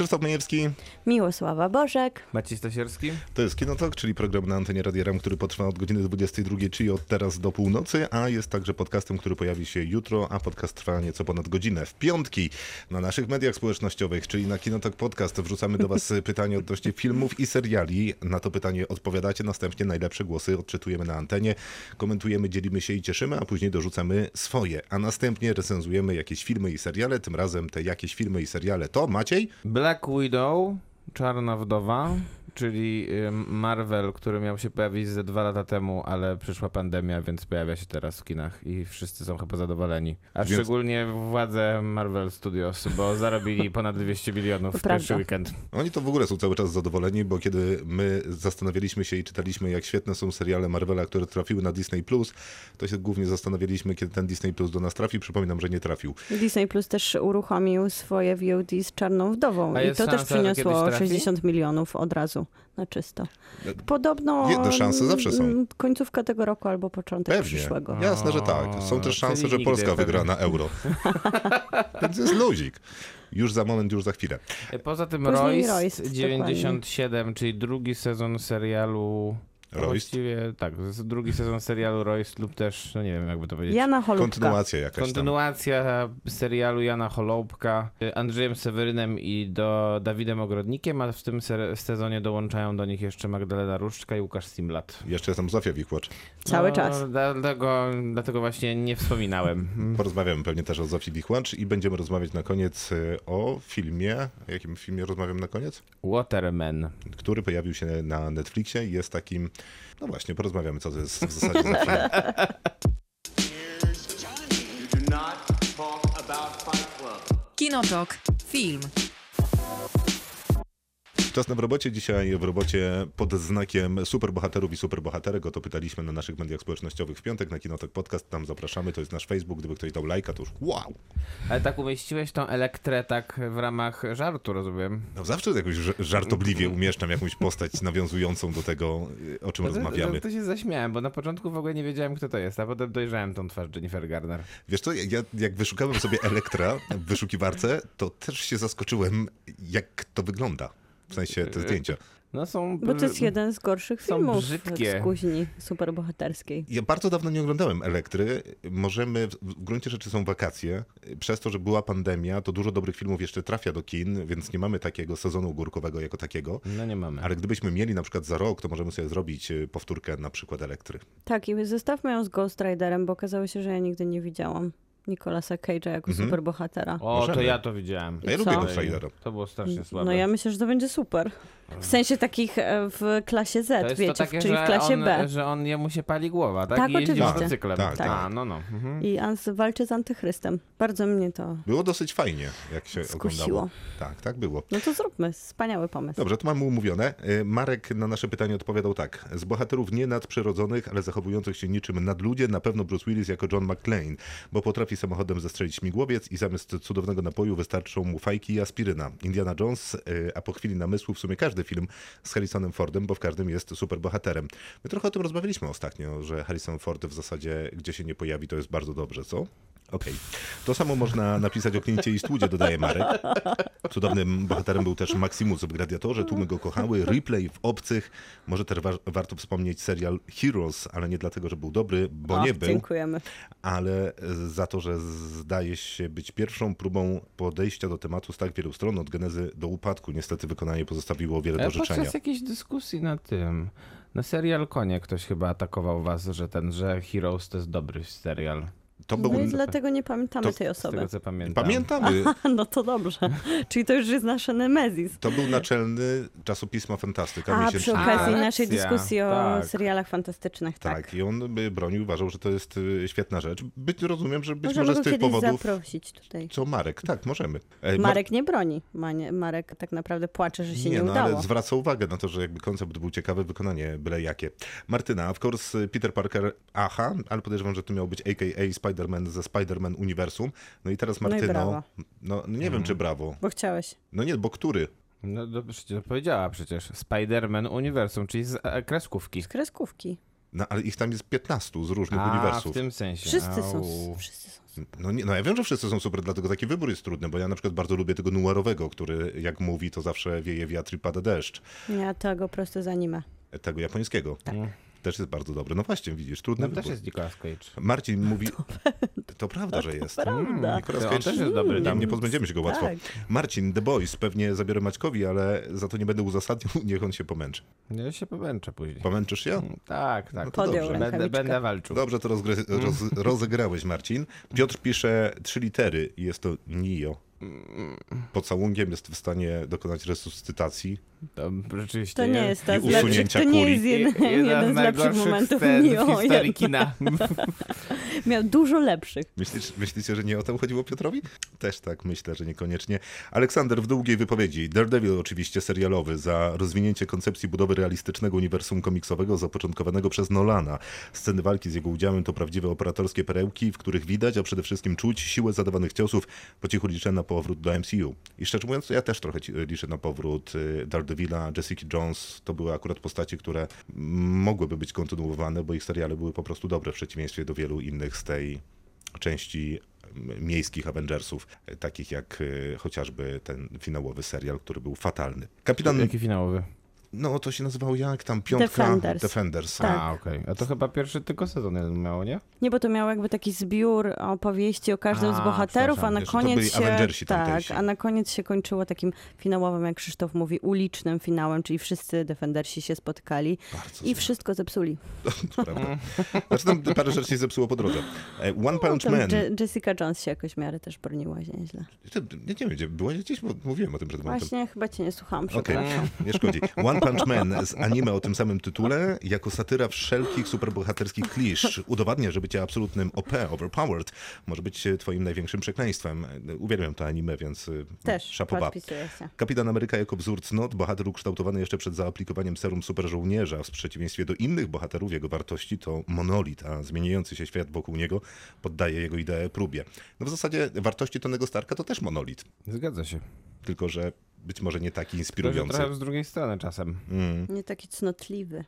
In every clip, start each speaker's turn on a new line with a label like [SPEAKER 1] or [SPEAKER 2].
[SPEAKER 1] Krzysztof Majewski,
[SPEAKER 2] Miłosława Bożek.
[SPEAKER 3] Maciej Stasierski?
[SPEAKER 1] to jest Kinotok, czyli program na antenie Radia Ram, który potrwa od godziny 22, czyli od teraz do północy, a jest także podcastem, który pojawi się jutro, a podcast trwa nieco ponad godzinę. W piątki na naszych mediach społecznościowych, czyli na Kinotok Podcast, wrzucamy do Was pytanie odnośnie filmów i seriali. Na to pytanie odpowiadacie, następnie najlepsze głosy odczytujemy na antenie, komentujemy, dzielimy się i cieszymy, a później dorzucamy swoje, a następnie recenzujemy jakieś filmy i seriale, tym razem te jakieś filmy i seriale to Maciej?
[SPEAKER 3] Black Widow, Czarna Wdowa, czyli ym, Marvel, który miał się pojawić ze dwa lata temu, ale przyszła pandemia, więc pojawia się teraz w kinach i wszyscy są chyba zadowoleni. A
[SPEAKER 1] Więc-
[SPEAKER 3] szczególnie władze Marvel Studios, bo zarobili ponad 200 milionów w pierwszy weekend.
[SPEAKER 1] Oni to w ogóle są cały czas zadowoleni, bo kiedy my zastanawialiśmy się i czytaliśmy, jak świetne są seriale Marvela, które trafiły na Disney+, to się głównie zastanawialiśmy, kiedy ten Disney Plus do nas trafi. Przypominam, że nie trafił.
[SPEAKER 2] Disney Plus też uruchomił swoje VOD z Czarną Wdową
[SPEAKER 3] A
[SPEAKER 2] i to też przyniosło
[SPEAKER 3] kiedyś trafi?
[SPEAKER 2] 60 milionów od razu na czysto. Podobno
[SPEAKER 1] Jedne szanse zawsze są.
[SPEAKER 2] mm, końcówka tego roku albo początek
[SPEAKER 1] Pewnie.
[SPEAKER 2] przyszłego.
[SPEAKER 1] Jasne, że tak. Są też szanse, że Polska wygra na euro. Więc jest luzik. Już za moment, już za chwilę.
[SPEAKER 3] Poza tym
[SPEAKER 2] Później
[SPEAKER 3] Royce,
[SPEAKER 2] Royce,
[SPEAKER 3] 97, czyli drugi sezon serialu...
[SPEAKER 1] Royce?
[SPEAKER 3] Właściwie tak, drugi sezon serialu Royce lub też, no nie wiem jakby to powiedzieć.
[SPEAKER 2] Jana Holubka.
[SPEAKER 1] Kontynuacja jakaś tam.
[SPEAKER 3] Kontynuacja serialu Jana Holoubka y, Andrzejem Sewerynem i do Dawidem Ogrodnikiem, a w tym sezonie dołączają do nich jeszcze Magdalena Różczka i Łukasz Simlat.
[SPEAKER 1] Jeszcze jestem Zofia Wikłacz.
[SPEAKER 2] Cały
[SPEAKER 3] No,
[SPEAKER 2] czas.
[SPEAKER 3] Dlatego, dlatego właśnie nie wspominałem.
[SPEAKER 1] Porozmawiamy pewnie też o Zofii Wikłacz i będziemy rozmawiać na koniec y, o filmie. O jakim filmie rozmawiam na koniec?
[SPEAKER 3] Waterman.
[SPEAKER 1] Który pojawił się na Netflixie i jest takim... No właśnie, porozmawiamy, co to jest w zasadzie za film.
[SPEAKER 4] Kinotok. Film.
[SPEAKER 1] Czas na w robocie. Dzisiaj w robocie pod znakiem superbohaterów i superbohaterek. O to pytaliśmy na naszych mediach społecznościowych w piątek na Kinotok Podcast. Tam zapraszamy. To jest nasz Facebook. Gdyby ktoś dał lajka, to już wow.
[SPEAKER 3] Ale tak umieściłeś tą elektrę tak w ramach żartu, rozumiem.
[SPEAKER 1] No zawsze jakoś żartobliwie umieszczam jakąś postać nawiązującą do tego, y, o czym
[SPEAKER 3] To, to,
[SPEAKER 1] rozmawiamy.
[SPEAKER 3] to się zaśmiałem, bo na początku w ogóle nie wiedziałem, kto to jest, a potem dojrzałem tą twarz Jennifer Garner.
[SPEAKER 1] Wiesz co, ja jak wyszukałem sobie Elektra w wyszukiwarce, to też się zaskoczyłem, jak to wygląda. W sensie te zdjęcia.
[SPEAKER 3] No są...
[SPEAKER 2] Bo to jest jeden z gorszych
[SPEAKER 3] Są
[SPEAKER 2] filmów
[SPEAKER 3] brzydkie.
[SPEAKER 2] z kuźni superbohaterskiej.
[SPEAKER 1] Ja bardzo dawno nie oglądałem Elektry. Możemy, w- w gruncie rzeczy są wakacje. Przez to, że była pandemia, to dużo dobrych filmów jeszcze trafia do kin, więc nie mamy takiego sezonu górkowego jako takiego.
[SPEAKER 3] No nie mamy.
[SPEAKER 1] Ale gdybyśmy mieli na przykład za rok, to możemy sobie zrobić y, powtórkę na przykład Elektry.
[SPEAKER 2] Tak, i zestawmy ją z Ghost Riderem, bo okazało się, że ja nigdy nie widziałam Nicolasa Cage'a jako
[SPEAKER 1] Mhm.
[SPEAKER 2] superbohatera.
[SPEAKER 3] O, to ja to widziałem.
[SPEAKER 1] Ja
[SPEAKER 2] co?
[SPEAKER 1] lubię Ghost Ridera.
[SPEAKER 3] To było strasznie słabe.
[SPEAKER 2] No ja myślę, że to będzie super. W sensie takich e, w klasie
[SPEAKER 3] to
[SPEAKER 2] Z,
[SPEAKER 3] jest
[SPEAKER 2] wiecie,
[SPEAKER 3] to takie,
[SPEAKER 2] czyli w klasie
[SPEAKER 3] on,
[SPEAKER 2] B.
[SPEAKER 3] że on jemu się pali głowa, tak?
[SPEAKER 2] Tak,
[SPEAKER 3] I
[SPEAKER 2] oczywiście.
[SPEAKER 3] motocyklem.
[SPEAKER 1] Tak, tak.
[SPEAKER 3] A, no, no. Mhm.
[SPEAKER 2] I Ans walczy z antychrystem. Bardzo mnie to
[SPEAKER 1] Było dosyć fajnie, jak się
[SPEAKER 2] skusiło.
[SPEAKER 1] oglądało. Tak, tak było.
[SPEAKER 2] No to zróbmy, wspaniały pomysł.
[SPEAKER 1] Dobrze, to mamy umówione. Y, Marek na nasze pytanie odpowiadał tak. Z bohaterów nie nadprzyrodzonych, ale zachowujących się niczym nadludzie, na pewno Bruce Willis jako John McClane, bo potrafi samochodem zestrzelić śmigłowiec i zamiast cudownego napoju wystarczą mu fajki i aspiryna. Indiana Jones, y, a po chwili namysłu w sumie każdy film z Harrisonem Fordem, bo w każdym jest superbohaterem. My trochę o tym rozmawialiśmy ostatnio, że Harrison Ford w zasadzie gdzie się nie pojawi, to jest bardzo dobrze, co? Okej. To samo można napisać o Clint'ie Eastwoodzie, dodaje Marek. Cudownym bohaterem był też Maximus w Gladiatorze, tłumy go kochały, Ripley w Obcych. Może też wa- warto wspomnieć serial Heroes, ale nie dlatego, że był dobry, bo
[SPEAKER 2] O,
[SPEAKER 1] nie był,
[SPEAKER 2] Dziękujemy.
[SPEAKER 1] ale za to, że zdaje się być pierwszą próbą podejścia do tematu z tak wielu stron, od genezy do upadku. Niestety wykonanie pozostawiło wiele do
[SPEAKER 3] Ale
[SPEAKER 1] życzenia.
[SPEAKER 3] podczas jakiejś dyskusji na tym, na serial Konie ktoś chyba atakował was, że ten, że Heroes to jest dobry serial.
[SPEAKER 1] To był...
[SPEAKER 2] No i dlatego nie pamiętamy
[SPEAKER 1] to-
[SPEAKER 2] tej
[SPEAKER 3] Z
[SPEAKER 2] osoby.
[SPEAKER 3] tego co pamiętam.
[SPEAKER 1] Pamiętamy,
[SPEAKER 2] No to dobrze. Czyli to już jest nasze Nemezis.
[SPEAKER 1] to był naczelny czasopisma Fantastyka
[SPEAKER 2] A przy okazji
[SPEAKER 3] A,
[SPEAKER 2] naszej dyskusji o
[SPEAKER 3] tak.
[SPEAKER 2] serialach fantastycznych, tak.
[SPEAKER 1] Tak, i on by bronił, uważał, że to jest y, świetna rzecz. Być, rozumiem, że być
[SPEAKER 2] Możemy
[SPEAKER 1] może z tych powodów,
[SPEAKER 2] zaprosić tutaj.
[SPEAKER 1] co Marek. Tak, możemy. E, Mar-
[SPEAKER 2] Marek nie broni. Manie- Marek tak naprawdę płacze, że się nie,
[SPEAKER 1] nie, no
[SPEAKER 2] udało.
[SPEAKER 1] ale zwraca uwagę na to, że jakby koncept był ciekawy, wykonanie byle jakie. Martyna, of course Peter Parker, aha, ale podejrzewam, że to miał być aka Spider-Man ze Spider-Man Uniwersum. No i teraz
[SPEAKER 2] No i
[SPEAKER 1] Martyno,
[SPEAKER 2] brawo.
[SPEAKER 1] no, nie wiem czy brawo.
[SPEAKER 2] Bo chciałeś.
[SPEAKER 1] No nie, bo który?
[SPEAKER 3] No to przecież powiedziała przecież. Spider-Man Uniwersum, czyli z e, kreskówki.
[SPEAKER 2] Z kreskówki.
[SPEAKER 1] No ale ich tam jest 15 z różnych
[SPEAKER 3] A,
[SPEAKER 1] uniwersów.
[SPEAKER 3] w tym sensie.
[SPEAKER 2] Wszyscy są,
[SPEAKER 3] Au.
[SPEAKER 2] wszyscy są.
[SPEAKER 1] No, nie, no ja wiem, że wszyscy są super, dlatego taki wybór jest trudny, bo ja na przykład bardzo lubię tego noirowego, który jak mówi, to zawsze wieje wiatr i pada deszcz.
[SPEAKER 2] Ja tego prosto z anime.
[SPEAKER 1] Tego japońskiego. Też jest bardzo dobry. No właśnie, widzisz, trudny
[SPEAKER 3] No też
[SPEAKER 1] wybór.
[SPEAKER 3] jest Nicolas Cage.
[SPEAKER 1] Marcin mówi... To prawda, że jest.
[SPEAKER 2] Prawda.
[SPEAKER 1] Nicolas
[SPEAKER 3] To on
[SPEAKER 1] Cage
[SPEAKER 3] też jest dobry
[SPEAKER 1] nie,
[SPEAKER 3] tam.
[SPEAKER 1] nie pozbędziemy się go łatwo.
[SPEAKER 2] Tak.
[SPEAKER 1] Marcin, The Boys, pewnie zabiorę Maćkowi, ale za to nie będę uzasadniał, niech on się pomęczy.
[SPEAKER 3] Ja się pomęczę później.
[SPEAKER 1] Pomęczysz się?
[SPEAKER 3] Tak, tak.
[SPEAKER 1] No to
[SPEAKER 2] Podjął
[SPEAKER 1] dobrze.
[SPEAKER 3] Będę, będę walczył.
[SPEAKER 1] Dobrze to rozgry- roz, rozegrałeś, Marcin. Piotr pisze trzy litery i jest to NIO. Pocałunkiem jest w stanie dokonać resuscytacji.
[SPEAKER 3] To rzeczywiście.
[SPEAKER 2] To nie jest ta
[SPEAKER 1] I usunięcia
[SPEAKER 2] to nie
[SPEAKER 1] kuli.
[SPEAKER 2] jest jeden, jeden z lepszych momentów
[SPEAKER 3] w historii kina.
[SPEAKER 2] Miał dużo lepszych.
[SPEAKER 1] Myślisz, myślicie, że nie o to chodziło Piotrowi? Też tak myślę, że niekoniecznie. Aleksander w długiej wypowiedzi. Daredevil oczywiście serialowy za rozwinięcie koncepcji budowy realistycznego uniwersum komiksowego zapoczątkowanego przez Nolana. Sceny walki z jego udziałem to prawdziwe operatorskie perełki, w których widać, a przede wszystkim czuć siłę zadawanych ciosów. Po cichu liczę na powrót do MCU. I szczerze mówiąc, ja też trochę liczę na powrót y, Daredevila, Jessica Jones. To były akurat postacie, które mogłyby być kontynuowane, bo ich seriale były po prostu dobre w przeciwieństwie do wielu innych z tej części miejskich Avengersów, takich jak e, chociażby ten finałowy serial, który był fatalny. Kapitan,
[SPEAKER 3] Jaki finałowy?
[SPEAKER 1] No to się nazywał jak tam, piątka?
[SPEAKER 2] Defenders.
[SPEAKER 1] Defenders.
[SPEAKER 2] Tak.
[SPEAKER 3] A, okej. A to chyba pierwszy tylko sezon miało, nie?
[SPEAKER 2] Nie, bo to miał jakby taki zbiór opowieści o każdym z
[SPEAKER 3] A,
[SPEAKER 2] bohaterów, a na
[SPEAKER 1] wiesz,
[SPEAKER 2] koniec
[SPEAKER 1] byli
[SPEAKER 2] się...
[SPEAKER 1] Avengersi
[SPEAKER 2] Tak,
[SPEAKER 1] tamtejsi.
[SPEAKER 2] a na koniec się kończyło takim finałowym, jak Krzysztof mówi, ulicznym finałem, czyli wszyscy Defendersi się spotykali
[SPEAKER 1] Bardzo
[SPEAKER 2] i
[SPEAKER 1] złe,
[SPEAKER 2] wszystko zepsuli.
[SPEAKER 1] to prawda. Znaczy tam parę rzeczy się zepsuło po drodze. E, One Punch
[SPEAKER 2] Tam
[SPEAKER 1] Man.
[SPEAKER 2] Je- Jessica Jones się jakoś w miarę też broniła się nieźle.
[SPEAKER 1] Nie, nie wiem, gdzie byłaś gdzieś, bo mówiłem o tym przed momentem.
[SPEAKER 2] Właśnie, chyba cię nie słuchałam,
[SPEAKER 1] Okej,
[SPEAKER 2] przepraszam.
[SPEAKER 1] nie szkodzi. One Punch Man z anime o tym samym tytule, jako satyra wszelkich superbohaterskich klisz, udowadnia, że bycie absolutnym OP, overpowered, może być twoim największym przekleństwem. Uwielbiam to anime, więc y,
[SPEAKER 2] Też się.
[SPEAKER 1] Kapitan Ameryka jako wzór cnot, bohater ukształtowany jeszcze przed zaaplikowaniem serum superżołnierza, w przeciwieństwie do innych bohaterów jego wartości to monolit, a zmieniający się świat wokół niego poddaje jego ideę próbie. No w zasadzie wartości Tonego Starka to też monolit,
[SPEAKER 3] Zgadza się.
[SPEAKER 1] tylko że być może nie taki inspirujący.
[SPEAKER 3] trochę z drugiej strony czasem.
[SPEAKER 1] Mm.
[SPEAKER 2] Nie taki cnotliwy.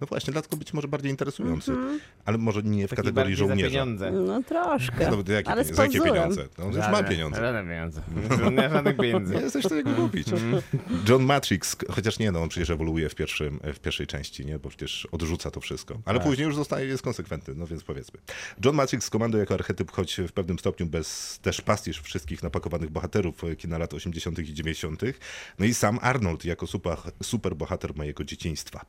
[SPEAKER 1] No właśnie, dlatego być może bardziej interesujący,
[SPEAKER 2] Mhm.
[SPEAKER 1] ale może nie w
[SPEAKER 3] Taki
[SPEAKER 1] kategorii żołnierza.
[SPEAKER 3] pieniądze.
[SPEAKER 2] No troszkę.
[SPEAKER 1] No, to jakie,
[SPEAKER 2] Ale
[SPEAKER 1] za jakie pieniądze? No, już mam
[SPEAKER 3] Żadne-
[SPEAKER 1] pieniądze.
[SPEAKER 3] Żadne pieniądze. Nie żadnych pieniędzy.
[SPEAKER 1] Nie jesteś tego kupić. John Matrix, chociaż nie, no on przecież ewoluuje w, pierwszym, w pierwszej części, nie? Bo przecież odrzuca to wszystko. Ale
[SPEAKER 3] Tak.
[SPEAKER 1] później już zostaje, jest konsekwentny, no więc powiedzmy. John Matrix komando jako archetyp, choć w pewnym stopniu bez też pastisz wszystkich napakowanych bohaterów kina lat 80. i 90. No i sam Arnold jako super, super bohater mojego dzieciństwa.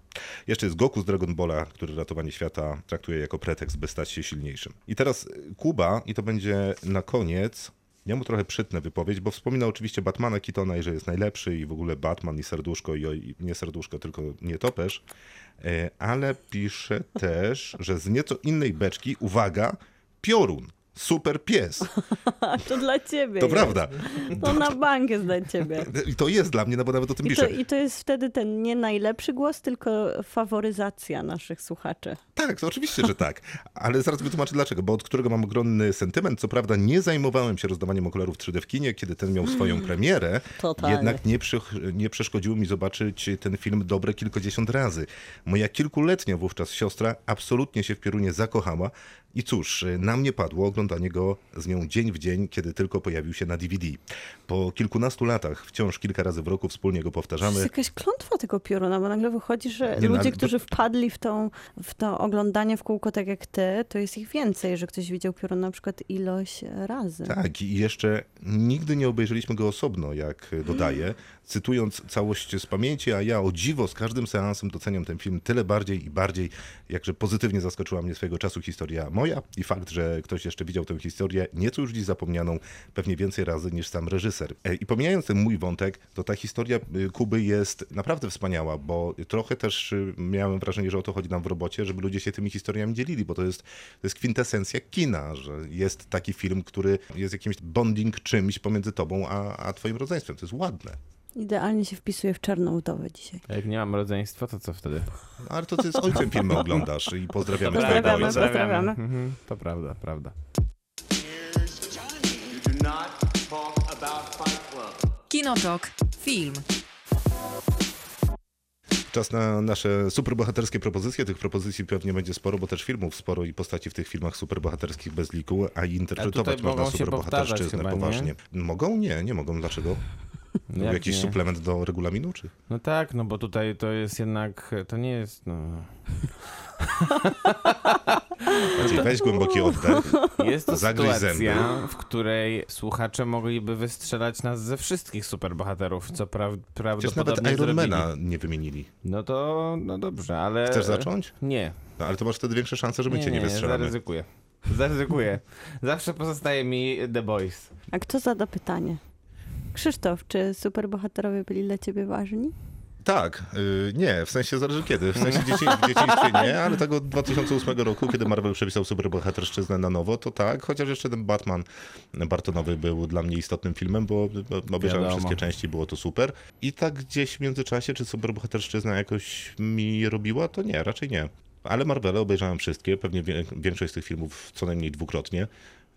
[SPEAKER 1] Jeszcze jest Goku z Dragon Balla, który ratowanie świata traktuje jako pretekst, by stać się silniejszym. I teraz y, Kuba, i to będzie na koniec, ja mu trochę przytnę wypowiedź, bo wspomina oczywiście Batmana Keatona i że jest najlepszy i w ogóle Batman i serduszko i, i nie serduszko, tylko nie topesz, E, ale pisze też, że z nieco innej beczki, uwaga, piorun, super pies.
[SPEAKER 2] To dla ciebie.
[SPEAKER 1] To
[SPEAKER 2] jest.
[SPEAKER 1] prawda.
[SPEAKER 2] To na bank jest dla ciebie.
[SPEAKER 1] I to jest dla mnie, no bo nawet o tym
[SPEAKER 2] I to,
[SPEAKER 1] pisze.
[SPEAKER 2] I to jest wtedy ten nie najlepszy głos, tylko faworyzacja naszych słuchaczy.
[SPEAKER 1] Tak, to oczywiście, że tak. Ale zaraz wytłumaczę dlaczego, bo od którego mam ogromny sentyment. Co prawda nie zajmowałem się rozdawaniem okularów 3D w kinie, kiedy ten miał swoją premierę.
[SPEAKER 2] Totalnie.
[SPEAKER 1] Jednak nie, przy, nie przeszkodziło mi zobaczyć ten film dobre kilkadziesiąt razy. Moja kilkuletnia wówczas siostra absolutnie się w Piorunie zakochała i cóż, na mnie padło oglądanie go z nią dzień w dzień, kiedy tylko pojawił się na DVD. Po kilkunastu latach, wciąż kilka razy w roku wspólnie go
[SPEAKER 2] To
[SPEAKER 1] powtarzamy.
[SPEAKER 2] jest jakaś klątwa tego pioruna, bo nagle wychodzi, że
[SPEAKER 1] Nie, no,
[SPEAKER 2] ludzie,
[SPEAKER 1] ale-
[SPEAKER 2] którzy wpadli w, tą, w to oglądanie w kółko tak jak ty, to jest ich więcej, że ktoś widział piorun na przykład ilość razy.
[SPEAKER 1] Tak, i jeszcze nigdy nie obejrzeliśmy go osobno, jak dodaję, cytując całość z pamięci, a ja o dziwo z każdym seansem doceniam ten film tyle bardziej i bardziej, jakże pozytywnie zaskoczyła mnie swojego czasu historia moja i fakt, że ktoś jeszcze widział tę historię, nieco już dziś zapomnianą, pewnie więcej razy niż sam reżyser. E, I pomijając ten mój wątek, to ta historia y, Kuby jest naprawdę wspaniała, bo trochę też y, miałem wrażenie, że o to chodzi nam w robocie, żeby ludzie się tymi historiami dzielili, bo to jest, to jest kwintesencja kina, że jest taki film, który jest jakimś bonding czymś pomiędzy tobą a, a twoim rodzeństwem. To jest ładne.
[SPEAKER 2] Idealnie się wpisuje w czarną wdowę dzisiaj.
[SPEAKER 3] A jak nie mam rodzeństwa, to co wtedy?
[SPEAKER 1] No, ale to ty z ojcem filmy oglądasz i pozdrawiamy twojego
[SPEAKER 2] Pozdrawiamy,
[SPEAKER 1] ojca.
[SPEAKER 2] pozdrawiamy.
[SPEAKER 3] Mhm, To prawda, prawda.
[SPEAKER 4] Kinotok. Film.
[SPEAKER 1] Czas na nasze superbohaterskie propozycje. Tych propozycji pewnie będzie sporo, bo też filmów sporo i postaci w tych filmach superbohaterskich bez liku, a interpretować
[SPEAKER 3] mogą
[SPEAKER 1] można superbohaterszczyznę poważnie. Mogą? Nie, nie mogą. Dlaczego?
[SPEAKER 3] Jak
[SPEAKER 1] jakiś
[SPEAKER 3] nie?
[SPEAKER 1] suplement do regulaminu, czy?
[SPEAKER 3] No tak, no bo tutaj to jest jednak, to nie jest, no...
[SPEAKER 1] Maciej, weź głęboki oddech.
[SPEAKER 3] Jest to
[SPEAKER 1] Zagryź
[SPEAKER 3] sytuacja,
[SPEAKER 1] zęby.
[SPEAKER 3] w której słuchacze mogliby wystrzelać nas ze wszystkich superbohaterów, co pra
[SPEAKER 1] Przecież nawet
[SPEAKER 3] prawdopodobnie
[SPEAKER 1] Ironmana nie wymienili.
[SPEAKER 3] No to, no dobrze, ale...
[SPEAKER 1] Chcesz zacząć?
[SPEAKER 3] Nie.
[SPEAKER 1] No, ale to masz wtedy większe szanse, że my cię nie wystrzelamy.
[SPEAKER 3] zaryzykuję. Zaryzykuję. Zawsze pozostaje mi The Boys.
[SPEAKER 2] A kto zada pytanie? Krzysztof, czy superbohaterowie byli dla ciebie ważni?
[SPEAKER 1] Tak, y, nie, w sensie zależy kiedy. W sensie dzieci, w dzieciństwie nie, ale tego 2008 roku, kiedy Marvel przepisał superbohaterszczyznę na nowo, to tak, chociaż jeszcze ten Batman Bartonowy był dla mnie istotnym filmem, bo obejrzałem
[SPEAKER 3] Wiadomo.
[SPEAKER 1] wszystkie części, było to super. I tak gdzieś w międzyczasie, czy superbohaterszczyzna jakoś mi robiła, to nie, raczej nie. Ale Marvele obejrzałem wszystkie, pewnie większość z tych filmów co najmniej dwukrotnie,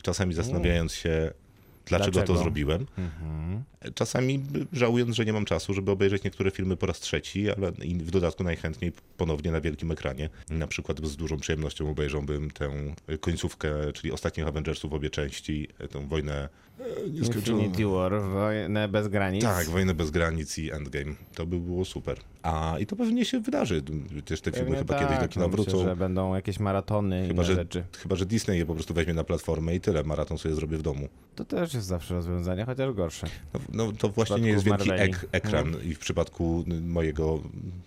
[SPEAKER 1] czasami zastanawiając się, dlaczego,
[SPEAKER 3] Dlaczego?
[SPEAKER 1] to zrobiłem.
[SPEAKER 3] Mhm.
[SPEAKER 1] Czasami żałując, że nie mam czasu, żeby obejrzeć niektóre filmy po raz trzeci, ale w dodatku najchętniej ponownie na wielkim ekranie. Na przykład z dużą przyjemnością obejrzałbym tę końcówkę, czyli ostatnich Avengersów, obie części, tę wojnę e, nieskończoną.
[SPEAKER 3] Infinity War, wojnę bez granic.
[SPEAKER 1] Tak, Wojnę bez granic i Endgame. To by było super. A i to pewnie się wydarzy. Też te filmy
[SPEAKER 3] Pewnie
[SPEAKER 1] chyba
[SPEAKER 3] tak,
[SPEAKER 1] kiedyś do kina
[SPEAKER 3] no myślę,
[SPEAKER 1] wrócą.
[SPEAKER 3] że będą jakieś maratony i
[SPEAKER 1] Chyba że,
[SPEAKER 3] rzeczy.
[SPEAKER 1] chyba, że Disney je po prostu weźmie na platformę i tyle. Maraton sobie zrobię w domu.
[SPEAKER 3] To też jest zawsze rozwiązanie, chociaż gorsze.
[SPEAKER 1] No, no to właśnie nie jest wielki ek ekran i w przypadku mojego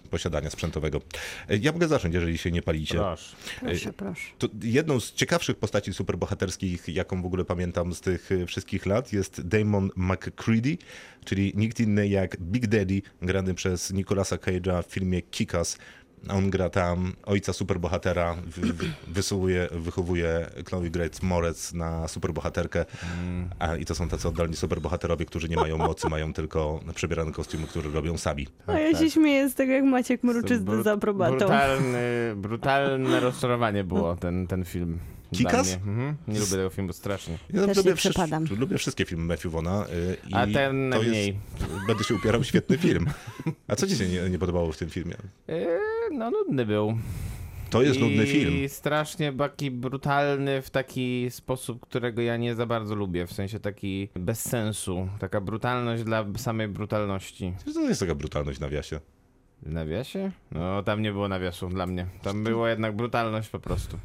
[SPEAKER 1] posiadania sprzętowego. E, Ja mogę zacząć, jeżeli się nie palicie.
[SPEAKER 3] Proszę.
[SPEAKER 2] Proszę, proszę.
[SPEAKER 1] To jedną z ciekawszych postaci superbohaterskich, jaką w ogóle pamiętam z tych e, wszystkich lat, jest Damon McCready, czyli nikt inny jak Big Daddy, grany przez Nicolasa Cage'a w filmie Kick-Ass. On gra tam ojca superbohatera, wy, wychowuje Chloe Grace Moretz na superbohaterkę. A, I to są tacy oddalni superbohaterowie, którzy nie mają mocy, mają tylko przebierane kostiumy, które robią sami.
[SPEAKER 2] A ja się śmieję z tego, jak Maciek mruczy z aprobatą.
[SPEAKER 3] Brutalny, brutalne rozczarowanie było ten, ten film. mnie. Mhm. Nie lubię tego filmu strasznie.
[SPEAKER 1] Ja
[SPEAKER 2] Też
[SPEAKER 1] lubię,
[SPEAKER 2] nie
[SPEAKER 1] wszy-
[SPEAKER 2] przepadam.
[SPEAKER 1] lubię wszystkie filmy Matthew Vaughna. y, I
[SPEAKER 3] A ten
[SPEAKER 1] to
[SPEAKER 3] najmniej.
[SPEAKER 1] Jest, będę się upierał, świetny film. A co ci się nie, nie podobało w tym filmie?
[SPEAKER 3] No nudny był.
[SPEAKER 1] To jest
[SPEAKER 3] I
[SPEAKER 1] nudny film.
[SPEAKER 3] strasznie taki brutalny w taki sposób, którego ja nie za bardzo lubię. W sensie taki bez sensu. Taka brutalność dla samej brutalności.
[SPEAKER 1] Co to jest taka brutalność w nawiasie?
[SPEAKER 3] W nawiasie? No tam nie było nawiasu dla mnie. Tam była jednak brutalność po prostu.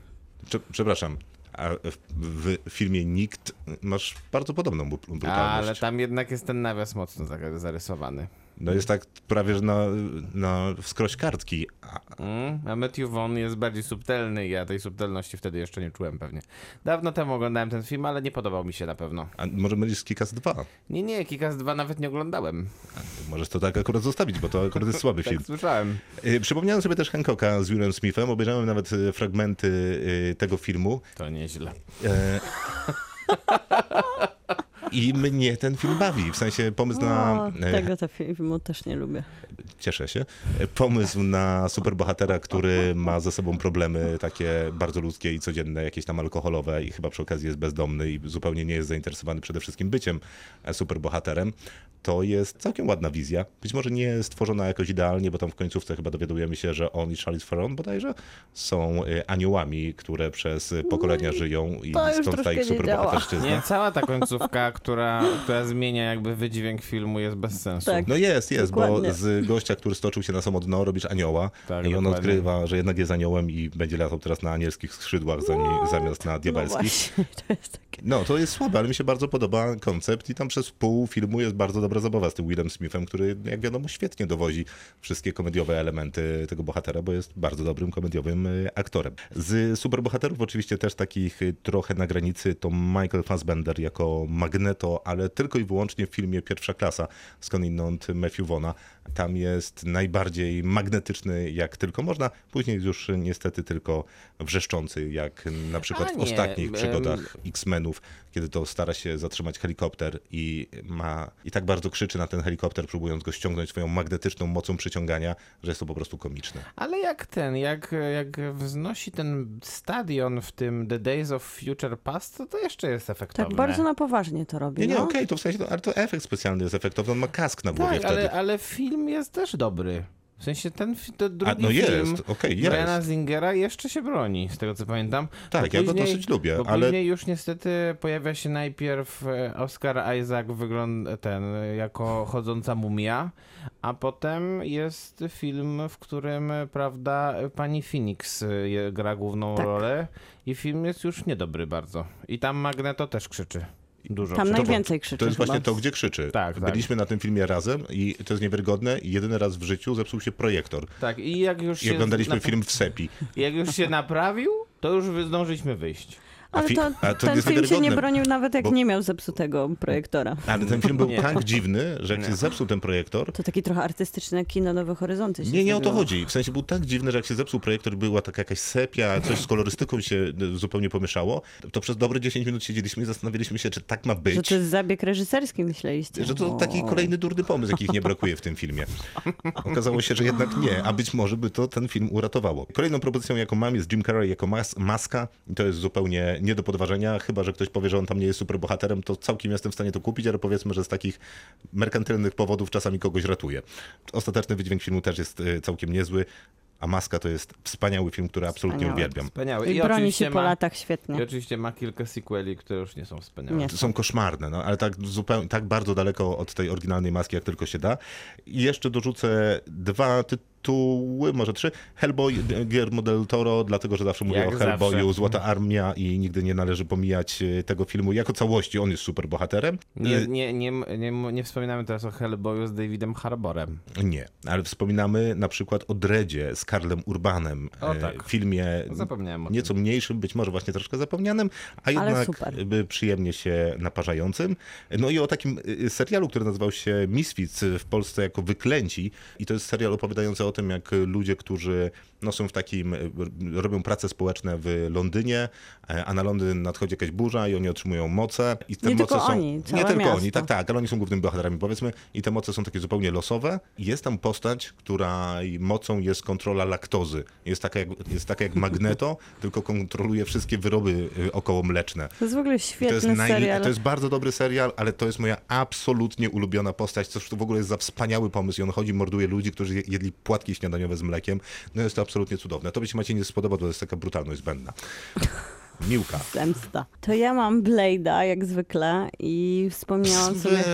[SPEAKER 1] Prze- Przepraszam, a w, filmie Nikt masz bardzo podobną brutalność.
[SPEAKER 3] Ale tam jednak jest ten nawias mocno za- zarysowany.
[SPEAKER 1] No jest tak prawie, że na, na wskroś kartki. A,
[SPEAKER 3] Mm, a Matthew Vaughn jest bardziej subtelny i ja tej subtelności wtedy jeszcze nie czułem pewnie. Dawno temu oglądałem ten film, ale nie podobał mi się na pewno.
[SPEAKER 1] a może mylisz z Kikas 2?
[SPEAKER 3] Nie, nie, Kikas 2 nawet nie oglądałem.
[SPEAKER 1] Możesz to tak akurat zostawić, bo to akurat jest słaby film.
[SPEAKER 3] Tak słyszałem.
[SPEAKER 1] Y, Przypomniałem sobie też Hancocka z Willem Smithem. Obejrzałem nawet y, fragmenty y, tego filmu.
[SPEAKER 3] To nieźle.
[SPEAKER 1] E, I mnie ten film bawi. W sensie pomysł na.
[SPEAKER 2] O,
[SPEAKER 1] e,
[SPEAKER 2] tego to filmu też nie lubię.
[SPEAKER 1] Cieszę się. E, Pomysł na superbohatera, który ma ze sobą problemy takie bardzo ludzkie i codzienne, jakieś tam alkoholowe i chyba przy okazji jest bezdomny i zupełnie nie jest zainteresowany przede wszystkim byciem e, superbohaterem. To jest całkiem ładna wizja. Być może nie stworzona jakoś idealnie, bo tam w końcówce chyba dowiadujemy się, że on i Charlize Theron bodajże są e, aniołami, które przez pokolenia żyją i stąd ta ich
[SPEAKER 2] nie
[SPEAKER 1] superbohaterszczyzna.
[SPEAKER 3] Nie, cała ta końcówka, która, która zmienia jakby wydźwięk filmu jest bez sensu.
[SPEAKER 2] Tak.
[SPEAKER 1] No jest, jest,
[SPEAKER 2] Dokładnie.
[SPEAKER 1] bo z gościa, który stoczył się na samo dno, robisz anioła
[SPEAKER 3] Tak,
[SPEAKER 1] i on
[SPEAKER 3] dokładnie.
[SPEAKER 1] odkrywa, że jednak jest aniołem i będzie latał teraz na anielskich skrzydłach zami- zamiast na
[SPEAKER 2] No
[SPEAKER 1] diabelskich.
[SPEAKER 2] właśnie, to jest takie.
[SPEAKER 1] No, to jest słabe, ale mi się bardzo podoba koncept i tam przez pół filmu jest bardzo dobra zabawa z tym Willem Smithem, który jak wiadomo świetnie dowozi wszystkie komediowe elementy tego bohatera, bo jest bardzo dobrym komediowym y, aktorem. Z superbohaterów oczywiście też takich y, trochę na granicy to Michael Fassbender jako Magneto, ale tylko i wyłącznie w filmie Pierwsza Klasa, skądinąd Matthew Vaughna. Tam jest najbardziej magnetyczny jak tylko można, później już niestety tylko wrzeszczący, jak na przykład w ostatnich przygodach X-Menów, kiedy to stara się zatrzymać helikopter i ma i tak bardzo krzyczy na ten helikopter, próbując go ściągnąć swoją magnetyczną mocą przyciągania, że jest to po prostu komiczne.
[SPEAKER 3] Ale jak ten, jak, jak wznosi ten stadion w tym The Days of Future Past, to to jeszcze jest efektowne.
[SPEAKER 2] Tak bardzo na poważnie to robi.
[SPEAKER 1] Nie, nie,
[SPEAKER 2] no.
[SPEAKER 1] okej, to w sensie, ale to efekt specjalny jest efektowny, on ma kask na głowie
[SPEAKER 3] Tak,
[SPEAKER 1] wtedy.
[SPEAKER 3] ale, ale film jest też dobry. W sensie ten to drugi
[SPEAKER 1] A, no
[SPEAKER 3] film
[SPEAKER 1] jest.
[SPEAKER 3] Briana Zingera jeszcze się broni, z tego co pamiętam.
[SPEAKER 1] Tak,
[SPEAKER 3] Bo
[SPEAKER 1] ja go
[SPEAKER 3] później-
[SPEAKER 1] dosyć lubię,
[SPEAKER 3] Bo
[SPEAKER 1] ale
[SPEAKER 3] później już niestety pojawia się najpierw e, Oscar Isaac wygląda ten jako chodząca mumia, a potem jest film, w którym prawda pani Phoenix e, gra główną
[SPEAKER 2] Tak.
[SPEAKER 3] rolę i film jest już niedobry bardzo. I tam Magneto też krzyczy. Dużo
[SPEAKER 2] Tam najwięcej krzyczy
[SPEAKER 1] to jest właśnie
[SPEAKER 2] chyba.
[SPEAKER 1] to, gdzie krzyczy.
[SPEAKER 3] Tak, tak.
[SPEAKER 1] Byliśmy na tym filmie razem i to jest niewiarygodne. Jedyny raz w życiu zepsuł się projektor.
[SPEAKER 3] Tak, i jak już
[SPEAKER 1] I
[SPEAKER 3] się
[SPEAKER 1] oglądaliśmy
[SPEAKER 3] nap-
[SPEAKER 1] film w sepi.
[SPEAKER 3] Jak już się naprawił, to już zdążyliśmy wyjść.
[SPEAKER 2] Ale
[SPEAKER 1] fi-
[SPEAKER 2] to,
[SPEAKER 1] a to
[SPEAKER 2] ten
[SPEAKER 1] jest
[SPEAKER 2] film się nie bronił nawet jak
[SPEAKER 1] bo-
[SPEAKER 2] nie miał zepsutego projektora.
[SPEAKER 1] Ale ten film był
[SPEAKER 3] Nie.
[SPEAKER 1] tak dziwny, że jak się zepsuł ten projektor,
[SPEAKER 2] To taki trochę artystyczne kino Nowe Horyzonty się
[SPEAKER 1] Nie, nie o to chodzi. W sensie był tak dziwny, że jak się zepsuł projektor, była taka jakaś sepia, coś z kolorystyką się y, zupełnie pomieszało, to przez dobre 10 minut siedzieliśmy i zastanawialiśmy się, czy tak ma być.
[SPEAKER 2] Że to jest zabieg reżyserski, myśleliście.
[SPEAKER 1] Że to
[SPEAKER 2] O.
[SPEAKER 1] taki kolejny durny pomysł, jakich nie brakuje w tym filmie. Okazało się, że jednak nie, a być może by to ten film uratowało. Kolejną propozycją, jaką mam, jest Jim Carrey jako mas maska. I to jest zupełnie nie do podważenia, chyba że ktoś powie, że on tam nie jest superbohaterem, to całkiem jestem w stanie to kupić, ale powiedzmy, że z takich merkantylnych powodów czasami kogoś ratuje. Ostateczny wydźwięk filmu też jest y, całkiem niezły, a Maska to jest wspaniały film, który absolutnie
[SPEAKER 2] Wspaniały.
[SPEAKER 1] uwielbiam.
[SPEAKER 3] Wspaniały.
[SPEAKER 2] I broni
[SPEAKER 3] oczywiście
[SPEAKER 2] się po
[SPEAKER 3] ma-
[SPEAKER 2] latach
[SPEAKER 3] I
[SPEAKER 2] świetnie.
[SPEAKER 3] oczywiście ma kilka sequeli, które już nie są wspaniałe.
[SPEAKER 2] Nie.
[SPEAKER 1] Są koszmarne, no, ale tak zupełnie, tak bardzo daleko od tej oryginalnej maski, jak tylko się da. I jeszcze dorzucę dwa tytuły, może trzy. Hellboy Guillermo del Toro, dlatego, że zawsze mówię
[SPEAKER 3] Jak
[SPEAKER 1] o Hellboyu,
[SPEAKER 3] zawsze.
[SPEAKER 1] Złota Armia i nigdy nie należy pomijać e, tego filmu jako całości. On jest super bohaterem.
[SPEAKER 3] Nie, nie, nie, nie, nie wspominamy teraz o Hellboyu z Davidem Harborem.
[SPEAKER 1] Nie, ale wspominamy na przykład o Dredzie z Karlem Urbanem,
[SPEAKER 3] O,
[SPEAKER 1] e,
[SPEAKER 3] tak.
[SPEAKER 1] filmie
[SPEAKER 3] Zapomniałem o tym.
[SPEAKER 1] nieco mniejszym, być może właśnie troszkę zapomnianym, a jednak przyjemnie się naparzającym. No i o takim serialu, który nazywał się Misfits w Polsce jako Wyklęci i to jest serial opowiadający o tym, jak ludzie, którzy no, są w takim, y, robią prace społeczne w Londynie, e, a na Londyn nadchodzi jakaś burza i oni otrzymują moce. I te
[SPEAKER 2] Nie
[SPEAKER 1] moce
[SPEAKER 2] tylko
[SPEAKER 1] są,
[SPEAKER 2] oni,
[SPEAKER 1] Nie
[SPEAKER 2] całe
[SPEAKER 1] tylko
[SPEAKER 2] miasto.
[SPEAKER 1] oni, tak, tak, ale oni są głównymi bohaterami, powiedzmy, i te moce są takie zupełnie losowe. Jest tam postać, której mocą jest kontrola laktozy. Jest taka jak, jest taka jak Magneto, tylko kontroluje wszystkie wyroby y, okołomleczne.
[SPEAKER 2] To jest w ogóle
[SPEAKER 1] I to, jest
[SPEAKER 2] świetny serial.
[SPEAKER 1] to jest bardzo dobry serial, ale to jest moja absolutnie ulubiona postać, to w ogóle jest za wspaniały pomysł i on chodzi, morduje ludzi, którzy je- jedli płatki śniadaniowe z mlekiem. No jest to absolutnie cudowne. To by się Macie nie spodoba, to jest taka brutalność zbędna. Miłka.
[SPEAKER 2] Zemsta. To ja mam Blade'a, jak zwykle, i wspomniałam sobie...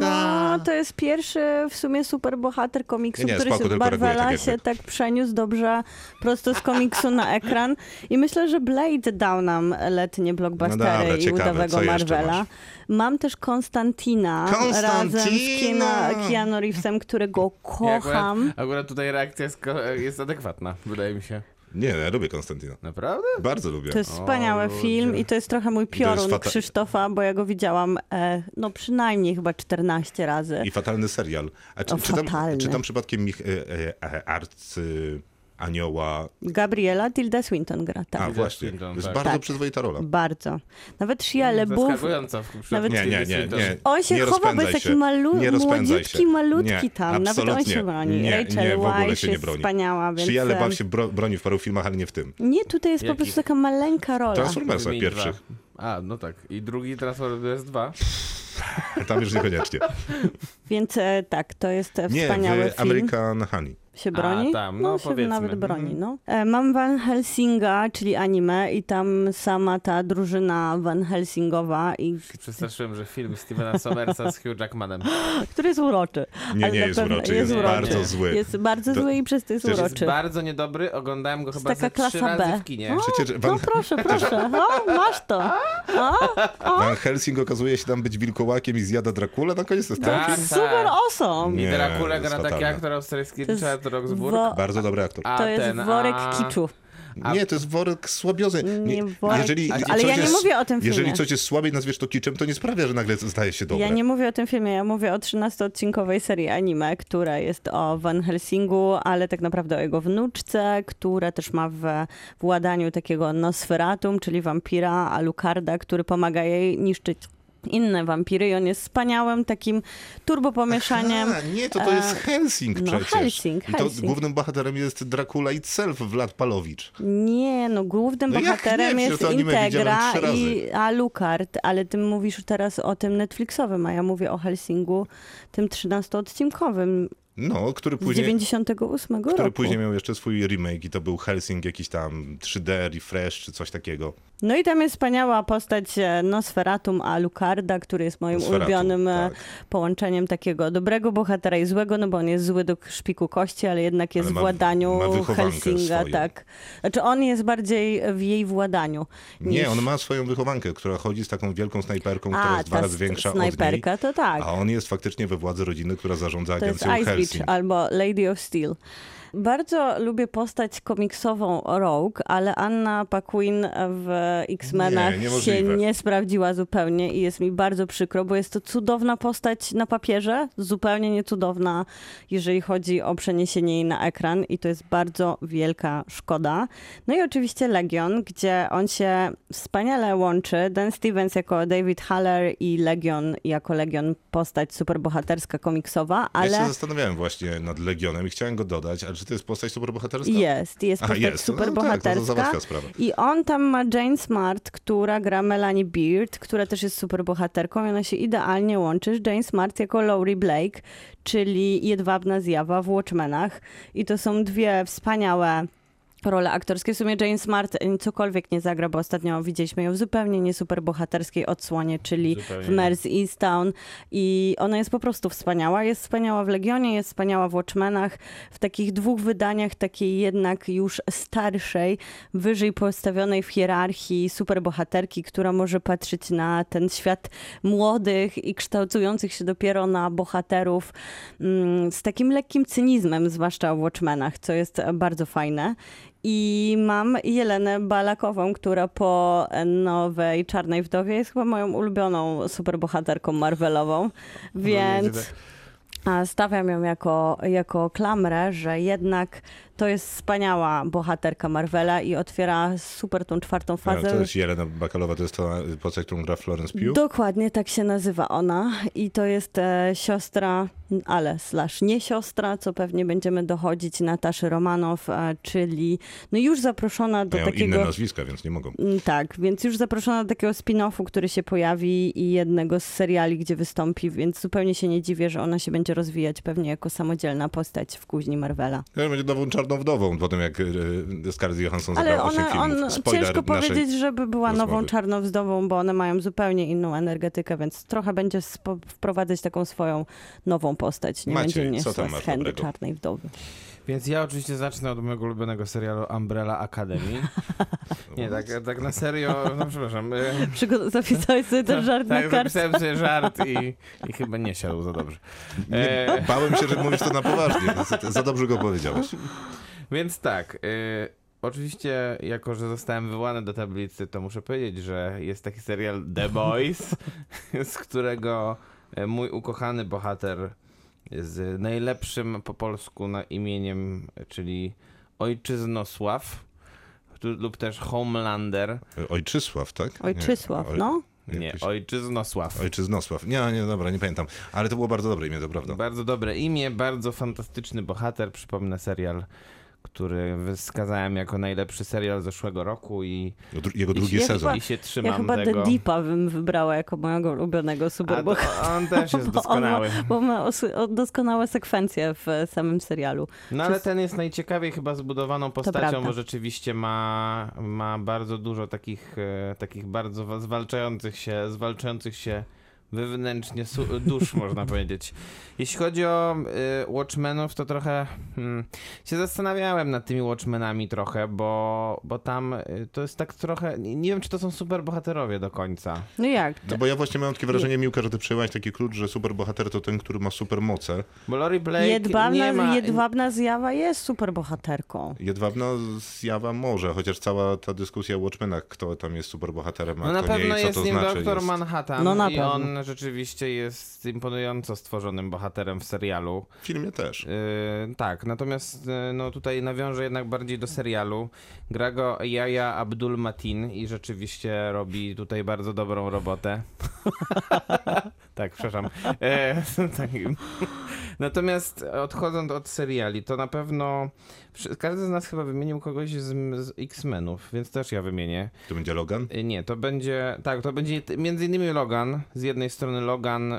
[SPEAKER 2] No, to jest pierwszy w sumie superbohater komiksu,
[SPEAKER 1] Nie, nie,
[SPEAKER 2] który
[SPEAKER 1] spoko,
[SPEAKER 2] się Marvela
[SPEAKER 1] tak jak
[SPEAKER 2] się tak przeniósł dobrze prosto z komiksu na ekran. I myślę, że Blade dał nam letnie blockbustery
[SPEAKER 1] No dobra,
[SPEAKER 2] i
[SPEAKER 1] ciekawe,
[SPEAKER 2] udawego Marvela. Mam też Konstantina,
[SPEAKER 1] Konstantina!
[SPEAKER 2] razem z Kina, Keanu Reevesem, którego
[SPEAKER 3] I akurat,
[SPEAKER 2] kocham.
[SPEAKER 3] akurat tutaj reakcja jest, jest adekwatna, wydaje mi się.
[SPEAKER 1] Nie, ja lubię Konstantina.
[SPEAKER 3] Naprawdę?
[SPEAKER 1] Bardzo lubię.
[SPEAKER 2] To jest wspaniały
[SPEAKER 3] ludzie.
[SPEAKER 2] film i to jest trochę mój piorun
[SPEAKER 1] fata-
[SPEAKER 2] Krzysztofa, bo ja go widziałam e, no przynajmniej chyba 14 razy.
[SPEAKER 1] I fatalny serial. A czy,
[SPEAKER 2] O,
[SPEAKER 1] czy, tam,
[SPEAKER 2] fatalny.
[SPEAKER 1] czy tam przypadkiem Mich, e, e, arcy anioła...
[SPEAKER 2] Gabriela Tilda Swinton gra, tak.
[SPEAKER 1] A właśnie,
[SPEAKER 3] Swinton,
[SPEAKER 1] to jest
[SPEAKER 3] tak.
[SPEAKER 1] bardzo
[SPEAKER 2] Tak.
[SPEAKER 1] przyzwoita rola.
[SPEAKER 2] Bardzo. Nawet Shia
[SPEAKER 3] w przypadku
[SPEAKER 2] Nawet-
[SPEAKER 1] Nie, nie, nie, nie.
[SPEAKER 2] On się
[SPEAKER 1] nie
[SPEAKER 2] chowa, bo jest
[SPEAKER 1] się.
[SPEAKER 2] taki malu- młodziutki,
[SPEAKER 1] się.
[SPEAKER 2] malutki
[SPEAKER 1] nie,
[SPEAKER 2] tam. Nawet on się broni.
[SPEAKER 1] Nie,
[SPEAKER 2] Rachel
[SPEAKER 1] nie, w ogóle
[SPEAKER 2] Weisz
[SPEAKER 1] się nie
[SPEAKER 2] jest
[SPEAKER 1] broni.
[SPEAKER 2] wspaniała, więc...
[SPEAKER 1] Shia
[SPEAKER 2] em,
[SPEAKER 1] LaBeouf się bro, broni w paru filmach, ale nie w tym.
[SPEAKER 2] Nie, tutaj jest po prostu taka maleńka rola.
[SPEAKER 1] Transformersach pierwszych.
[SPEAKER 3] A, no tak. I drugi Transformers 2.
[SPEAKER 1] Tam już niekoniecznie.
[SPEAKER 2] Więc e, tak, to jest e,
[SPEAKER 1] Nie,
[SPEAKER 2] wspaniały
[SPEAKER 1] w
[SPEAKER 2] film.
[SPEAKER 1] American Honey.
[SPEAKER 2] Się
[SPEAKER 3] A,
[SPEAKER 2] broni?
[SPEAKER 3] tam, no,
[SPEAKER 2] się
[SPEAKER 3] powiedzmy.
[SPEAKER 2] nawet broni,
[SPEAKER 3] Mhm.
[SPEAKER 2] no. E, Mam Van Helsinga, czyli anime i tam sama ta drużyna Van Helsingowa, i,
[SPEAKER 3] Przestraszyłem, że film Stevena Somersa z Hugh Jackmanem.
[SPEAKER 2] który jest uroczy.
[SPEAKER 1] Nie, nie jest uroczy,
[SPEAKER 2] jest
[SPEAKER 1] jest,
[SPEAKER 3] uroczy.
[SPEAKER 1] bardzo zły.
[SPEAKER 2] Jest bardzo
[SPEAKER 1] To-
[SPEAKER 2] zły i przez to jest
[SPEAKER 1] Przecież
[SPEAKER 3] Jest
[SPEAKER 2] uroczy.
[SPEAKER 3] bardzo niedobry, oglądałem go chyba
[SPEAKER 2] taka
[SPEAKER 3] ze trzy
[SPEAKER 2] klasa
[SPEAKER 3] razy
[SPEAKER 2] B.
[SPEAKER 3] w kinie.
[SPEAKER 1] Przecież Van,
[SPEAKER 2] No proszę, proszę. O, masz to. O,
[SPEAKER 1] Van Helsing okazuje się tam być wilkołakiem i zjada Drakulę na koniec
[SPEAKER 3] Tak.
[SPEAKER 1] tak.
[SPEAKER 2] super awesome.
[SPEAKER 3] I
[SPEAKER 1] Nie,
[SPEAKER 3] Dracula
[SPEAKER 1] jest
[SPEAKER 3] gra taki aktor australijski Richard Roxburgh.
[SPEAKER 2] wo-
[SPEAKER 1] Bardzo dobry aktor.
[SPEAKER 3] A
[SPEAKER 2] To jest
[SPEAKER 3] ten,
[SPEAKER 2] worek
[SPEAKER 3] a...
[SPEAKER 2] kiczu.
[SPEAKER 3] A-
[SPEAKER 1] Nie, to jest worek słabiozy.
[SPEAKER 2] Nie worek
[SPEAKER 1] jeżeli,
[SPEAKER 2] Ale ja nie
[SPEAKER 1] jest,
[SPEAKER 2] mówię o tym filmie.
[SPEAKER 1] Jeżeli coś jest słabe i nazwiesz to kiczem, to nie sprawia, że nagle staje się dobre.
[SPEAKER 2] Ja nie mówię o tym filmie, ja mówię o 13-odcinkowej serii anime, która jest o Van Helsingu, ale tak naprawdę o jego wnuczce, która też ma w władaniu takiego Nosferatum, czyli wampira Alucarda, który pomaga jej niszczyć inne wampiry i on jest wspaniałym takim turbopomieszaniem.
[SPEAKER 1] A, nie, to to jest
[SPEAKER 2] E,
[SPEAKER 1] Helsing
[SPEAKER 2] no,
[SPEAKER 1] przecież.
[SPEAKER 2] Helsing,
[SPEAKER 1] I to
[SPEAKER 2] Helsing.
[SPEAKER 1] głównym bohaterem jest Dracula itself, Vlad Palowicz.
[SPEAKER 2] Nie, no głównym
[SPEAKER 1] No
[SPEAKER 2] bohaterem jest Integra i Alucard, ale ty mówisz teraz o tym Netflixowym, a ja mówię o Helsingu, tym 13-odcinkowym.
[SPEAKER 1] No, który
[SPEAKER 2] Z
[SPEAKER 1] później...
[SPEAKER 2] 98
[SPEAKER 1] Który
[SPEAKER 2] roku.
[SPEAKER 1] później miał jeszcze swój remake i to był Helsing jakiś tam 3D, refresh czy coś takiego.
[SPEAKER 2] No i tam jest wspaniała postać e, Nosferatum Alucarda, który jest moim
[SPEAKER 1] Nosferatu,
[SPEAKER 2] ulubionym e,
[SPEAKER 1] tak.
[SPEAKER 2] połączeniem takiego dobrego bohatera i złego, no bo on jest zły do szpiku kości, ale jednak jest
[SPEAKER 1] Ale
[SPEAKER 2] w
[SPEAKER 1] ma-
[SPEAKER 2] władaniu
[SPEAKER 1] ma wychowankę
[SPEAKER 2] Helsinga,
[SPEAKER 1] swoją.
[SPEAKER 2] tak. Znaczy on jest bardziej w jej władaniu.
[SPEAKER 1] Nie,
[SPEAKER 2] niż...
[SPEAKER 1] on ma swoją wychowankę, która chodzi z taką wielką snajperką, która
[SPEAKER 2] A,
[SPEAKER 1] jest dwa razy większa
[SPEAKER 2] snajperka,
[SPEAKER 1] od
[SPEAKER 2] to tak.
[SPEAKER 1] niej. A on jest faktycznie we władzy rodziny, która zarządza
[SPEAKER 2] To
[SPEAKER 1] agencją
[SPEAKER 2] Ice Beach albo Lady of Steel. Bardzo lubię postać komiksową Rogue, ale Anna Paquin w X-Menach
[SPEAKER 1] Nie,
[SPEAKER 2] się nie sprawdziła zupełnie i jest mi bardzo przykro, bo jest to cudowna postać na papierze, zupełnie niecudowna, jeżeli chodzi o przeniesienie jej na ekran i to jest bardzo wielka szkoda. No i oczywiście Legion, gdzie on się wspaniale łączy. Dan Stevens jako David Haller i Legion jako Legion postać superbohaterska komiksowa,
[SPEAKER 1] Ja
[SPEAKER 2] ale...
[SPEAKER 1] się zastanawiałem właśnie nad Legionem i chciałem go dodać, ale czy to jest postać superbohaterska?
[SPEAKER 2] Jest, jest
[SPEAKER 1] Aha,
[SPEAKER 2] postać
[SPEAKER 1] jest.
[SPEAKER 2] super
[SPEAKER 1] No, tak,
[SPEAKER 2] bohaterska.
[SPEAKER 1] to załatwia sprawę.
[SPEAKER 2] I on tam ma Jane Smart, która gra Melanie Beard, która też jest super bohaterką i ona się idealnie łączy z Jane Smart jako Laurie Blake, czyli jedwabna zjawa w Watchmenach. I to są dwie wspaniałe role aktorskie. W sumie Jane Smart e, cokolwiek nie zagra, bo ostatnio widzieliśmy ją w zupełnie nie super bohaterskiej odsłonie, czyli
[SPEAKER 3] Zupełnie
[SPEAKER 2] w. Mers Easttown i ona jest po prostu wspaniała. Jest wspaniała w Legionie, jest wspaniała w Watchmenach. W takich dwóch wydaniach, takiej jednak już starszej, wyżej postawionej w hierarchii superbohaterki, która może patrzeć na ten świat młodych i kształtujących się dopiero na bohaterów mm, z takim lekkim cynizmem, zwłaszcza w Watchmenach, co jest bardzo fajne. I mam Jelenę Balakową, która po nowej Czarnej Wdowie jest chyba moją ulubioną superbohaterką Marvelową, więc a, stawiam ją jako, jako klamrę, że jednak to jest wspaniała bohaterka Marvela i otwiera super tą czwartą fazę.
[SPEAKER 1] to jest Jelena Bakalowa, to jest ta postać, którą gra Florence Pugh?
[SPEAKER 2] Dokładnie tak się nazywa ona i to jest e, siostra, ale slash nie siostra, co pewnie będziemy dochodzić Nataszy Romanow, e, czyli no już zaproszona do
[SPEAKER 1] Mają
[SPEAKER 2] takiego...
[SPEAKER 1] inne nazwiska, więc nie mogą.
[SPEAKER 2] Mm, Tak, więc już zaproszona do takiego spin-offu, który się pojawi i jednego z seriali, gdzie wystąpi, więc zupełnie się nie dziwię, że ona się będzie rozwijać pewnie jako samodzielna postać w kuźni Marvela.
[SPEAKER 1] Ja, Będzie nową czarną wdową, po tym jak e, Scarlett Johansson
[SPEAKER 2] Ale
[SPEAKER 1] zagrała 8
[SPEAKER 2] ona,
[SPEAKER 1] filmów.
[SPEAKER 2] on,
[SPEAKER 1] Spoiler
[SPEAKER 2] ciężko powiedzieć, żeby była nową
[SPEAKER 1] rozmowy.
[SPEAKER 2] czarnowzdową, bo one mają zupełnie inną energetykę, więc trochę będzie wprowadzać taką swoją nową postać. Nie
[SPEAKER 1] Maciej,
[SPEAKER 2] będzie
[SPEAKER 1] co tam masz
[SPEAKER 2] czarnej wdowy.
[SPEAKER 3] Więc ja oczywiście zacznę od mojego ulubionego serialu Umbrella Academy. Nie, tak, tak na serio, no przepraszam. e,
[SPEAKER 2] Przygo- Zapisałeś sobie ten żart
[SPEAKER 3] tak,
[SPEAKER 2] na kartce?
[SPEAKER 3] zapisałem sobie żart i, i chyba nie siadł za dobrze.
[SPEAKER 1] Nie,
[SPEAKER 3] E,
[SPEAKER 1] bałem się, że mówisz to na poważnie. Za, dobrze go powiedziałeś.
[SPEAKER 3] Więc tak, y, oczywiście jako, że zostałem wywołany do tablicy, to muszę powiedzieć, że jest taki serial The Boys, z którego e, mój ukochany bohater z najlepszym po polsku na imieniem, czyli Ojczyznosław lub też Homelander.
[SPEAKER 1] Ojczysław, tak?
[SPEAKER 2] Ojczysław,
[SPEAKER 1] Nie, oj-
[SPEAKER 2] no.
[SPEAKER 3] Nie, Ojczyznosław.
[SPEAKER 1] Ojczyznosław. Nie, nie, dobra, nie pamiętam. Ale to było bardzo dobre imię, to prawda.
[SPEAKER 3] Bardzo dobre imię, bardzo fantastyczny bohater. Przypomnę serial, który wskazałem jako najlepszy serial zeszłego roku i,
[SPEAKER 1] Dru- Jego drugi
[SPEAKER 2] Ja
[SPEAKER 1] sezon.
[SPEAKER 2] chyba-
[SPEAKER 3] i się trzymam
[SPEAKER 2] Ja chyba
[SPEAKER 3] tego.
[SPEAKER 2] The Deepa bym wybrała jako mojego ulubionego
[SPEAKER 3] A
[SPEAKER 2] superbohatera.
[SPEAKER 3] on też jest
[SPEAKER 2] Bo on ma-
[SPEAKER 3] doskonały.
[SPEAKER 2] Bo ma doskonałe sekwencje w e, samym serialu.
[SPEAKER 3] No ale ten jest najciekawiej chyba zbudowaną postacią, bo rzeczywiście ma, ma bardzo dużo takich, e, takich bardzo wa- zwalczających się, zwalczających się wewnętrznie dusz, można powiedzieć. Jeśli chodzi o y, Watchmenów, to trochę hmm, się zastanawiałem nad tymi Watchmenami trochę, bo, bo tam y, to jest tak trochę, nie, nie wiem czy to są super bohaterowie do końca.
[SPEAKER 2] No jak?
[SPEAKER 1] No bo ja właśnie miałem takie wrażenie, Miłka, że ty przyjęłaś taki klucz, że superbohater to ten, który ma supermoce.
[SPEAKER 3] Bo Lori Blake nie
[SPEAKER 2] Jedwabna,
[SPEAKER 3] ma...
[SPEAKER 2] jedwabna zjawa jest superbohaterką.
[SPEAKER 1] Jedwabna zjawa może, chociaż cała ta dyskusja o Watchmenach, kto tam jest superbohaterem, a
[SPEAKER 3] No na
[SPEAKER 1] kto nie
[SPEAKER 3] pewno
[SPEAKER 1] i co
[SPEAKER 3] jest
[SPEAKER 1] to
[SPEAKER 3] nim
[SPEAKER 1] znaczy.
[SPEAKER 3] Doktor
[SPEAKER 1] jest...
[SPEAKER 3] Manhattan
[SPEAKER 2] No na pewno.
[SPEAKER 3] On rzeczywiście jest imponująco stworzonym bohaterem w serialu.
[SPEAKER 1] W filmie też.
[SPEAKER 3] Yy, tak, natomiast yy, no tutaj nawiążę jednak bardziej do serialu. Gra go Yahya Abdul Matin i rzeczywiście robi tutaj bardzo dobrą robotę. tak, przepraszam. E, tak. Natomiast odchodząc od seriali, to na pewno każdy z nas chyba wymienił kogoś z, z X-Menów, więc też ja wymienię.
[SPEAKER 1] To będzie Logan?
[SPEAKER 3] Y, Nie, to będzie. Tak, to będzie między innymi Logan. Z jednej strony Logan.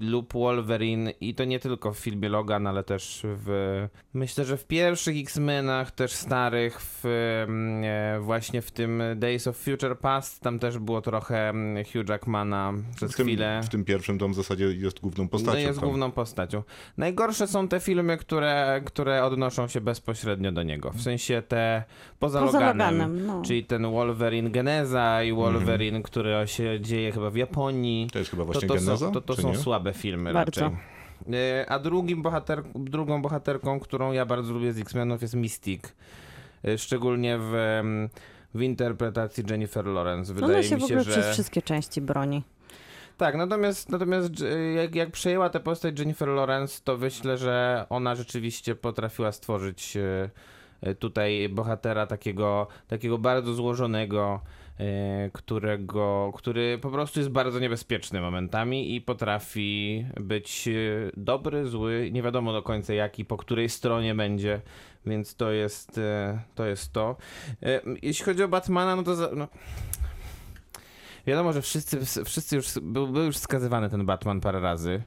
[SPEAKER 3] Lub Wolverine i to nie tylko w filmie Logan, ale też w myślę, że w pierwszych X-Menach, też starych, w, mm, e, właśnie w tym Days of Future Past, tam też było trochę mm, Hugh Jackmana przez
[SPEAKER 1] W tym,
[SPEAKER 3] chwilę.
[SPEAKER 1] w tym pierwszym to on w zasadzie jest główną postacią.
[SPEAKER 3] No jest
[SPEAKER 1] tam.
[SPEAKER 3] główną postacią. Najgorsze są te filmy, które, które odnoszą się bezpośrednio do niego. W sensie te poza,
[SPEAKER 2] Poza
[SPEAKER 3] Loganem.
[SPEAKER 2] Loganem, no.
[SPEAKER 3] Czyli ten Wolverine Geneza i Wolverine,
[SPEAKER 1] Mhm.
[SPEAKER 3] który się dzieje chyba w Japonii.
[SPEAKER 1] To jest chyba
[SPEAKER 3] To,
[SPEAKER 1] właśnie
[SPEAKER 3] to,
[SPEAKER 1] Geneza,
[SPEAKER 3] są, to, to są
[SPEAKER 1] nie?
[SPEAKER 3] słabe filmy
[SPEAKER 2] Bardzo.
[SPEAKER 3] raczej. E, A drugim bohater, drugą bohaterką, którą ja bardzo lubię z X-Menów jest Mystique. E, Szczególnie w, w interpretacji Jennifer Lawrence. Wydaje
[SPEAKER 2] Ona się
[SPEAKER 3] mi
[SPEAKER 2] w
[SPEAKER 3] się,
[SPEAKER 2] ogóle
[SPEAKER 3] że...
[SPEAKER 2] przez wszystkie części broni.
[SPEAKER 3] Tak, natomiast, natomiast dż- jak, jak przejęła tę postać Jennifer Lawrence, to myślę, że ona rzeczywiście potrafiła stworzyć e, e, tutaj bohatera takiego, takiego bardzo złożonego, e, którego, który po prostu jest bardzo niebezpieczny momentami i potrafi być e, dobry, zły, nie wiadomo do końca jaki, po której stronie będzie, więc to jest e, to. Jest to. E, Jeśli chodzi o Batmana, no to za, no, Wiadomo, że wszyscy, wszyscy już, był, był już skazywany ten Batman parę razy.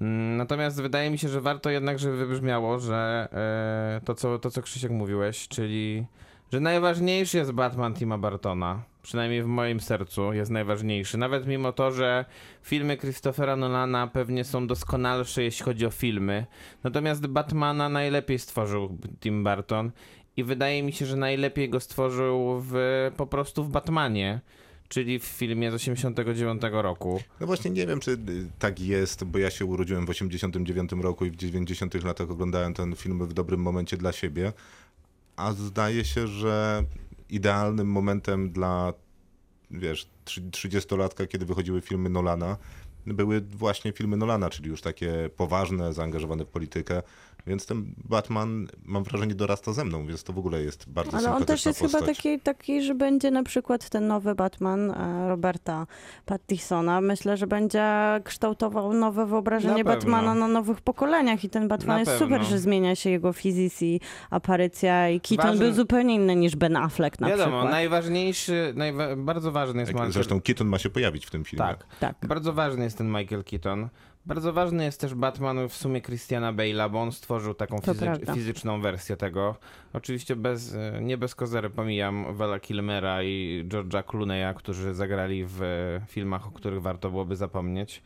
[SPEAKER 3] Mm, Natomiast wydaje mi się, że warto jednak, żeby wybrzmiało, że e, to, co, to, co Krzysiek mówiłeś, czyli że najważniejszy jest Batman Tima Bartona. Przynajmniej w moim sercu jest najważniejszy. Nawet mimo to, że filmy Christophera Nolana pewnie są doskonalsze, jeśli chodzi o filmy. Natomiast Batmana najlepiej stworzył Tim Burton. I wydaje mi się, że najlepiej go stworzył w, po prostu w Batmanie czyli w filmie z 89 roku.
[SPEAKER 1] No właśnie nie wiem, czy tak jest, bo ja się urodziłem w 89 roku i w 90 latach oglądałem ten film w dobrym momencie dla siebie, a zdaje się, że idealnym momentem dla, wiesz, 30-latka, kiedy wychodziły filmy Nolana, były właśnie filmy Nolana, czyli już takie poważne, zaangażowane w politykę, więc ten Batman, mam wrażenie, dorasta ze mną, więc to w ogóle jest bardzo
[SPEAKER 2] Ale on też jest
[SPEAKER 1] postać.
[SPEAKER 2] chyba taki, taki, że będzie na przykład ten nowy Batman e, Roberta Pattisona. Myślę, że będzie kształtował nowe wyobrażenie
[SPEAKER 3] Na.
[SPEAKER 2] Batmana na nowych pokoleniach i ten Batman
[SPEAKER 3] Na
[SPEAKER 2] jest
[SPEAKER 3] pewno.
[SPEAKER 2] super, że zmienia się jego fizis i aparycja i Keaton
[SPEAKER 3] Ważny-
[SPEAKER 2] był zupełnie inny niż Ben Affleck na
[SPEAKER 3] Wiadomo,
[SPEAKER 2] przykład.
[SPEAKER 3] najważniejszy, najwa bardzo ważny jest
[SPEAKER 1] Jak-
[SPEAKER 3] Michael...
[SPEAKER 1] Zresztą Keaton ma się pojawić w tym filmie.
[SPEAKER 3] Tak,
[SPEAKER 2] Tak.
[SPEAKER 3] bardzo ważny jest ten Michael Keaton. Bardzo ważny jest też Batman w sumie Christiana Bale'a, bo on stworzył taką fizy- fizyczną wersję tego. Oczywiście bez, e, nie bez kozery pomijam Vala Kilmera i George'a Clooney'a, którzy zagrali w e, filmach, o których warto byłoby zapomnieć.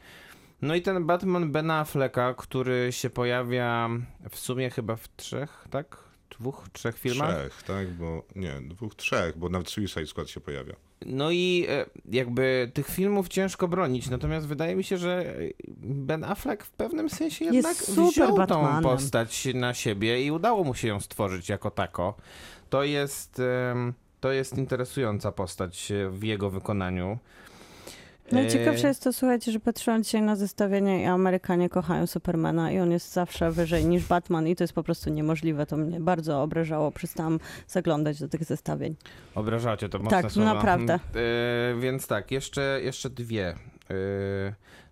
[SPEAKER 3] No i ten Batman Bena Afflecka, który się pojawia w sumie chyba w trzech, tak? Dwóch, trzech filmach?
[SPEAKER 1] Trzech, tak? Bo nie, dwóch, trzech, bo nawet Suicide Squad się pojawia.
[SPEAKER 3] No i e, jakby tych filmów ciężko bronić, natomiast wydaje mi się, że Ben Affleck w pewnym sensie
[SPEAKER 2] Jest
[SPEAKER 3] jednak
[SPEAKER 2] super
[SPEAKER 3] wziął tą
[SPEAKER 2] Batmanem.
[SPEAKER 3] postać na siebie i udało mu się ją stworzyć jako tako. To jest, to jest interesująca postać w jego wykonaniu.
[SPEAKER 2] Najciekawsze
[SPEAKER 3] E,
[SPEAKER 2] jest to, słuchajcie, że patrzyłam dzisiaj na zestawienie i Amerykanie kochają Supermana i on jest zawsze wyżej niż Batman i to jest po prostu niemożliwe. To mnie bardzo obrażało. Przestałam zaglądać do tych zestawień.
[SPEAKER 3] Obrażacie to mocne
[SPEAKER 2] Tak,
[SPEAKER 3] słowa.
[SPEAKER 2] naprawdę.
[SPEAKER 3] E, więc tak, jeszcze, jeszcze dwie. E,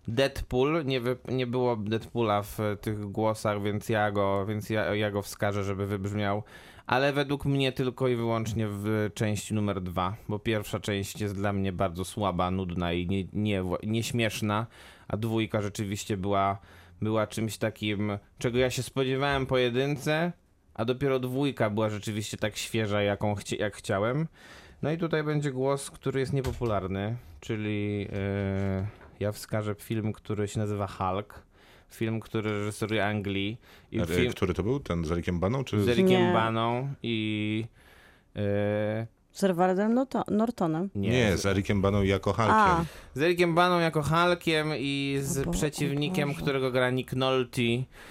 [SPEAKER 3] Deadpool, nie, wy, nie było Deadpoola w tych głosach, więc ja go, więc ja, ja go wskażę, żeby wybrzmiał. Ale według mnie tylko i wyłącznie w części numer dwa, bo pierwsza część jest dla mnie bardzo słaba, nudna i nie, nie, nieśmieszna, a dwójka rzeczywiście była, była czymś takim, czego ja się spodziewałem po jedynce, a dopiero dwójka była rzeczywiście tak świeża, jaką chci- jak chciałem. No i tutaj będzie głos, który jest niepopularny, czyli yy, ja wskażę film, który się nazywa Hulk. Film, który reżyseruje Anglii. I
[SPEAKER 1] A,
[SPEAKER 3] film
[SPEAKER 1] Który to był? Ten z Ericiem Baną? Czy...
[SPEAKER 3] z Ericiem
[SPEAKER 2] Nie.
[SPEAKER 3] Baną i... Yy,
[SPEAKER 2] Z Edwardem Norto- Nortonem.
[SPEAKER 3] nie,
[SPEAKER 1] Nie, z Ericiem Baną jako Hulkiem.
[SPEAKER 2] A,
[SPEAKER 3] z Ericiem Baną jako Hulkiem i z
[SPEAKER 2] Bo-
[SPEAKER 3] przeciwnikiem,
[SPEAKER 2] Boże.
[SPEAKER 3] którego gra Nick Nolte.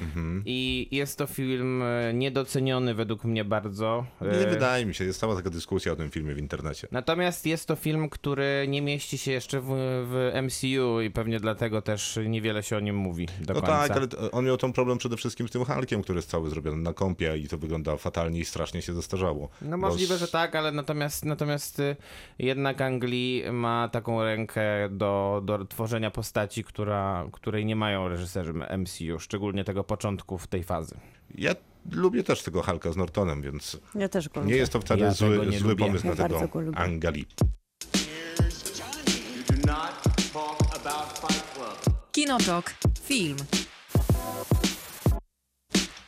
[SPEAKER 1] Mhm.
[SPEAKER 3] I jest to film e, niedoceniony według mnie bardzo.
[SPEAKER 1] Nie
[SPEAKER 3] E,
[SPEAKER 1] wydaje mi się, jest cała taka dyskusja o tym filmie w internecie.
[SPEAKER 3] Natomiast jest to film, który nie mieści się jeszcze w, w MCU i pewnie dlatego też niewiele się o nim mówi do
[SPEAKER 1] No
[SPEAKER 3] końca.
[SPEAKER 1] tak, ale on miał ten problem przede wszystkim z tym Hulkiem, który jest cały zrobiony na kompie i to wygląda fatalnie i strasznie się zestarzało.
[SPEAKER 3] No
[SPEAKER 1] Bo
[SPEAKER 3] możliwe,
[SPEAKER 1] z-
[SPEAKER 3] że tak, ale natomiast, natomiast y, jednak Anglii ma taką rękę do, do tworzenia postaci, która, której nie mają reżyserzy MCU, szczególnie tego początku w tej fazy.
[SPEAKER 1] Ja lubię też tego Hulka z Nortonem, więc
[SPEAKER 2] ja też go lubię.
[SPEAKER 1] nie jest to wcale
[SPEAKER 3] Ja
[SPEAKER 1] zły, zły
[SPEAKER 3] lubię.
[SPEAKER 1] pomysł
[SPEAKER 2] Ja
[SPEAKER 1] na tego. Angali.
[SPEAKER 4] Kinotok. film.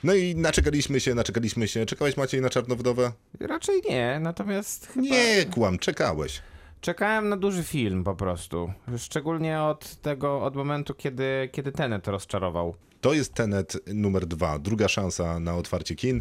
[SPEAKER 1] No i naczekaliśmy się, naczekaliśmy się. Czekałeś Maciej na Czarną Wdowę?
[SPEAKER 3] Raczej nie, natomiast chyba...
[SPEAKER 1] Nie, kłam, czekałeś.
[SPEAKER 3] Czekałem na duży film po prostu. Szczególnie od tego, od momentu, kiedy, kiedy Tenet rozczarował.
[SPEAKER 1] To jest Tenet numer dwa, druga szansa na otwarcie kin,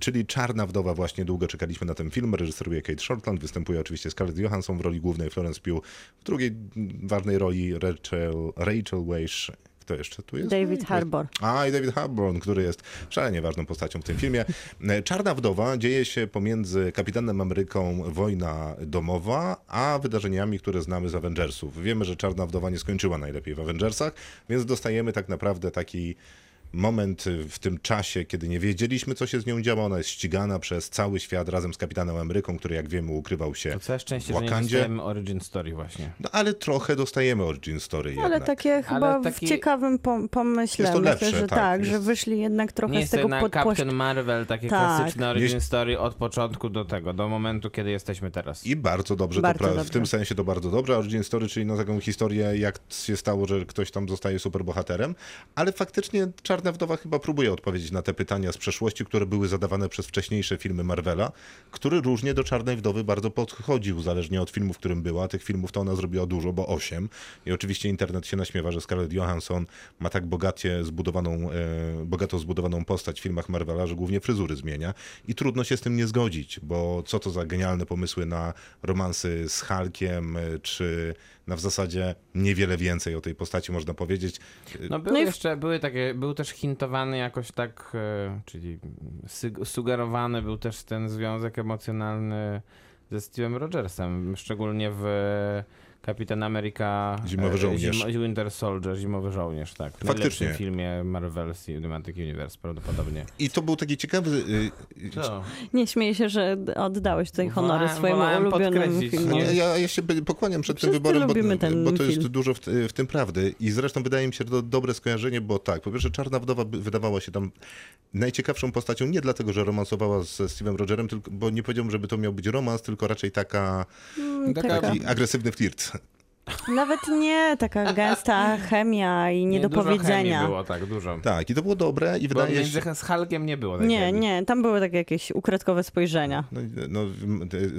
[SPEAKER 1] czyli Czarna Wdowa. Właśnie długo czekaliśmy na ten film. Reżyseruje Kate Shortland, występuje oczywiście Scarlett Johansson w roli głównej, Florence Pugh w drugiej ważnej roli Rachel, Rachel Weisz. Kto jeszcze tu jest?
[SPEAKER 2] David
[SPEAKER 1] No
[SPEAKER 2] Harbour.
[SPEAKER 1] A, i David Harbour, który jest szalenie ważną postacią w tym filmie. E, Czarna Wdowa dzieje się pomiędzy Kapitanem Ameryką Wojna Domowa, a wydarzeniami, które znamy z Avengersów. Wiemy, że Czarna Wdowa nie skończyła najlepiej w Avengersach, więc dostajemy tak naprawdę taki moment w tym czasie, kiedy nie wiedzieliśmy, co się z nią działo. Ona jest ścigana przez cały świat razem z Kapitanem Ameryką, który jak wiemy ukrywał się
[SPEAKER 3] To całe szczęście,
[SPEAKER 1] w
[SPEAKER 3] że nie
[SPEAKER 1] Wakandzie.
[SPEAKER 3] dostajemy origin story właśnie.
[SPEAKER 1] No ale trochę dostajemy origin story
[SPEAKER 2] Ale
[SPEAKER 1] jednak.
[SPEAKER 2] takie chyba
[SPEAKER 3] taki-
[SPEAKER 2] w ciekawym pom- pomyśle.
[SPEAKER 1] Jest to
[SPEAKER 2] Myślę,
[SPEAKER 1] lepsze,
[SPEAKER 2] że
[SPEAKER 1] tak,
[SPEAKER 2] tak, że
[SPEAKER 1] jest-
[SPEAKER 2] wyszli jednak trochę
[SPEAKER 3] Nie
[SPEAKER 2] z tego
[SPEAKER 3] na
[SPEAKER 2] podpłosz...
[SPEAKER 3] Captain Marvel, takie
[SPEAKER 2] Tak.
[SPEAKER 3] klasyczne origin story od początku do tego, do momentu, kiedy jesteśmy teraz.
[SPEAKER 1] I bardzo dobrze,
[SPEAKER 2] Bardzo
[SPEAKER 1] to pra- w
[SPEAKER 2] dobrze.
[SPEAKER 1] tym sensie to bardzo dobrze. Origin Story, czyli no taką historię, jak się stało, że ktoś tam zostaje superbohaterem, ale faktycznie Czarna Wdowa chyba próbuje odpowiedzieć na te pytania z przeszłości, które były zadawane przez wcześniejsze filmy Marvela, który różnie do Czarnej Wdowy bardzo podchodził, zależnie od filmu, w którym była. Tych filmów to ona zrobiła dużo, bo osiem. I oczywiście internet się naśmiewa, że Scarlett Johansson ma tak bogacie zbudowaną, e, bogato zbudowaną postać w filmach Marvela, że głównie fryzury zmienia. I trudno się z tym nie zgodzić, bo co to za genialne pomysły na romansy z Hulkiem, e, czy na w zasadzie niewiele więcej o tej postaci można powiedzieć.
[SPEAKER 3] No były
[SPEAKER 2] No i w-
[SPEAKER 3] jeszcze, były takie, był też hintowany jakoś tak, e, czyli sugerowany był też ten związek emocjonalny ze Steve'em Rogersem, szczególnie w Kapitan Ameryka
[SPEAKER 1] Zimowy
[SPEAKER 3] e,
[SPEAKER 1] żołnierz.
[SPEAKER 3] Zim, Winter Soldier, Zimowy Żołnierz, tak. W
[SPEAKER 1] Faktycznie.
[SPEAKER 3] najlepszym filmie Marvel Cinematic Universe prawdopodobnie.
[SPEAKER 1] I to był taki ciekawy. y, y,
[SPEAKER 3] Co?
[SPEAKER 2] Nie śmieję się, że oddałeś tutaj honory
[SPEAKER 3] Wolałem-
[SPEAKER 2] swojemu
[SPEAKER 3] wolałem
[SPEAKER 2] ulubionemu filmowi.
[SPEAKER 1] ja, ja, się pokłaniam przed tym
[SPEAKER 2] Wszyscy
[SPEAKER 1] wyborem, bo,
[SPEAKER 2] ten
[SPEAKER 1] bo to jest
[SPEAKER 2] film.
[SPEAKER 1] dużo w, w tym prawdy. I zresztą wydaje mi się to dobre skojarzenie, bo tak, po pierwsze Czarna Wdowa wydawała się tam najciekawszą postacią nie dlatego, że romansowała ze Steve'em Rogerem, tylko, bo nie powiedziałbym, żeby to miał być romans, tylko raczej taka,
[SPEAKER 2] Mm,
[SPEAKER 3] Taka-
[SPEAKER 2] taka,
[SPEAKER 1] taki agresywny flirt.
[SPEAKER 2] Nawet nie, taka gęsta chemia i
[SPEAKER 3] Nie, Dużo
[SPEAKER 2] niedopowiedzenia.
[SPEAKER 3] chemii było, tak, dużo.
[SPEAKER 1] Tak, i to było dobre i wydaje się...
[SPEAKER 3] z Hulkiem nie było
[SPEAKER 2] Nie,
[SPEAKER 3] chemii.
[SPEAKER 2] nie, tam były takie jakieś ukradkowe spojrzenia.
[SPEAKER 1] No, no,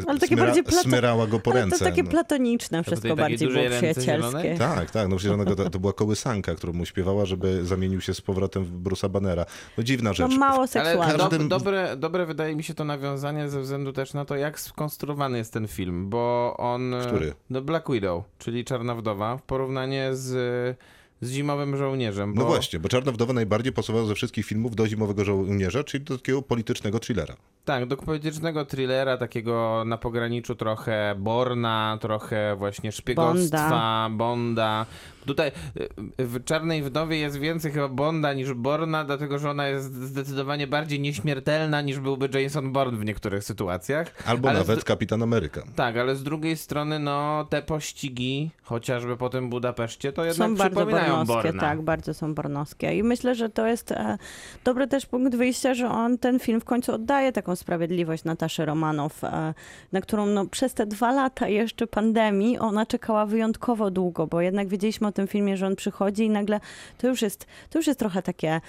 [SPEAKER 2] Ale takie
[SPEAKER 1] smyra,
[SPEAKER 2] bardziej plato-
[SPEAKER 1] smyrała go po
[SPEAKER 2] Ale
[SPEAKER 1] ręce.
[SPEAKER 2] to takie
[SPEAKER 1] no.
[SPEAKER 2] platoniczne, wszystko bardziej było przyjacielskie.
[SPEAKER 1] Tak, tak, no przecież ona go, to, to była kołysanka, którą mu śpiewała, żeby zamienił się z powrotem w Bruce'a Bannera. No dziwna
[SPEAKER 2] No
[SPEAKER 1] rzecz.
[SPEAKER 2] mało
[SPEAKER 3] Ale
[SPEAKER 2] seksualne.
[SPEAKER 1] każdym-
[SPEAKER 3] dob- dobre, dobre wydaje mi się to nawiązanie ze względu też na to, jak skonstruowany jest ten film, bo on...
[SPEAKER 1] Który?
[SPEAKER 3] No Black Widow, czyli Czarna Wdowa, w porównaniu z, z Zimowym Żołnierzem. Bo,
[SPEAKER 1] No właśnie, bo Czarna Wdowa najbardziej pasowała ze wszystkich filmów do Zimowego Żołnierza, czyli do takiego politycznego thrillera.
[SPEAKER 3] Tak, do politycznego thrillera, takiego na pograniczu trochę Borna, trochę właśnie szpiegostwa, Bonda. Tutaj y, w Czarnej Wdowie jest więcej chyba Bonda niż Borna, dlatego że ona jest zdecydowanie bardziej nieśmiertelna niż byłby Jason Bourne w niektórych sytuacjach.
[SPEAKER 1] Albo
[SPEAKER 3] Ale
[SPEAKER 1] nawet
[SPEAKER 3] z-
[SPEAKER 1] Kapitan Ameryka.
[SPEAKER 3] Tak, ale z drugiej strony, no, te pościgi, chociażby po tym Budapeszcie, to jednak
[SPEAKER 2] Są bardzo
[SPEAKER 3] przypominają Borna.
[SPEAKER 2] tak, bardzo są bornowskie. I myślę, że to jest e, dobry też punkt wyjścia, że on ten film w końcu oddaje taką sprawiedliwość Nataszy Romanow, e, na którą no, przez te dwa lata jeszcze pandemii ona czekała wyjątkowo długo, bo jednak wiedzieliśmy o tym filmie, że on przychodzi i nagle to już jest, to już jest trochę takie,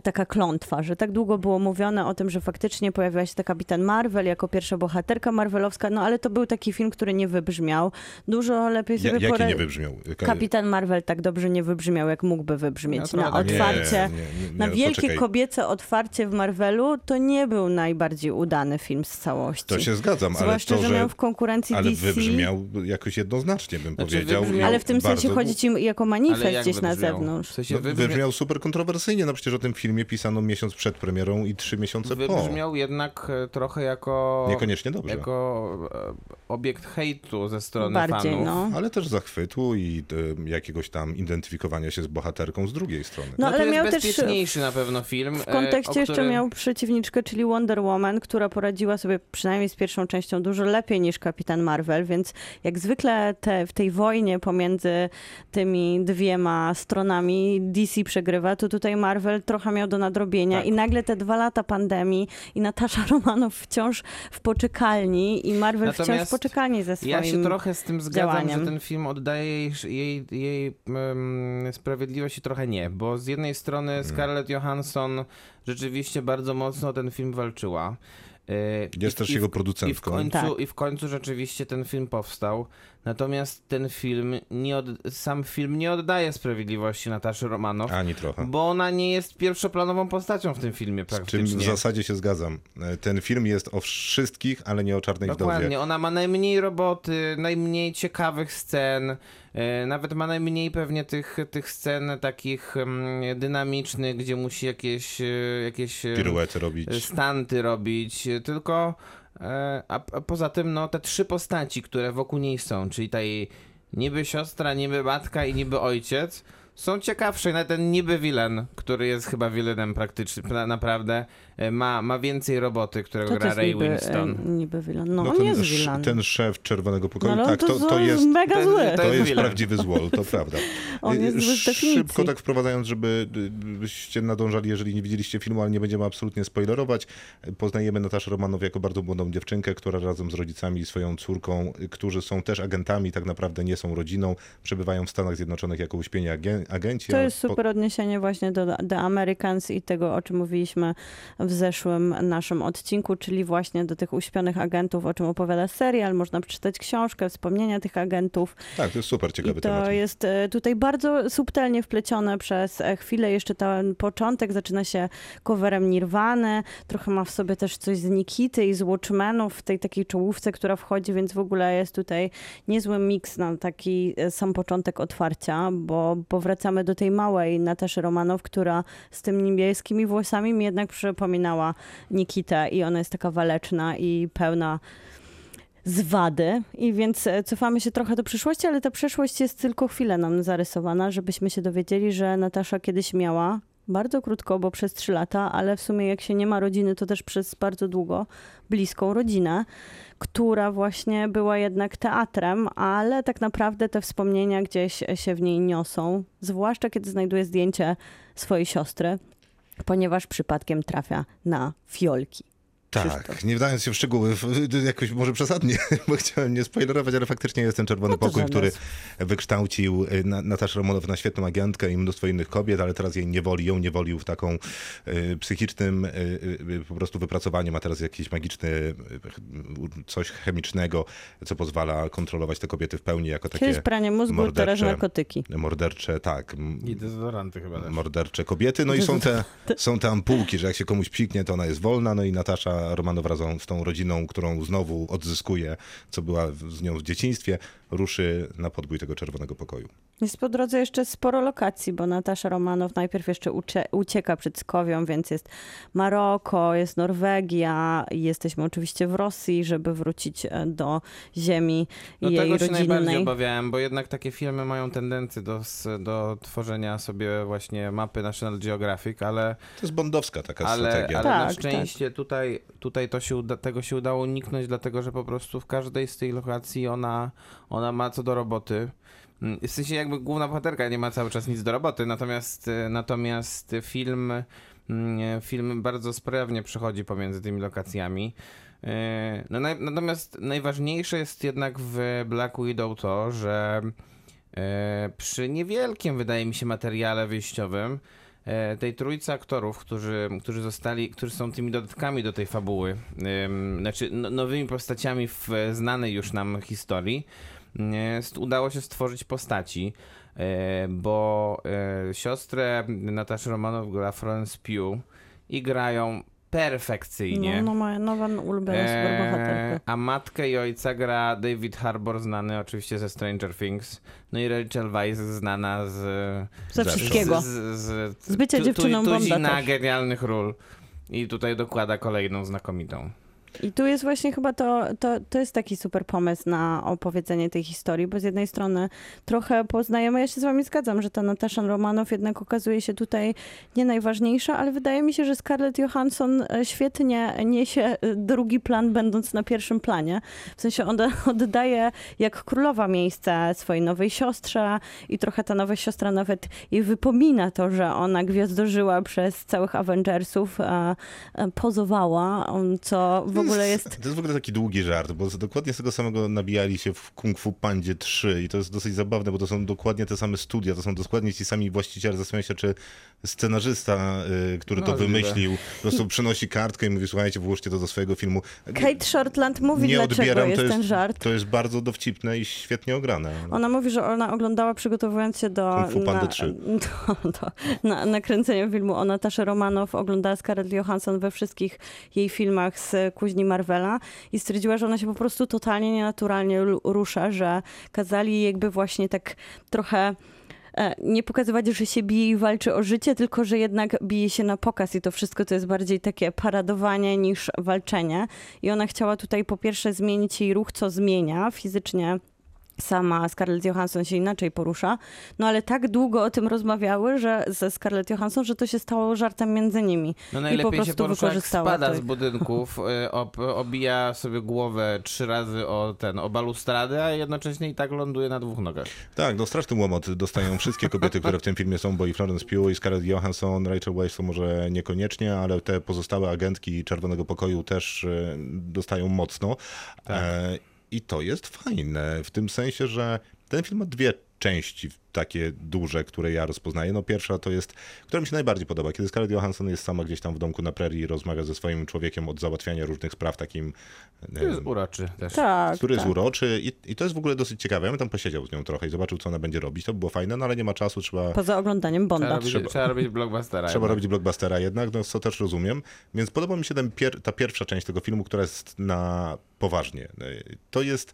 [SPEAKER 2] taka klątwa, że tak długo było mówione o tym, że faktycznie pojawiła się ta kapitan Marvel jako pierwsza bohaterka marvelowska, no ale to był taki film, który nie wybrzmiał. Dużo lepiej
[SPEAKER 1] Ja,
[SPEAKER 2] sobie
[SPEAKER 1] jaki
[SPEAKER 2] pora-
[SPEAKER 1] nie wybrzmiał? Jaka-
[SPEAKER 2] Kapitan Marvel tak dobrze nie wybrzmiał, jak mógłby
[SPEAKER 3] Ja
[SPEAKER 2] wybrzmieć.
[SPEAKER 3] trochę
[SPEAKER 2] Na
[SPEAKER 3] Nie,
[SPEAKER 2] otwarcie,
[SPEAKER 1] nie, nie, nie,
[SPEAKER 2] na
[SPEAKER 1] no
[SPEAKER 2] wielkie
[SPEAKER 1] poczekaj.
[SPEAKER 2] kobiece otwarcie w Marvelu, to nie był najbardziej udany film z całości.
[SPEAKER 1] To się zgadzam, ale
[SPEAKER 2] Zwłaszcza,
[SPEAKER 1] to,
[SPEAKER 2] że miał w konkurencji
[SPEAKER 1] ale
[SPEAKER 2] DC.
[SPEAKER 1] wybrzmiał jakoś jednoznacznie, bym
[SPEAKER 3] Znaczy,
[SPEAKER 1] powiedział.
[SPEAKER 3] wybrzmiał-
[SPEAKER 2] Ale w tym sensie chodzi ci jako
[SPEAKER 3] Ale
[SPEAKER 2] manifest gdzieś na
[SPEAKER 3] wybrzmiał?
[SPEAKER 2] zewnątrz.
[SPEAKER 3] W sensie
[SPEAKER 1] No,
[SPEAKER 3] wybrzmiał,
[SPEAKER 1] wybrzmiał super kontrowersyjnie, no przecież o tym filmie pisano miesiąc przed premierą i trzy miesiące po.
[SPEAKER 3] wybrzmiał jednak e, trochę jako...
[SPEAKER 1] Niekoniecznie dobrze.
[SPEAKER 3] Jako e, obiekt hejtu ze strony
[SPEAKER 2] Bardziej,
[SPEAKER 3] fanów.
[SPEAKER 2] no.
[SPEAKER 1] Ale też zachwytu i e, jakiegoś tam identyfikowania się z bohaterką z drugiej strony.
[SPEAKER 2] No,
[SPEAKER 3] to
[SPEAKER 2] ale
[SPEAKER 3] jest
[SPEAKER 2] miał też
[SPEAKER 3] bezpieczniejszy na pewno film.
[SPEAKER 2] w kontekście jeszcze
[SPEAKER 3] którym...
[SPEAKER 2] miał przeciwniczkę, czyli Wonder Woman, która poradziła sobie przynajmniej z pierwszą częścią dużo lepiej niż Kapitan Marvel, więc jak zwykle te, w tej wojnie pomiędzy tymi dwiema stronami DC przegrywa, to tutaj Marvel trochę miał do nadrobienia
[SPEAKER 3] Tak.
[SPEAKER 2] i nagle te dwa lata pandemii i Natasza Romanow wciąż w poczekalni i Marvel wciąż
[SPEAKER 3] Natomiast
[SPEAKER 2] poczekalni ze swoim
[SPEAKER 3] Ja się trochę z tym zgadzam,
[SPEAKER 2] działaniem.
[SPEAKER 3] że ten film oddaje jej, jej, jej em, sprawiedliwość i trochę nie, bo z jednej strony
[SPEAKER 1] Mm.
[SPEAKER 3] Scarlett Johansson rzeczywiście bardzo mocno o ten film walczyła. E,
[SPEAKER 1] Jest
[SPEAKER 3] i-
[SPEAKER 1] też
[SPEAKER 3] i w-
[SPEAKER 1] jego
[SPEAKER 3] I w,
[SPEAKER 1] producentką.
[SPEAKER 3] końcu,
[SPEAKER 2] Tak.
[SPEAKER 3] I w końcu rzeczywiście ten film powstał. Natomiast ten film, nie od, sam film nie oddaje sprawiedliwości Nataszy Romanow,
[SPEAKER 1] Ani trochę.
[SPEAKER 3] bo ona nie jest pierwszoplanową postacią w tym filmie
[SPEAKER 1] Z czym
[SPEAKER 3] praktycznie.
[SPEAKER 1] w zasadzie się zgadzam. E, Ten film jest o wszystkich, ale nie o czarnej
[SPEAKER 3] Dokładnie,
[SPEAKER 1] wdowie.
[SPEAKER 3] ona ma najmniej roboty, najmniej ciekawych scen, e, nawet ma najmniej pewnie tych, tych scen takich mm, dynamicznych, gdzie musi jakieś, e, jakieś
[SPEAKER 1] Piruety robić.
[SPEAKER 3] stanty robić, tylko a, a poza tym no te trzy postaci, które wokół niej są, czyli ta jej niby siostra, niby matka i niby ojciec, są ciekawsze. Nawet ten niby villain, który jest chyba villainem praktycznie, na- naprawdę, e, ma, ma więcej roboty, którego
[SPEAKER 2] To
[SPEAKER 3] gra Ray
[SPEAKER 2] niby,
[SPEAKER 3] Winston.
[SPEAKER 2] e, niby villain. No,
[SPEAKER 1] No
[SPEAKER 2] on
[SPEAKER 1] ten,
[SPEAKER 2] jest
[SPEAKER 1] sz-
[SPEAKER 2] villain.
[SPEAKER 1] ten szef Czerwonego Pokoju,
[SPEAKER 2] no,
[SPEAKER 1] tak, to, to jest...
[SPEAKER 2] mega
[SPEAKER 3] to-
[SPEAKER 2] zły.
[SPEAKER 3] to
[SPEAKER 1] To jest
[SPEAKER 3] villain.
[SPEAKER 1] prawdziwy złol, to prawda.
[SPEAKER 2] On jest
[SPEAKER 1] Y,
[SPEAKER 2] zły z definicji.
[SPEAKER 1] Szybko tak wprowadzając, żeby y, byście nadążali, jeżeli nie widzieliście filmu, ale nie będziemy absolutnie spoilerować. Poznajemy Nataszę Romanow jako bardzo młodą dziewczynkę, która razem z rodzicami i swoją córką, y, którzy są też agentami, tak naprawdę nie są rodziną, przebywają w Stanach Zjednoczonych jako uśpieni agen- agenci.
[SPEAKER 2] To jest
[SPEAKER 1] po-
[SPEAKER 2] super odniesienie właśnie do The Americans i tego, o czym mówiliśmy w zeszłym naszym odcinku, czyli właśnie do tych uśpionych agentów, o czym opowiada serial. Można przeczytać książkę, wspomnienia tych agentów.
[SPEAKER 1] Tak, to jest super ciekawy
[SPEAKER 2] I to
[SPEAKER 1] temat.
[SPEAKER 2] jest e, tutaj bardzo subtelnie wplecione przez e, chwilę. Jeszcze ten początek zaczyna się coverem Nirwany. Trochę ma w sobie też coś z Nikity i z Watchmenów w tej takiej czołówce, która wchodzi, więc w ogóle jest tutaj niezły miks na taki e, sam początek otwarcia, bo powracamy do tej małej Nataszy Romanow, która z tymi niebieskimi włosami mi jednak przypominała Nikitę i ona jest taka waleczna i pełna z wady i więc e, cofamy się trochę do przyszłości, ale ta przeszłość jest tylko chwilę nam zarysowana, żebyśmy się dowiedzieli, że Natasza kiedyś miała bardzo krótko, bo przez trzy lata, ale w sumie jak się nie ma rodziny, to też przez bardzo długo bliską rodzinę, która właśnie była jednak teatrem, ale tak naprawdę te wspomnienia gdzieś się w niej niosą, zwłaszcza kiedy znajduje zdjęcie swojej siostry, ponieważ przypadkiem trafia na fiolki.
[SPEAKER 1] Tak,
[SPEAKER 2] Krzysztof.
[SPEAKER 1] nie wdając się w szczegóły, jakoś może przesadnie, bo chciałem nie spoilerować, ale faktycznie jest ten czerwony
[SPEAKER 2] No
[SPEAKER 1] pokój, który wykształcił y, Na- Nataszę Romanow na świetną agentkę i mnóstwo innych kobiet, ale teraz jej niewoli, ją niewolił w taką y, psychicznym y, y, po prostu wypracowaniu, ma teraz jakiś magiczny y, coś chemicznego, co pozwala kontrolować te kobiety w pełni jako
[SPEAKER 2] Kiedyś
[SPEAKER 1] takie
[SPEAKER 2] pranie mózgu, teraz
[SPEAKER 1] mordercze,
[SPEAKER 2] narkotyki.
[SPEAKER 1] mordercze, tak,
[SPEAKER 3] I dezodoranty chyba też.
[SPEAKER 1] mordercze kobiety. No i są te, są te ampułki, że jak się komuś psiknie, to ona jest wolna. No i Natasza Romanow razem z tą rodziną, którą znowu odzyskuje, co była z nią w dzieciństwie, ruszy na podbój tego czerwonego pokoju.
[SPEAKER 2] Jest po drodze jeszcze sporo lokacji, bo Natasza Romanow najpierw jeszcze ucie- ucieka przed Skowią, więc jest Maroko, jest Norwegia, jesteśmy oczywiście w Rosji, żeby wrócić e, do ziemi
[SPEAKER 3] No
[SPEAKER 2] jej
[SPEAKER 3] tego się najbardziej
[SPEAKER 2] rodzinnej.
[SPEAKER 3] obawiałem, bo jednak takie filmy mają tendencję do, do tworzenia sobie właśnie mapy National Geographic, ale,
[SPEAKER 1] To jest bondowska taka
[SPEAKER 3] ale,
[SPEAKER 1] strategia.
[SPEAKER 3] ale na
[SPEAKER 2] Tak,
[SPEAKER 3] szczęście tutaj, tutaj to się uda, tego się udało uniknąć, dlatego że po prostu w każdej z tych lokacji ona, ona ma co do roboty. Mm, W sensie jakby główna bohaterka nie ma cały czas nic do roboty, natomiast, e, natomiast film, mm, film bardzo sprawnie przechodzi pomiędzy tymi lokacjami. E, No, natomiast najważniejsze jest jednak w Black Widow to, że e, przy niewielkim, wydaje mi się, materiale wyjściowym e, tej trójcy aktorów, którzy, którzy zostali, którzy są tymi dodatkami do tej fabuły, znaczy no, nowymi postaciami w znanej już nam historii, e, st- udało się stworzyć postaci, e, bo e, siostrę Nataszy Romanow gra Florence Pugh i grają perfekcyjnie.
[SPEAKER 2] No, no moja nowa ulubiona.
[SPEAKER 3] Eee, a matkę i ojca gra David Harbour, znany oczywiście ze Stranger Things. No i Rachel Weisz, znana z...
[SPEAKER 2] Ze wszystkiego.
[SPEAKER 3] Z, z,
[SPEAKER 2] Z bycia
[SPEAKER 3] tu-
[SPEAKER 2] dziewczyną
[SPEAKER 3] tu,
[SPEAKER 2] Bonda
[SPEAKER 3] genialnych ról. I tutaj dokłada kolejną znakomitą.
[SPEAKER 2] I tu jest właśnie chyba to, to, to jest taki super pomysł na opowiedzenie tej historii, bo z jednej strony trochę poznajemy, ja się z wami zgadzam, że ta Natasza Romanow jednak okazuje się tutaj nie najważniejsza, ale wydaje mi się, że Scarlett Johansson e, świetnie niesie e, drugi plan, będąc na pierwszym planie. W sensie ona oddaje jak królowa miejsce swojej nowej siostrze i trochę ta nowa siostra nawet jej wypomina to, że ona gwiazdożyła przez całych Avengersów, e, pozowała, co w ogóle jest...
[SPEAKER 1] To jest w ogóle taki długi żart, bo dokładnie z tego samego nabijali się w Kung Fu Pandzie 3 i to jest dosyć zabawne, bo to są dokładnie te same studia, to są dokładnie ci sami właściciele. Zastanawiam się, czy scenarzysta, y, który
[SPEAKER 3] No,
[SPEAKER 1] to wymyślił, po prostu przynosi kartkę i mówi, słuchajcie, włóżcie to do swojego filmu.
[SPEAKER 2] Kate Shortland mówi,
[SPEAKER 1] nie
[SPEAKER 2] dlaczego
[SPEAKER 1] odbieram,
[SPEAKER 2] jest
[SPEAKER 1] to jest,
[SPEAKER 2] ten żart.
[SPEAKER 1] to jest bardzo dowcipne i świetnie ograne.
[SPEAKER 2] Ona mówi, że ona oglądała przygotowując się do,
[SPEAKER 1] Kung Fu Panda
[SPEAKER 2] na,
[SPEAKER 1] 3.
[SPEAKER 2] do, do na, nakręcenia filmu o Nataszy Romanow. Oglądała Scarlett Johansson we wszystkich jej filmach z kuźni Marvela i stwierdziła, że ona się po prostu totalnie nienaturalnie rusza, że kazali jej jakby właśnie tak trochę nie pokazywać, że się bije i walczy o życie, tylko że jednak bije się na pokaz i to wszystko to jest bardziej takie paradowanie niż walczenie. I ona chciała tutaj po pierwsze zmienić jej ruch, co zmienia fizycznie. Sama Scarlett Johansson się inaczej porusza, no ale tak długo o tym rozmawiały, że ze Scarlett Johansson, że to się stało żartem między nimi.
[SPEAKER 3] No
[SPEAKER 2] I
[SPEAKER 3] najlepiej
[SPEAKER 2] po
[SPEAKER 3] się
[SPEAKER 2] prostu
[SPEAKER 3] porusza, jak
[SPEAKER 2] wykorzystała
[SPEAKER 3] spada
[SPEAKER 2] to.
[SPEAKER 3] z budynków, y, ob, obija sobie głowę trzy razy o ten, o balustradę, a jednocześnie i tak ląduje na dwóch nogach.
[SPEAKER 1] Tak, no straszny łomot dostają wszystkie kobiety, które w tym filmie są, bo i Florence Pugh, i Scarlett Johansson, Rachel Weisz to może niekoniecznie, ale te pozostałe agentki Czerwonego Pokoju też e, dostają mocno. E, I to jest fajne, w tym sensie, że ten film ma dwie części takie duże, które ja rozpoznaję. No pierwsza to jest, która mi się najbardziej podoba, kiedy Scarlett Johansson jest sama gdzieś tam w domku na prerii i rozmawia ze swoim człowiekiem od załatwiania różnych spraw takim
[SPEAKER 3] To jest uroczy też.
[SPEAKER 2] Tak,
[SPEAKER 1] który
[SPEAKER 2] tak.
[SPEAKER 1] jest uroczy i, i to jest w ogóle dosyć ciekawe. Ja bym tam posiedział z nią trochę i zobaczył, co ona będzie robić. To by było fajne, no ale nie ma czasu, trzeba,
[SPEAKER 2] Poza oglądaniem
[SPEAKER 3] Trzeba
[SPEAKER 2] Bonda.
[SPEAKER 3] robić,
[SPEAKER 1] Trzeba-
[SPEAKER 3] trzeba robić blockbustera.
[SPEAKER 1] trzeba
[SPEAKER 3] jednak.
[SPEAKER 1] robić blockbustera jednak, no co też rozumiem. Więc podoba mi się ten pier, ta pierwsza część tego filmu, która jest na poważnie. To jest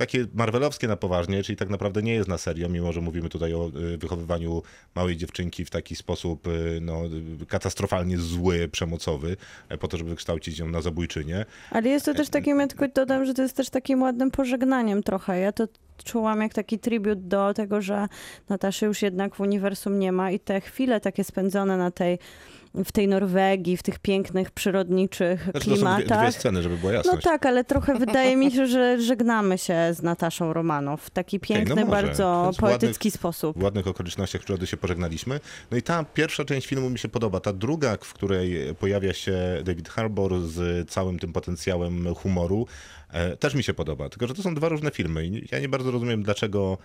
[SPEAKER 1] takie marvelowskie na poważnie, czyli tak naprawdę nie jest na serio, mimo że mówimy tutaj o y, wychowywaniu małej dziewczynki w taki sposób y, no, y, katastrofalnie zły, przemocowy, e, po to, żeby kształcić ją na zabójczynię.
[SPEAKER 2] Ale jest to też takim, ja tylko dodam, że to jest też takim ładnym pożegnaniem trochę. Ja to czułam jak taki tribut do tego, że Nataszy już jednak w uniwersum nie ma i te chwile takie spędzone na tej, w tej Norwegii, w tych pięknych, przyrodniczych
[SPEAKER 1] Znaczy, to są dwie,
[SPEAKER 2] klimatach.
[SPEAKER 1] dwie sceny, żeby była
[SPEAKER 2] No
[SPEAKER 1] jasność.
[SPEAKER 2] tak, ale trochę wydaje mi się, że żegnamy się z Nataszą Romanow w taki piękny,
[SPEAKER 1] no może. To
[SPEAKER 2] bardzo poetycki sposób.
[SPEAKER 1] w ładnych okolicznościach przyrody się pożegnaliśmy. No i ta pierwsza część filmu mi się podoba. Ta druga, w której pojawia się David Harbour z całym tym potencjałem humoru, e, też mi się podoba. Tylko, że to są dwa różne filmy i ja nie bardzo rozumiem, dlaczego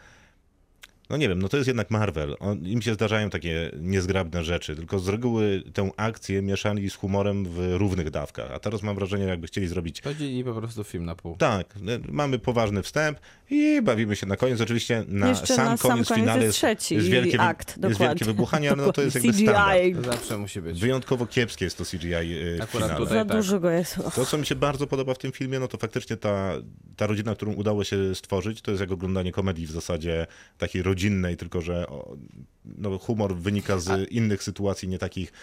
[SPEAKER 1] no nie wiem, no to jest jednak Marvel. On, Im się zdarzają takie niezgrabne rzeczy, tylko z reguły tę akcję mieszali z humorem w równych dawkach. A teraz mam wrażenie, jakby chcieli zrobić
[SPEAKER 3] Podzielili po prostu film na pół.
[SPEAKER 1] tak, e, mamy poważny wstęp i bawimy się na koniec. Oczywiście na
[SPEAKER 2] Jeszcze
[SPEAKER 1] sam
[SPEAKER 2] na sam
[SPEAKER 1] koniec
[SPEAKER 2] koniec
[SPEAKER 1] finale
[SPEAKER 2] jest trzeci
[SPEAKER 1] jest wielkie,
[SPEAKER 2] akt,
[SPEAKER 1] jest
[SPEAKER 2] dokładnie.
[SPEAKER 1] wielkie wybuchanie, ale no to jest jakby
[SPEAKER 2] CGI.
[SPEAKER 1] standard.
[SPEAKER 3] To zawsze musi być.
[SPEAKER 1] Wyjątkowo kiepskie jest to CGI e,
[SPEAKER 3] Akurat
[SPEAKER 1] finale.
[SPEAKER 3] tutaj-
[SPEAKER 2] Za
[SPEAKER 3] tak.
[SPEAKER 2] dużo go jest.
[SPEAKER 1] To, co mi się bardzo podoba w tym filmie, no to faktycznie ta, ta rodzina, którą udało się stworzyć, to jest jak oglądanie komedii w zasadzie takiej rodzinnej, tylko że no, humor wynika z innych sytuacji, nie takich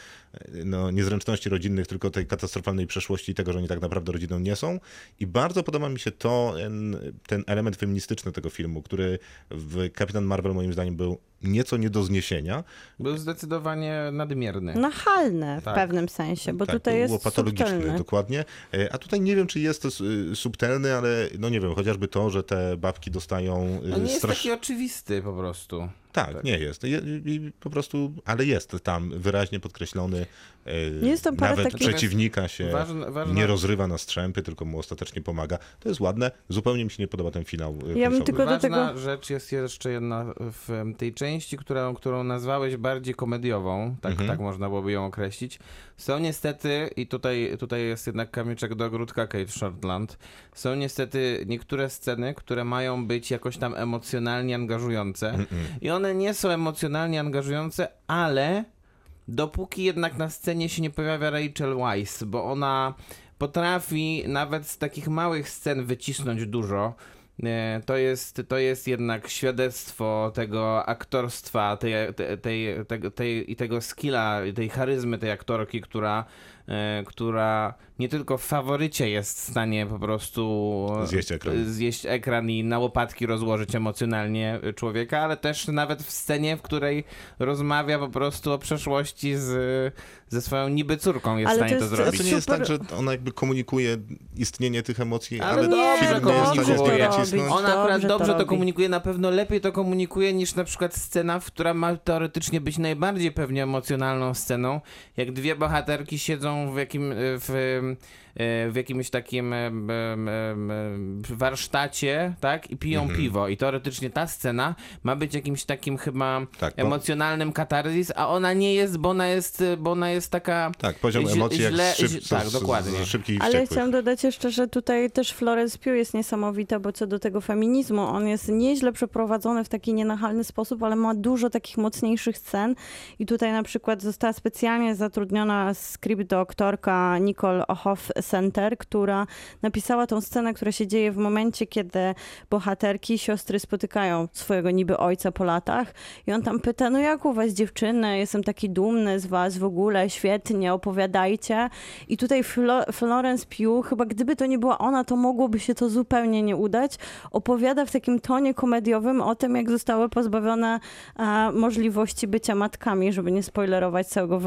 [SPEAKER 1] no, niezręczności rodzinnych, tylko tej katastrofalnej przeszłości i tego, że oni tak naprawdę rodziną nie są. I bardzo podoba mi się to, ten, ten element feministyczny tego filmu, który w Kapitan Marvel moim zdaniem był nieco nie do zniesienia.
[SPEAKER 3] Był zdecydowanie nadmierny.
[SPEAKER 2] Nachalne w
[SPEAKER 3] Tak.
[SPEAKER 2] pewnym sensie, bo
[SPEAKER 1] tak,
[SPEAKER 2] tutaj jest
[SPEAKER 1] było patologiczny,
[SPEAKER 2] subtelny.
[SPEAKER 1] dokładnie. E, A tutaj nie wiem, czy jest to y, subtelny, ale no nie wiem, chociażby to, że te babki dostają
[SPEAKER 3] No nie jest
[SPEAKER 1] strasz-
[SPEAKER 3] taki oczywisty po prostu.
[SPEAKER 1] Tak,
[SPEAKER 3] tak.
[SPEAKER 1] nie jest. I po prostu, ale jest tam wyraźnie podkreślony. E,
[SPEAKER 2] Jest tam parę
[SPEAKER 1] Nawet
[SPEAKER 2] takich-
[SPEAKER 1] przeciwnika się
[SPEAKER 3] Ważne- ważne-
[SPEAKER 1] nie rozrywa na strzępy, tylko mu ostatecznie pomaga. To jest ładne. Zupełnie mi się nie podoba ten finał. e,
[SPEAKER 2] bym
[SPEAKER 1] końcowy.
[SPEAKER 2] tylko do
[SPEAKER 3] Ważna
[SPEAKER 2] tego-
[SPEAKER 3] rzecz jest jeszcze jedna w tej części, którą, którą nazwałeś bardziej komediową, tak,
[SPEAKER 1] Mhm.
[SPEAKER 3] tak można byłoby ją określić. Są niestety, i tutaj, tutaj jest jednak kamyczek do ogródka Kate Shortland, są niestety niektóre sceny, które mają być jakoś tam emocjonalnie angażujące. I one nie są emocjonalnie angażujące, ale dopóki jednak na scenie się nie pojawia Rachel Weisz, bo ona potrafi nawet z takich małych scen wycisnąć dużo. E, To jest, to jest jednak świadectwo tego aktorstwa, tej, tej, tej, tej, i tego skilla, tej charyzmy tej aktorki, która, która nie tylko w faworycie jest w stanie po prostu
[SPEAKER 1] Zjeść ekran.
[SPEAKER 3] zjeść ekran i na łopatki rozłożyć emocjonalnie człowieka, ale też nawet w scenie, w której rozmawia po prostu o przeszłości z, ze swoją niby córką jest
[SPEAKER 2] Ale
[SPEAKER 3] w stanie
[SPEAKER 2] to
[SPEAKER 3] to,
[SPEAKER 2] jest-
[SPEAKER 1] Ale
[SPEAKER 3] zrobić.
[SPEAKER 1] to nie jest
[SPEAKER 2] Super.
[SPEAKER 1] tak, że ona jakby komunikuje istnienie tych emocji,
[SPEAKER 3] Ale
[SPEAKER 1] ale,
[SPEAKER 3] dobrze
[SPEAKER 1] film nie jest w stanie
[SPEAKER 2] To
[SPEAKER 1] nacisnąć.
[SPEAKER 3] Ona akurat
[SPEAKER 2] Dobrze to
[SPEAKER 3] dobrze to,
[SPEAKER 2] robi.
[SPEAKER 3] komunikuje, na pewno lepiej to komunikuje niż na przykład scena, która ma teoretycznie być najbardziej pewnie emocjonalną sceną, jak dwie bohaterki siedzą w, jakim, w, w jakimś takim em, warsztacie, tak, i piją
[SPEAKER 1] Mhm.
[SPEAKER 3] piwo. I teoretycznie ta scena ma być jakimś takim chyba
[SPEAKER 1] Tak, bo-
[SPEAKER 3] emocjonalnym katarzis, a ona nie jest, bo ona jest, bo ona jest taka...
[SPEAKER 1] Tak, poziom
[SPEAKER 3] źle-
[SPEAKER 1] emocji jak
[SPEAKER 3] źle-
[SPEAKER 1] z szyb,
[SPEAKER 3] tak,
[SPEAKER 1] z,
[SPEAKER 3] dokładnie.
[SPEAKER 1] Z
[SPEAKER 2] Ale chciałam dodać jeszcze, że tutaj też Florence Pugh jest niesamowita, bo co do tego feminizmu, on jest nieźle przeprowadzony w taki nienachalny sposób, ale ma dużo takich mocniejszych scen i tutaj na przykład została specjalnie zatrudniona script doktorka Nicole Hoff Center, która napisała tą scenę, która się dzieje w momencie, kiedy bohaterki, siostry spotykają swojego niby ojca po latach. I on tam pyta, no jak u was dziewczyny, jestem taki dumny z was w ogóle, świetnie, opowiadajcie. I tutaj Flo- Florence Pugh, chyba gdyby to nie była ona, to mogłoby się to zupełnie nie udać, opowiada w takim tonie komediowym o tym, jak zostały pozbawione e, możliwości bycia matkami, żeby nie spoilerować całego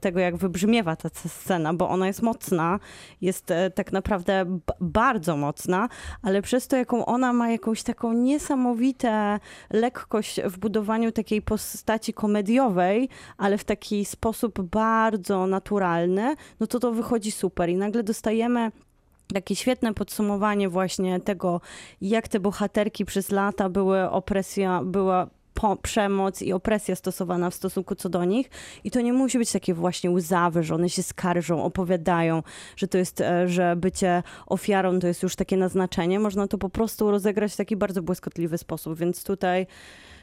[SPEAKER 2] tego, jak wybrzmiewa ta scena, bo ona jest mocna, jest e, tak naprawdę bardzo mocna, ale przez to, jaką ona ma jakąś taką niesamowitą lekkość w budowaniu takiej postaci komediowej, ale w taki sposób bardzo naturalny, no to to wychodzi super. I nagle dostajemy takie świetne podsumowanie właśnie tego, jak te bohaterki przez lata były opresja, była przemoc i opresja stosowana w stosunku co do nich. I to nie musi być takie właśnie łzawe, że one się skarżą, opowiadają, że to jest, e, że bycie ofiarą to jest już takie naznaczenie. Można to po prostu rozegrać w taki bardzo błyskotliwy sposób, więc tutaj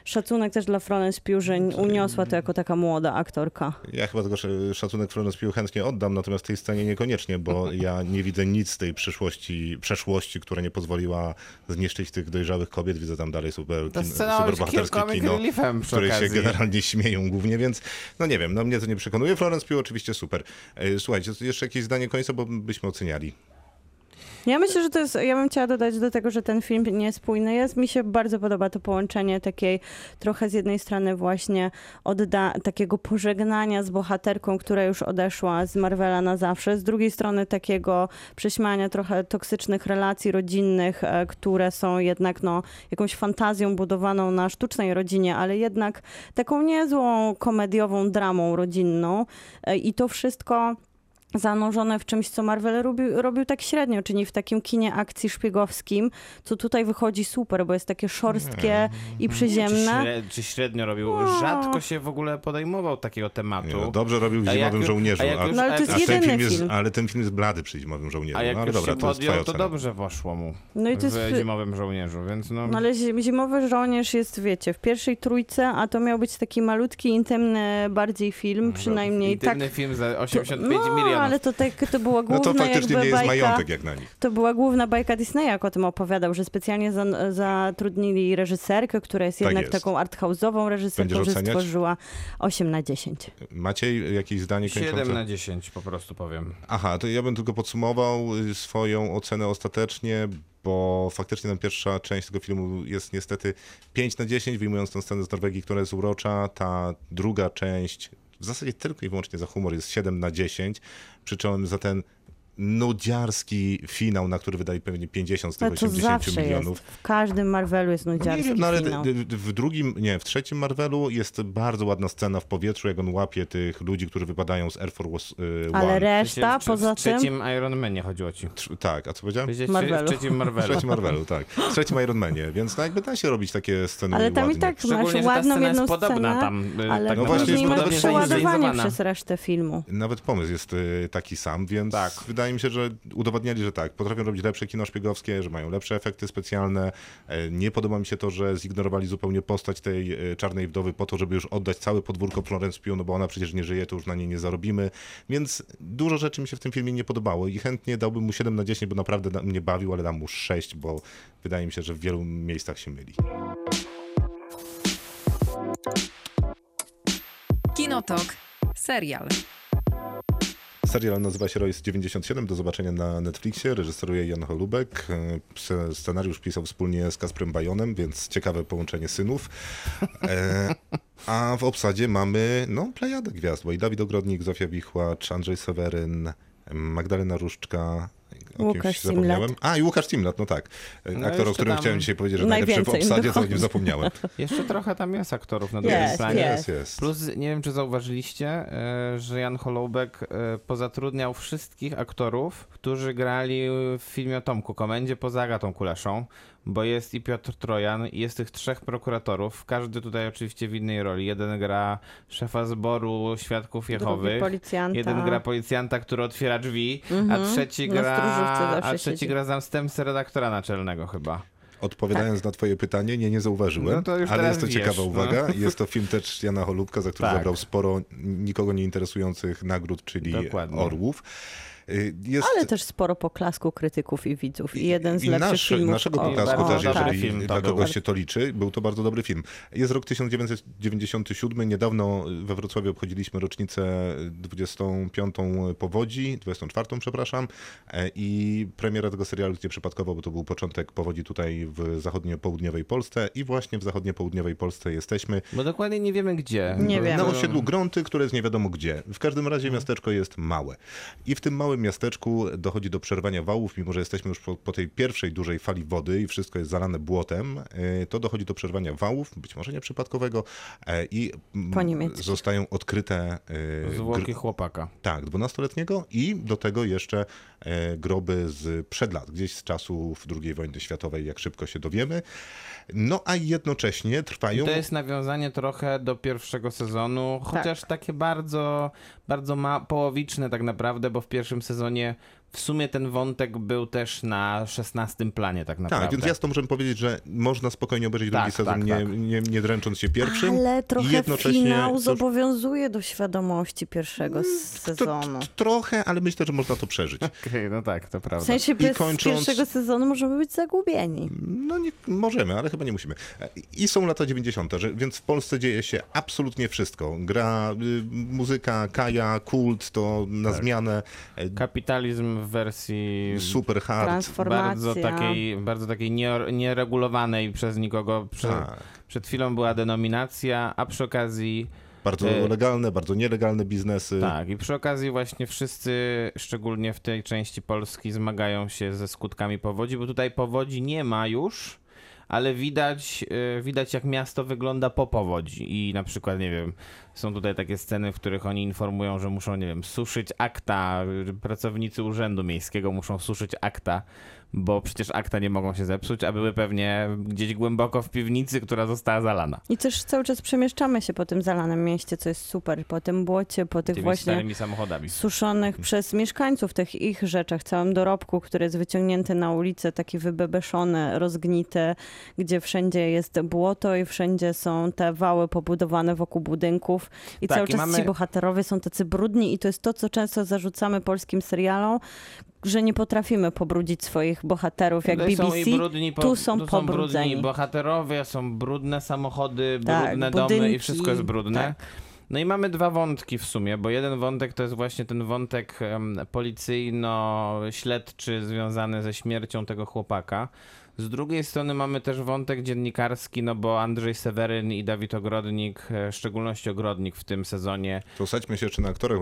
[SPEAKER 2] szacunek też dla Florence Pugh, że uniosła to jako taka młoda aktorka.
[SPEAKER 1] Ja chyba tego sz- szacunek Florence Pugh chętnie oddam, natomiast w tej scenie niekoniecznie, bo ja nie widzę nic z tej przyszłości, przeszłości, która nie pozwoliła zniszczyć tych dojrzałych kobiet. Widzę tam dalej super, kin- super bohaterskie kino, które się generalnie śmieją głównie, więc no nie wiem, no mnie to nie przekonuje. Florence Pugh oczywiście super. E, Słuchajcie, jeszcze jakieś zdanie końca, bo byśmy oceniali.
[SPEAKER 2] Ja myślę, że to jest, ja bym chciała dodać do tego, że ten film niespójny jest. Mi się bardzo podoba to połączenie takiej trochę z jednej strony właśnie odda, takiego pożegnania z bohaterką, która już odeszła z Marvela na zawsze, z drugiej strony takiego prześmania trochę toksycznych relacji rodzinnych, e, które są jednak no, jakąś fantazją budowaną na sztucznej rodzinie, ale jednak taką niezłą komediową dramą rodzinną E, i to wszystko zanurzone w czymś, co Marvel robił, robił tak średnio, czyli w takim kinie akcji szpiegowskim, co tutaj wychodzi super, bo jest takie szorstkie i
[SPEAKER 3] Czy,
[SPEAKER 2] przyziemne.
[SPEAKER 3] śre, czy średnio robił?
[SPEAKER 2] No.
[SPEAKER 3] Rzadko się w ogóle podejmował takiego tematu.
[SPEAKER 1] Nie, no, dobrze robił w
[SPEAKER 3] jak
[SPEAKER 1] Zimowym
[SPEAKER 3] już-
[SPEAKER 1] Żołnierzu,
[SPEAKER 3] a jak
[SPEAKER 1] a,
[SPEAKER 3] już-
[SPEAKER 2] No ale to jest
[SPEAKER 1] a ten
[SPEAKER 2] jedyny
[SPEAKER 1] film jest,
[SPEAKER 2] film.
[SPEAKER 1] ale ten film jest blady przy Zimowym Żołnierzu.
[SPEAKER 3] A jak
[SPEAKER 1] no, ale
[SPEAKER 3] już
[SPEAKER 1] dobra,
[SPEAKER 3] się
[SPEAKER 1] to
[SPEAKER 3] podjął, to dobrze poszło mu
[SPEAKER 2] No i to jest...
[SPEAKER 3] w Zimowym Żołnierzu, więc no...
[SPEAKER 2] No ale zi- Zimowy Żołnierz jest, wiecie, w pierwszej trójce, a to miał być taki malutki, intymny bardziej film, przynajmniej tak.
[SPEAKER 3] Intymny film za 85
[SPEAKER 2] no,
[SPEAKER 3] milionów.
[SPEAKER 2] Ale to, tak, to była
[SPEAKER 1] No
[SPEAKER 2] główna
[SPEAKER 1] to faktycznie
[SPEAKER 2] jakby
[SPEAKER 1] nie jest
[SPEAKER 2] bajka.
[SPEAKER 1] majątek jak na nich.
[SPEAKER 2] To była główna bajka Disneya, jak o tym opowiadał, że specjalnie za, zatrudnili reżyserkę, która jest
[SPEAKER 1] Tak
[SPEAKER 2] jednak
[SPEAKER 1] jest.
[SPEAKER 2] taką arthouse'ową reżyserką,
[SPEAKER 1] Będziesz
[SPEAKER 2] że
[SPEAKER 1] oceniać?
[SPEAKER 2] stworzyła 8 na 10.
[SPEAKER 1] Maciej, jakieś zdanie kończące?
[SPEAKER 3] 7 na 10 po prostu powiem.
[SPEAKER 1] Aha, to ja bym tylko podsumował y, swoją ocenę ostatecznie, bo faktycznie tam pierwsza część tego filmu jest niestety 5 na 10, wyjmując tę scenę z Norwegii, która jest urocza. Ta druga część w zasadzie tylko i wyłącznie za humor jest 7 na 10, przy czym za ten nudziarski finał, na który wydali pewnie 50 z tych
[SPEAKER 2] Ale to
[SPEAKER 1] 80
[SPEAKER 2] zawsze
[SPEAKER 1] milionów.
[SPEAKER 2] jest. W każdym Marvelu jest
[SPEAKER 1] No nie
[SPEAKER 2] nudziarski
[SPEAKER 1] wiem, no ale
[SPEAKER 2] finał.
[SPEAKER 1] w drugim, nie, w trzecim Marvelu jest bardzo ładna scena w powietrzu, jak on łapie tych ludzi, którzy wypadają z Air Force y, One.
[SPEAKER 2] Ale reszta,
[SPEAKER 3] w,
[SPEAKER 2] poza
[SPEAKER 3] w trzecim
[SPEAKER 2] tym...
[SPEAKER 3] Iron Manie chodziło ci.
[SPEAKER 1] Tr- Tak, a co powiedziałem?
[SPEAKER 2] Marvelu.
[SPEAKER 3] w trzecim
[SPEAKER 1] W
[SPEAKER 3] Marvelu.
[SPEAKER 1] trzecim Marvelu, tak. W trzecim Iron Manie, więc no jakby da się robić takie sceny
[SPEAKER 2] Ale tam i tak masz ładną
[SPEAKER 3] scena
[SPEAKER 2] jedną
[SPEAKER 3] jest podobna
[SPEAKER 2] scenę,
[SPEAKER 3] tam. y,
[SPEAKER 2] ale
[SPEAKER 3] tak
[SPEAKER 1] No właśnie, jest
[SPEAKER 2] masz
[SPEAKER 1] podobnie
[SPEAKER 2] przeładowanie przez resztę filmu.
[SPEAKER 1] Nawet pomysł jest y, taki sam, więc
[SPEAKER 3] Tak.
[SPEAKER 1] wydaje mi się, że udowodnili, że tak, potrafią robić lepsze kino szpiegowskie, że mają lepsze efekty specjalne. E, Nie podoba mi się to, że zignorowali zupełnie postać tej e, czarnej wdowy po to, żeby już oddać całe podwórko Florence Pugh, no bo ona przecież nie żyje, to już na niej nie zarobimy. Więc dużo rzeczy mi się w tym filmie nie podobało i chętnie dałbym mu 7 na 10, bo naprawdę mnie bawił, ale dam mu 6, bo wydaje mi się, że w wielu miejscach się myli.
[SPEAKER 4] Kinotok. Serial.
[SPEAKER 1] Serial nazywa się Royce 97, do zobaczenia na Netflixie, reżyseruje Jan Holubek, Ps- scenariusz pisał wspólnie z Kasprem Bajonem, więc ciekawe połączenie synów. E, a w obsadzie mamy, no, plejadę gwiazd, bo i Dawid Ogrodnik, Zofia Wichłacz, Andrzej Seweryn, Magdalena Różczka O kimś
[SPEAKER 2] Łukasz
[SPEAKER 1] zapomniałem.
[SPEAKER 2] Simlat.
[SPEAKER 1] A, i Łukasz Simlat, no tak.
[SPEAKER 3] No
[SPEAKER 1] Aktor, o którym
[SPEAKER 3] tam
[SPEAKER 1] chciałem dzisiaj powiedzieć, że najlepszy w obsadzie, co o nim zapomniałem.
[SPEAKER 3] Jeszcze trochę tam jest aktorów na drugim
[SPEAKER 2] Jest,
[SPEAKER 3] planie.
[SPEAKER 2] jest.
[SPEAKER 1] Jest, jest.
[SPEAKER 3] Plus nie wiem, czy zauważyliście, e, że Jan Holoubek e, pozatrudniał wszystkich aktorów, którzy grali w filmie o Tomku Komendzie poza Agatą Kuleszą, bo jest i Piotr Trojan, i jest tych trzech prokuratorów, każdy tutaj oczywiście w innej roli. Jeden gra szefa zboru Świadków Jehowy, jeden gra policjanta, który otwiera drzwi, a
[SPEAKER 2] Mhm.
[SPEAKER 3] trzeci gra,
[SPEAKER 2] stróżówce zawsze
[SPEAKER 3] a trzeci
[SPEAKER 2] siedzi.
[SPEAKER 3] gra zastępcę redaktora naczelnego chyba.
[SPEAKER 1] Odpowiadając na twoje pytanie, nie, nie zauważyłem,
[SPEAKER 3] No to już
[SPEAKER 1] ale jest to
[SPEAKER 3] wiesz,
[SPEAKER 1] ciekawa
[SPEAKER 3] no.
[SPEAKER 1] uwaga. Jest to film też Jana Holubka, za który
[SPEAKER 3] Tak.
[SPEAKER 1] zabrał sporo nikogo nie interesujących nagród, czyli
[SPEAKER 3] Dokładnie.
[SPEAKER 1] Orłów. Y, Jest...
[SPEAKER 2] Ale też sporo poklasku krytyków i widzów. I jeden z
[SPEAKER 1] I
[SPEAKER 2] lepszych
[SPEAKER 1] nasz,
[SPEAKER 2] filmów.
[SPEAKER 1] Naszego
[SPEAKER 2] o-
[SPEAKER 1] poklasku
[SPEAKER 3] bardzo
[SPEAKER 1] też,
[SPEAKER 3] dobry
[SPEAKER 1] jeżeli
[SPEAKER 3] film
[SPEAKER 1] dla
[SPEAKER 3] był.
[SPEAKER 1] kogoś się to liczy, był to bardzo dobry film. Jest rok 1997, niedawno we Wrocławiu obchodziliśmy rocznicę 25. powodzi, 24. przepraszam, e, i premiera tego serialu nieprzypadkowo, bo to był początek powodzi tutaj w zachodnio-południowej Polsce i właśnie w zachodnio-południowej Polsce jesteśmy.
[SPEAKER 3] Bo dokładnie nie wiemy gdzie.
[SPEAKER 2] Nie
[SPEAKER 3] Bo-
[SPEAKER 2] wiemy.
[SPEAKER 1] Na osiedlu Grąty, które jest nie wiadomo gdzie. W każdym razie miasteczko jest małe. I w tym małym miasteczku dochodzi do przerwania wałów, mimo że jesteśmy już po, po tej pierwszej dużej fali wody i wszystko jest zalane błotem, e, to dochodzi do przerwania wałów, być może nieprzypadkowego, e, i zostają odkryte e,
[SPEAKER 3] Zwłoki
[SPEAKER 1] gr-
[SPEAKER 3] chłopaka.
[SPEAKER 1] tak, 12-letniego i do tego jeszcze groby z przed lat, gdzieś z czasów II wojny światowej, jak szybko się dowiemy. No a jednocześnie trwają...
[SPEAKER 3] To jest nawiązanie trochę do pierwszego sezonu, chociaż takie bardzo, bardzo ma połowiczne tak naprawdę, bo w pierwszym sezonie w sumie ten wątek był też na szesnastym planie tak naprawdę.
[SPEAKER 1] Tak, więc jasno możemy powiedzieć, że można spokojnie obejrzeć
[SPEAKER 3] Tak,
[SPEAKER 1] drugi sezon,
[SPEAKER 3] tak,
[SPEAKER 1] nie,
[SPEAKER 3] tak.
[SPEAKER 1] Nie, nie dręcząc się pierwszym.
[SPEAKER 2] Ale
[SPEAKER 1] I
[SPEAKER 2] trochę
[SPEAKER 1] jednocześnie
[SPEAKER 2] finał zobowiązuje do świadomości pierwszego
[SPEAKER 1] To,
[SPEAKER 2] sezonu.
[SPEAKER 1] to, trochę, ale myślę, że można to przeżyć.
[SPEAKER 3] Okej, no tak, to
[SPEAKER 2] W
[SPEAKER 3] prawda.
[SPEAKER 2] sensie bez
[SPEAKER 1] kończąc-
[SPEAKER 2] pierwszego sezonu możemy być zagubieni.
[SPEAKER 1] No nie, możemy, ale chyba nie musimy. I są lata 90., że, więc w Polsce dzieje się absolutnie wszystko. Gra, y, muzyka, kaja, kult, to na
[SPEAKER 3] Tak.
[SPEAKER 1] zmianę, e,
[SPEAKER 3] Kapitalizm w wersji
[SPEAKER 1] super hard.
[SPEAKER 3] Bardzo takiej, bardzo takiej nie, nieregulowanej przez nikogo. Prze,
[SPEAKER 1] Tak.
[SPEAKER 3] Przed chwilą była denominacja, a przy okazji
[SPEAKER 1] Bardzo
[SPEAKER 3] E,
[SPEAKER 1] legalne, bardzo nielegalne biznesy.
[SPEAKER 3] Tak, i przy okazji właśnie wszyscy, szczególnie w tej części Polski, zmagają się ze skutkami powodzi, bo tutaj powodzi nie ma już, ale widać, y, widać jak miasto wygląda po powodzi. I na przykład, nie wiem, są tutaj takie sceny, w których oni informują, że muszą, nie wiem, suszyć akta, pracownicy urzędu miejskiego muszą suszyć akta, bo przecież akta nie mogą się zepsuć, a były pewnie gdzieś głęboko w piwnicy, która została zalana.
[SPEAKER 2] I też cały czas przemieszczamy się po tym zalanym mieście, co jest super. Po tym błocie, po tych
[SPEAKER 3] Tymi
[SPEAKER 2] właśnie suszonych przez mieszkańców tych ich rzeczach, całym dorobku, który jest wyciągnięty na ulicę, taki wybebeszony, rozgnity, gdzie wszędzie jest błoto i wszędzie są te wały pobudowane wokół budynków i
[SPEAKER 3] Tak,
[SPEAKER 2] cały
[SPEAKER 3] i
[SPEAKER 2] czas
[SPEAKER 3] mamy-
[SPEAKER 2] ci bohaterowie są tacy brudni i to jest to, co często zarzucamy polskim serialom, że nie potrafimy pobrudzić swoich bohaterów jak
[SPEAKER 3] No
[SPEAKER 2] BBC.
[SPEAKER 3] Są i brudni, po,
[SPEAKER 2] tu są
[SPEAKER 3] tu są brudni bohaterowie, są brudne samochody,
[SPEAKER 2] Tak,
[SPEAKER 3] brudne domy
[SPEAKER 2] budynki,
[SPEAKER 3] i wszystko jest brudne.
[SPEAKER 2] tak.
[SPEAKER 3] No i mamy dwa wątki w sumie, bo jeden wątek to jest właśnie ten wątek em, policyjno-śledczy związany ze śmiercią tego chłopaka. Z drugiej strony mamy też wątek dziennikarski, no bo Andrzej Seweryn i Dawid Ogrodnik, e, w szczególności Ogrodnik w tym sezonie,
[SPEAKER 1] To sadźmy się jeszcze na aktorach,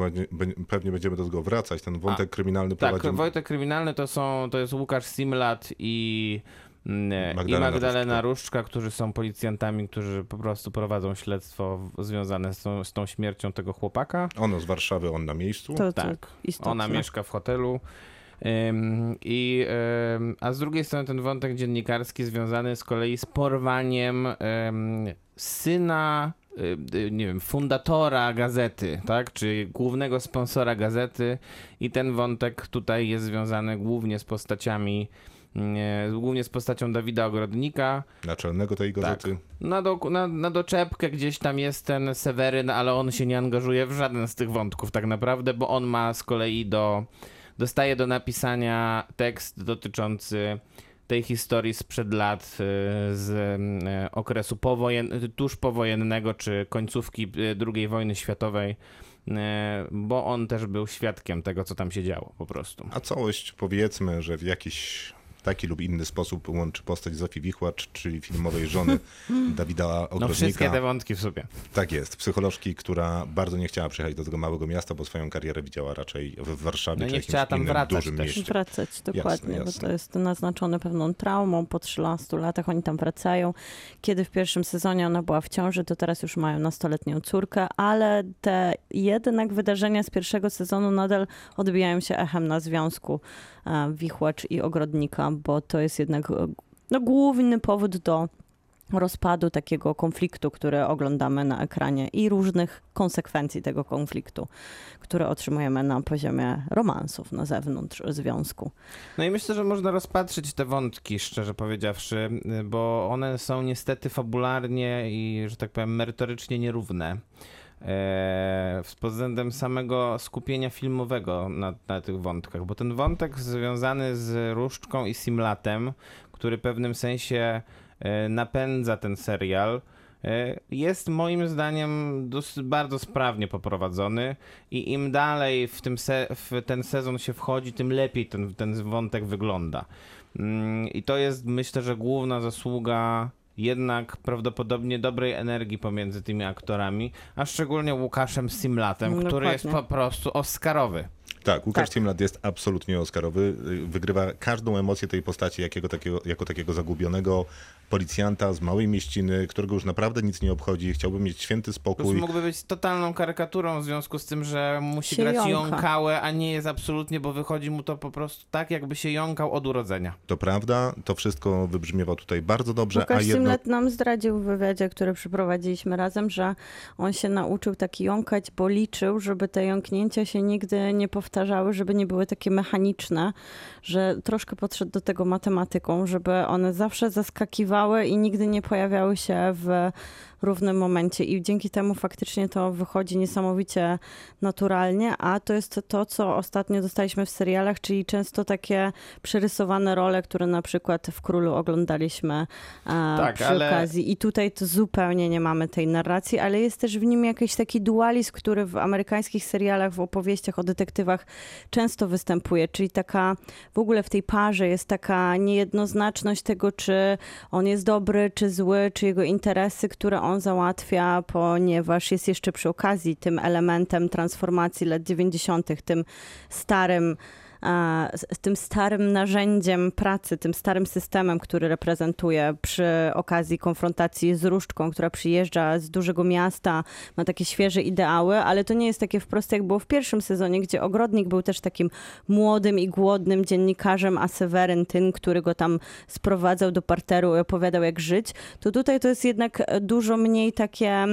[SPEAKER 1] pewnie będziemy do tego wracać. Ten wątek kryminalny
[SPEAKER 3] Tak,
[SPEAKER 1] prowadzi...
[SPEAKER 3] Wojtek Kryminalny to są, to jest Łukasz Simlat i, mm,
[SPEAKER 1] Magdalena
[SPEAKER 3] i Magdalena
[SPEAKER 1] Różczka.
[SPEAKER 3] Różczka, którzy są policjantami, którzy po prostu prowadzą śledztwo związane z tą, z tą śmiercią tego chłopaka.
[SPEAKER 1] Ono z Warszawy, on na miejscu.
[SPEAKER 2] To, to
[SPEAKER 3] Tak,
[SPEAKER 2] istotne.
[SPEAKER 3] ona mieszka w hotelu. I, a z drugiej strony ten wątek dziennikarski związany z kolei z porwaniem syna, y, y, nie wiem, fundatora gazety, tak, czy głównego sponsora gazety i ten wątek tutaj jest związany głównie z postaciami, nie, głównie z postacią Dawida Ogrodnika.
[SPEAKER 1] Naczelnego tej gazety.
[SPEAKER 3] Na, do, na, na doczepkę gdzieś tam jest ten Seweryn, ale on się nie angażuje w żaden z tych wątków tak naprawdę, bo on ma z kolei do, dostaje do napisania tekst dotyczący tej historii sprzed lat y, z y, okresu powojen, tuż powojennego czy końcówki y, II wojny światowej, bo on też był świadkiem tego, co tam się działo po prostu.
[SPEAKER 1] A całość powiedzmy, że w jakiś w taki lub inny sposób łączy postać Zofii Wichłacz, czyli filmowej żony Dawida
[SPEAKER 3] No
[SPEAKER 1] Ogrodnika.
[SPEAKER 3] wszystkie te wątki w sobie.
[SPEAKER 1] Tak jest, psycholożki, która bardzo nie chciała przyjechać do tego małego miasta, bo swoją karierę widziała raczej w Warszawie
[SPEAKER 3] No
[SPEAKER 1] czy
[SPEAKER 3] nie
[SPEAKER 1] jakimś
[SPEAKER 3] chciała tam
[SPEAKER 1] innym
[SPEAKER 3] wracać
[SPEAKER 1] dużym
[SPEAKER 3] też.
[SPEAKER 1] mieście.
[SPEAKER 2] Wracać, dokładnie,
[SPEAKER 1] jasne.
[SPEAKER 2] bo to jest naznaczone pewną traumą. Po 13 latach oni tam wracają. Kiedy w pierwszym sezonie ona była w ciąży, to teraz już mają nastoletnią córkę, ale te jednak wydarzenia z pierwszego sezonu nadal odbijają się echem na związku Wichłacz i Ogrodnika, bo to jest jednak e, no, główny powód do rozpadu takiego konfliktu, który oglądamy na ekranie i różnych konsekwencji tego konfliktu, które otrzymujemy na poziomie romansów na zewnątrz związku.
[SPEAKER 3] No i myślę, że można rozpatrzyć te wątki, szczerze powiedziawszy, bo one są niestety fabularnie i, że tak powiem, merytorycznie nierówne. Eee, pod względem samego skupienia filmowego na, na tych wątkach, bo ten wątek związany z Różdżką i Simlatem, który w pewnym sensie e, napędza ten serial, e, jest moim zdaniem dos- bardzo sprawnie poprowadzony i im dalej w, tym se- w ten sezon się wchodzi, tym lepiej ten, ten wątek wygląda. Mm, I to jest myślę, że główna zasługa jednak prawdopodobnie dobrej energii pomiędzy tymi aktorami, a szczególnie Łukaszem Simlatem,
[SPEAKER 2] Mm,
[SPEAKER 3] który jest po
[SPEAKER 2] dokładnie.
[SPEAKER 3] prostu Oscarowy.
[SPEAKER 1] Tak, Łukasz
[SPEAKER 2] Tak.
[SPEAKER 1] Ciemlat jest absolutnie Oscarowy. Y, Wygrywa każdą emocję tej postaci jakiego takiego, jako takiego zagubionego policjanta z małej mieściny, którego już naprawdę nic nie obchodzi. Chciałby mieć święty
[SPEAKER 3] Plus
[SPEAKER 1] spokój.
[SPEAKER 3] mógłby być totalną karykaturą w związku z tym, że musi
[SPEAKER 2] Się
[SPEAKER 3] grać
[SPEAKER 2] jąka.
[SPEAKER 3] jąkałę, a nie jest absolutnie, bo wychodzi mu to po prostu tak, jakby się jąkał od urodzenia.
[SPEAKER 1] To prawda, to wszystko wybrzmiewa tutaj bardzo dobrze, a
[SPEAKER 2] Łukasz
[SPEAKER 1] jedno...
[SPEAKER 2] Simlet nam zdradził w wywiadzie, który przeprowadziliśmy razem, że on się nauczył tak jąkać, bo liczył, żeby te jąknięcia się nigdy nie powtarzały, żeby nie były takie mechaniczne, że troszkę podszedł do tego matematyką, żeby one zawsze zaskakiwały i nigdy nie pojawiały się w równym momencie i dzięki temu faktycznie to wychodzi niesamowicie naturalnie, a to jest to, co ostatnio dostaliśmy w serialach, czyli często takie przerysowane role, które na przykład w Królu oglądaliśmy e,
[SPEAKER 3] Tak,
[SPEAKER 2] przy
[SPEAKER 3] ale-
[SPEAKER 2] okazji. I tutaj to zupełnie nie mamy tej narracji, ale jest też w nim jakiś taki dualizm, który w amerykańskich serialach, w opowieściach o detektywach często występuje, czyli taka w ogóle w tej parze jest taka niejednoznaczność tego, czy on jest dobry, czy zły, czy jego interesy, które on załatwia, ponieważ jest jeszcze przy okazji tym elementem transformacji lat 90., tym starym tym starym narzędziem pracy, tym starym systemem, który reprezentuje przy okazji konfrontacji z Różdżką, która przyjeżdża z dużego miasta, ma takie świeże ideały, ale to nie jest takie wprost jak było w pierwszym sezonie, gdzie Ogrodnik był też takim młodym i głodnym dziennikarzem, a Seweryn ten, który go tam sprowadzał do parteru i opowiadał jak żyć, to tutaj to jest jednak dużo mniej takie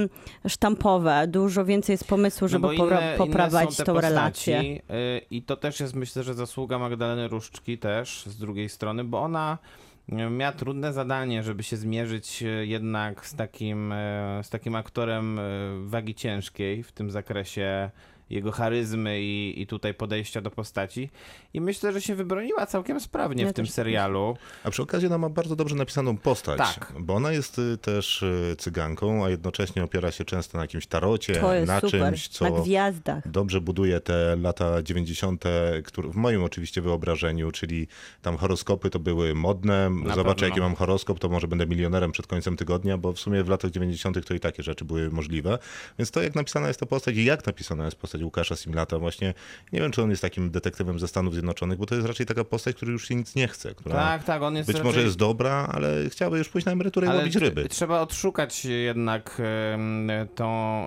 [SPEAKER 2] sztampowe, dużo więcej jest pomysłu, żeby
[SPEAKER 3] No bo
[SPEAKER 2] popra-
[SPEAKER 3] inne-
[SPEAKER 2] poprawiać
[SPEAKER 3] inne
[SPEAKER 2] tą
[SPEAKER 3] postaci,
[SPEAKER 2] relację.
[SPEAKER 3] y, I to też jest myślę, że zasługa Magdaleny Różczki też z drugiej strony, bo ona y, miała trudne zadanie, żeby się zmierzyć y, jednak z takim, y, z takim aktorem wagi ciężkiej w tym zakresie jego charyzmy i, i tutaj podejścia do postaci. I myślę, że się wybroniła całkiem sprawnie
[SPEAKER 2] Ja
[SPEAKER 3] w tym serialu.
[SPEAKER 1] A przy okazji ona ma bardzo dobrze napisaną postać,
[SPEAKER 3] Tak.
[SPEAKER 1] bo ona jest y, też y, cyganką, a jednocześnie opiera się często na jakimś tarocie,
[SPEAKER 2] To jest
[SPEAKER 1] na
[SPEAKER 2] super,
[SPEAKER 1] czymś, co
[SPEAKER 2] na gwiazdach.
[SPEAKER 1] dobrze buduje te lata 90., które w moim oczywiście wyobrażeniu, czyli tam horoskopy to były modne.
[SPEAKER 3] Na
[SPEAKER 1] Zobaczę,
[SPEAKER 3] pewno.
[SPEAKER 1] jaki mam horoskop, to może będę milionerem przed końcem tygodnia, bo w sumie w latach 90. to i takie rzeczy były możliwe. Więc to, jak napisana jest ta postać i jak napisana jest postać Łukasza Simlata, właśnie nie wiem, czy on jest takim detektywem ze Stanów Zjednoczonych, bo to jest raczej taka postać, która już się nic nie chce, która
[SPEAKER 3] Tak, tak, on jest
[SPEAKER 1] być
[SPEAKER 3] raczej...
[SPEAKER 1] może jest dobra, ale chciałaby już pójść na emeryturę i łowić ryby.
[SPEAKER 3] Trzeba odszukać jednak tą,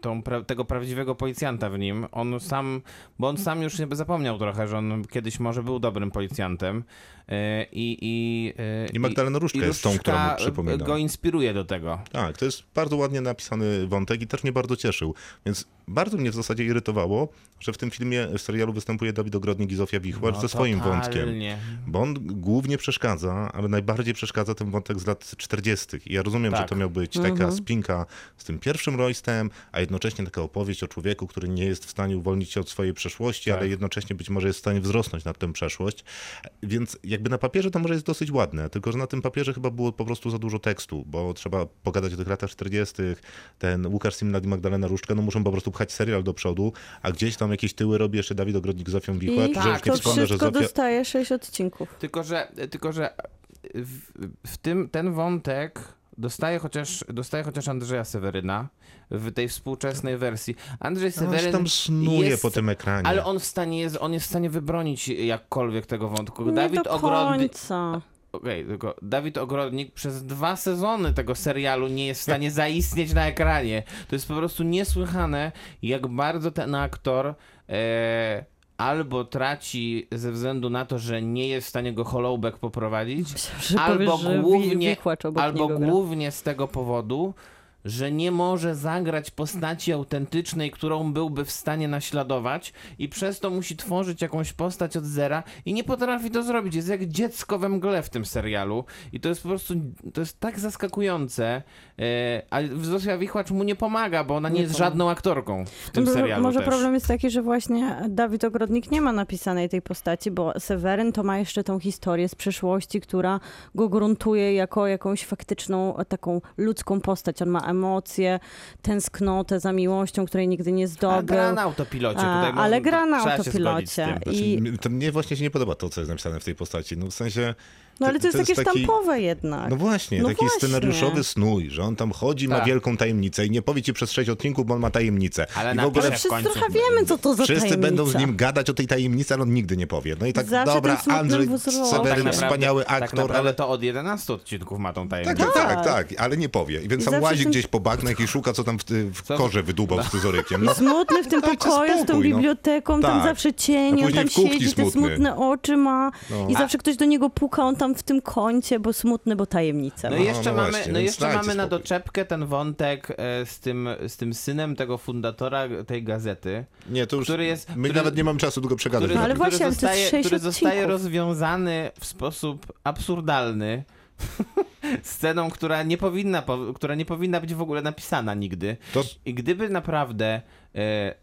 [SPEAKER 3] tą, pra- tego prawdziwego policjanta w nim. On sam, bo on sam już jakby zapomniał trochę, że on kiedyś może był dobrym policjantem. E, I, i, e,
[SPEAKER 1] I Magdalena Różka
[SPEAKER 3] i
[SPEAKER 1] jest tą, która mu przypomina.
[SPEAKER 3] go inspiruje do tego.
[SPEAKER 1] Tak, to jest bardzo ładnie napisany wątek i też mnie bardzo cieszył. Więc bardzo mnie w zasadzie irytowało, że w tym filmie, w serialu występuje Dawid Ogrodnik i Zofia Wichłacz
[SPEAKER 3] No,
[SPEAKER 1] ze swoim
[SPEAKER 3] totalnie.
[SPEAKER 1] wątkiem. Bo on głównie przeszkadza, ale najbardziej przeszkadza ten wątek z lat 40. I ja rozumiem,
[SPEAKER 3] Tak.
[SPEAKER 1] że to miał być taka spinka z tym pierwszym Roystem, a jednocześnie taka opowieść o człowieku, który nie jest w stanie uwolnić się od swojej przeszłości,
[SPEAKER 3] Tak.
[SPEAKER 1] ale jednocześnie być może jest w stanie wzrosnąć nad tę przeszłość. Więc jakby na papierze to może jest dosyć ładne, tylko że na tym papierze chyba było po prostu za dużo tekstu, bo trzeba pogadać o tych latach 40. Ten Łukasz Simnad i Magdalena Różczka, no muszą po prostu pchać serial do przodu, przodu, a gdzieś tam jakieś tyły robi jeszcze Dawid Ogrodnik z Zofią Wichłacz,
[SPEAKER 2] I
[SPEAKER 1] że
[SPEAKER 3] tak,
[SPEAKER 1] nie
[SPEAKER 2] to
[SPEAKER 1] wspomnę, że
[SPEAKER 2] wszystko
[SPEAKER 1] Zofia...
[SPEAKER 2] dostaje 6 odcinków.
[SPEAKER 3] Tylko, że, tylko, że w, w tym ten wątek dostaje chociaż, dostaje chociaż Andrzeja Seweryna w tej współczesnej wersji. Andrzej
[SPEAKER 1] No, on się
[SPEAKER 3] Seweryn
[SPEAKER 1] tam snuje
[SPEAKER 3] jest,
[SPEAKER 1] po tym ekranie.
[SPEAKER 3] ale on w stanie jest, on jest w stanie wybronić jakkolwiek tego wątku.
[SPEAKER 2] Nie
[SPEAKER 3] Dawid
[SPEAKER 2] do
[SPEAKER 3] Ogrodnik, Okej, tylko Dawid Ogrodnik przez dwa sezony tego serialu nie jest w stanie zaistnieć na ekranie. To jest po prostu niesłychane, jak bardzo ten aktor e, albo traci ze względu na to, że nie jest w stanie go Hollowback poprowadzić,
[SPEAKER 2] Że
[SPEAKER 3] albo
[SPEAKER 2] powiesz,
[SPEAKER 3] głównie, albo głównie z tego powodu, że nie może zagrać postaci autentycznej, którą byłby w stanie naśladować i przez to musi tworzyć jakąś postać od zera i nie potrafi to zrobić. Jest jak dziecko we mgle w tym serialu i to jest po prostu, to jest tak zaskakujące, e, ale Zofia Wichłacz mu nie pomaga, bo ona nie,
[SPEAKER 2] Nie
[SPEAKER 3] jest
[SPEAKER 2] pomaga.
[SPEAKER 3] żadną aktorką w tym
[SPEAKER 2] Może-
[SPEAKER 3] serialu
[SPEAKER 2] Może
[SPEAKER 3] też.
[SPEAKER 2] problem jest taki, że właśnie Dawid Ogrodnik nie ma napisanej tej postaci, bo Seweryn to ma jeszcze tą historię z przeszłości, która go gruntuje jako jakąś faktyczną, taką ludzką postać. On ma emocje, tęsknotę za miłością, której nigdy nie zdobył.
[SPEAKER 3] gra na autopilocie.
[SPEAKER 2] A,
[SPEAKER 3] Tutaj
[SPEAKER 2] ale gra na
[SPEAKER 3] trzeba się zgodzić z tym.
[SPEAKER 2] autopilocie.
[SPEAKER 1] Znaczy,
[SPEAKER 2] I,
[SPEAKER 1] to mnie właśnie się nie podoba to, co jest napisane w tej postaci. No w sensie...
[SPEAKER 2] no ale to jest takie
[SPEAKER 1] taki-
[SPEAKER 2] sztampowe jednak.
[SPEAKER 1] No właśnie,
[SPEAKER 2] No
[SPEAKER 1] taki
[SPEAKER 2] właśnie.
[SPEAKER 1] scenariuszowy snój, że on tam chodzi, ma
[SPEAKER 3] Tak.
[SPEAKER 1] wielką tajemnicę i nie powie ci przez sześć odcinków, bo on ma tajemnicę.
[SPEAKER 3] Ale
[SPEAKER 1] I
[SPEAKER 3] na
[SPEAKER 1] w ogóle
[SPEAKER 3] Ale
[SPEAKER 2] Ale
[SPEAKER 3] w
[SPEAKER 2] wszyscy
[SPEAKER 3] końcu-
[SPEAKER 2] trochę wiemy, co to za
[SPEAKER 1] wszyscy
[SPEAKER 2] tajemnica.
[SPEAKER 1] będą z nim gadać o tej tajemnicy, ale on nigdy nie powie. No i tak,
[SPEAKER 2] Zawsze
[SPEAKER 1] dobra, Andrzej. Seweryn,
[SPEAKER 2] Tak
[SPEAKER 1] wspaniały
[SPEAKER 3] tak
[SPEAKER 1] aktor,
[SPEAKER 3] naprawdę
[SPEAKER 1] ale...
[SPEAKER 3] to od 11 odcinków ma tą
[SPEAKER 1] Tak,
[SPEAKER 3] tajemnicę.
[SPEAKER 1] tak, tak,
[SPEAKER 2] Tak.
[SPEAKER 1] tak, ale nie powie. I więc
[SPEAKER 2] I
[SPEAKER 1] tam
[SPEAKER 2] zawsze
[SPEAKER 1] łazi
[SPEAKER 2] ten-
[SPEAKER 1] gdzieś po bagnach i szuka, co tam w, w
[SPEAKER 3] Co-
[SPEAKER 1] korze wydubał z scyzorykiem. No,
[SPEAKER 2] Smutny w tym pokoju z tą
[SPEAKER 1] no.
[SPEAKER 2] biblioteką, tam
[SPEAKER 1] Tak.
[SPEAKER 2] zawsze cień, on tam siedzi, te smutne oczy ma
[SPEAKER 1] No.
[SPEAKER 2] i zawsze ktoś do niego puka, on tam w tym kącie, bo smutny, bo tajemnica.
[SPEAKER 3] No i jeszcze
[SPEAKER 1] no
[SPEAKER 3] mamy,
[SPEAKER 1] właśnie,
[SPEAKER 3] no jeszcze mamy na doczepkę ten wątek e, z tym, z tym synem tego fundatora tej gazety,
[SPEAKER 1] nie, to już
[SPEAKER 3] który jest-
[SPEAKER 1] my
[SPEAKER 3] który-
[SPEAKER 1] nawet nie mamy czasu długo przegadać.
[SPEAKER 3] który,
[SPEAKER 2] No ale
[SPEAKER 3] który,
[SPEAKER 2] właśnie, ale to jest
[SPEAKER 3] zostaje,
[SPEAKER 2] sześć
[SPEAKER 3] który zostaje rozwiązany w sposób absurdalny sceną, która nie, powinna, po- która nie powinna być w ogóle napisana nigdy.
[SPEAKER 1] To,
[SPEAKER 3] I gdyby naprawdę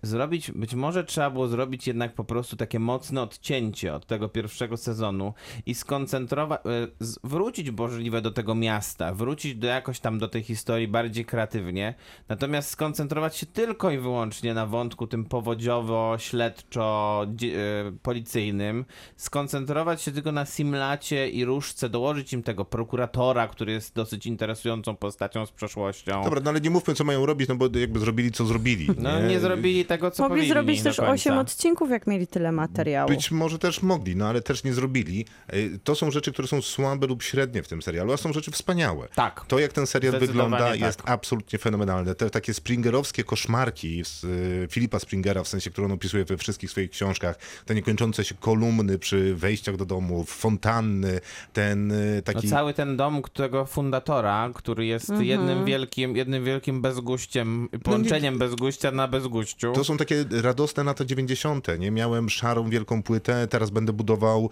[SPEAKER 3] zrobić, być może trzeba było zrobić jednak po prostu takie mocne odcięcie od tego pierwszego sezonu i skoncentrować, e, wrócić możliwe do tego miasta, wrócić do jakoś tam do tej historii bardziej kreatywnie, natomiast skoncentrować się tylko i wyłącznie na wątku tym powodziowo-śledczo-policyjnym, skoncentrować się tylko na Simlacie i Różce, dołożyć im tego prokuratora, który jest dosyć interesującą postacią z przeszłością.
[SPEAKER 1] dobra, no ale nie mówmy, co mają robić, no bo jakby zrobili, co zrobili.
[SPEAKER 3] No nie zrobili tego, co
[SPEAKER 2] Mogli
[SPEAKER 3] powinni
[SPEAKER 2] zrobić też
[SPEAKER 3] końca.
[SPEAKER 2] 8 odcinków, jak mieli tyle materiału.
[SPEAKER 1] Być może też mogli, no ale też nie zrobili. Y, To są rzeczy, które są słabe lub średnie w tym serialu, a są rzeczy wspaniałe.
[SPEAKER 3] Tak.
[SPEAKER 1] To, jak ten serial wygląda,
[SPEAKER 3] tak.
[SPEAKER 1] jest absolutnie fenomenalne. Te takie springerowskie koszmarki z y, Filipa Springera, w sensie, którą on opisuje we wszystkich swoich książkach, te niekończące się kolumny przy wejściach do domu, fontanny, ten y,
[SPEAKER 3] No
[SPEAKER 1] taki...
[SPEAKER 3] cały ten dom tego fundatora, który jest
[SPEAKER 1] Mhm.
[SPEAKER 3] jednym wielkim, jednym wielkim bezguściem, połączeniem bezguścia na bezguściu.
[SPEAKER 1] To są takie radosne lata 90. Nie miałem szarą wielką płytę, teraz będę budował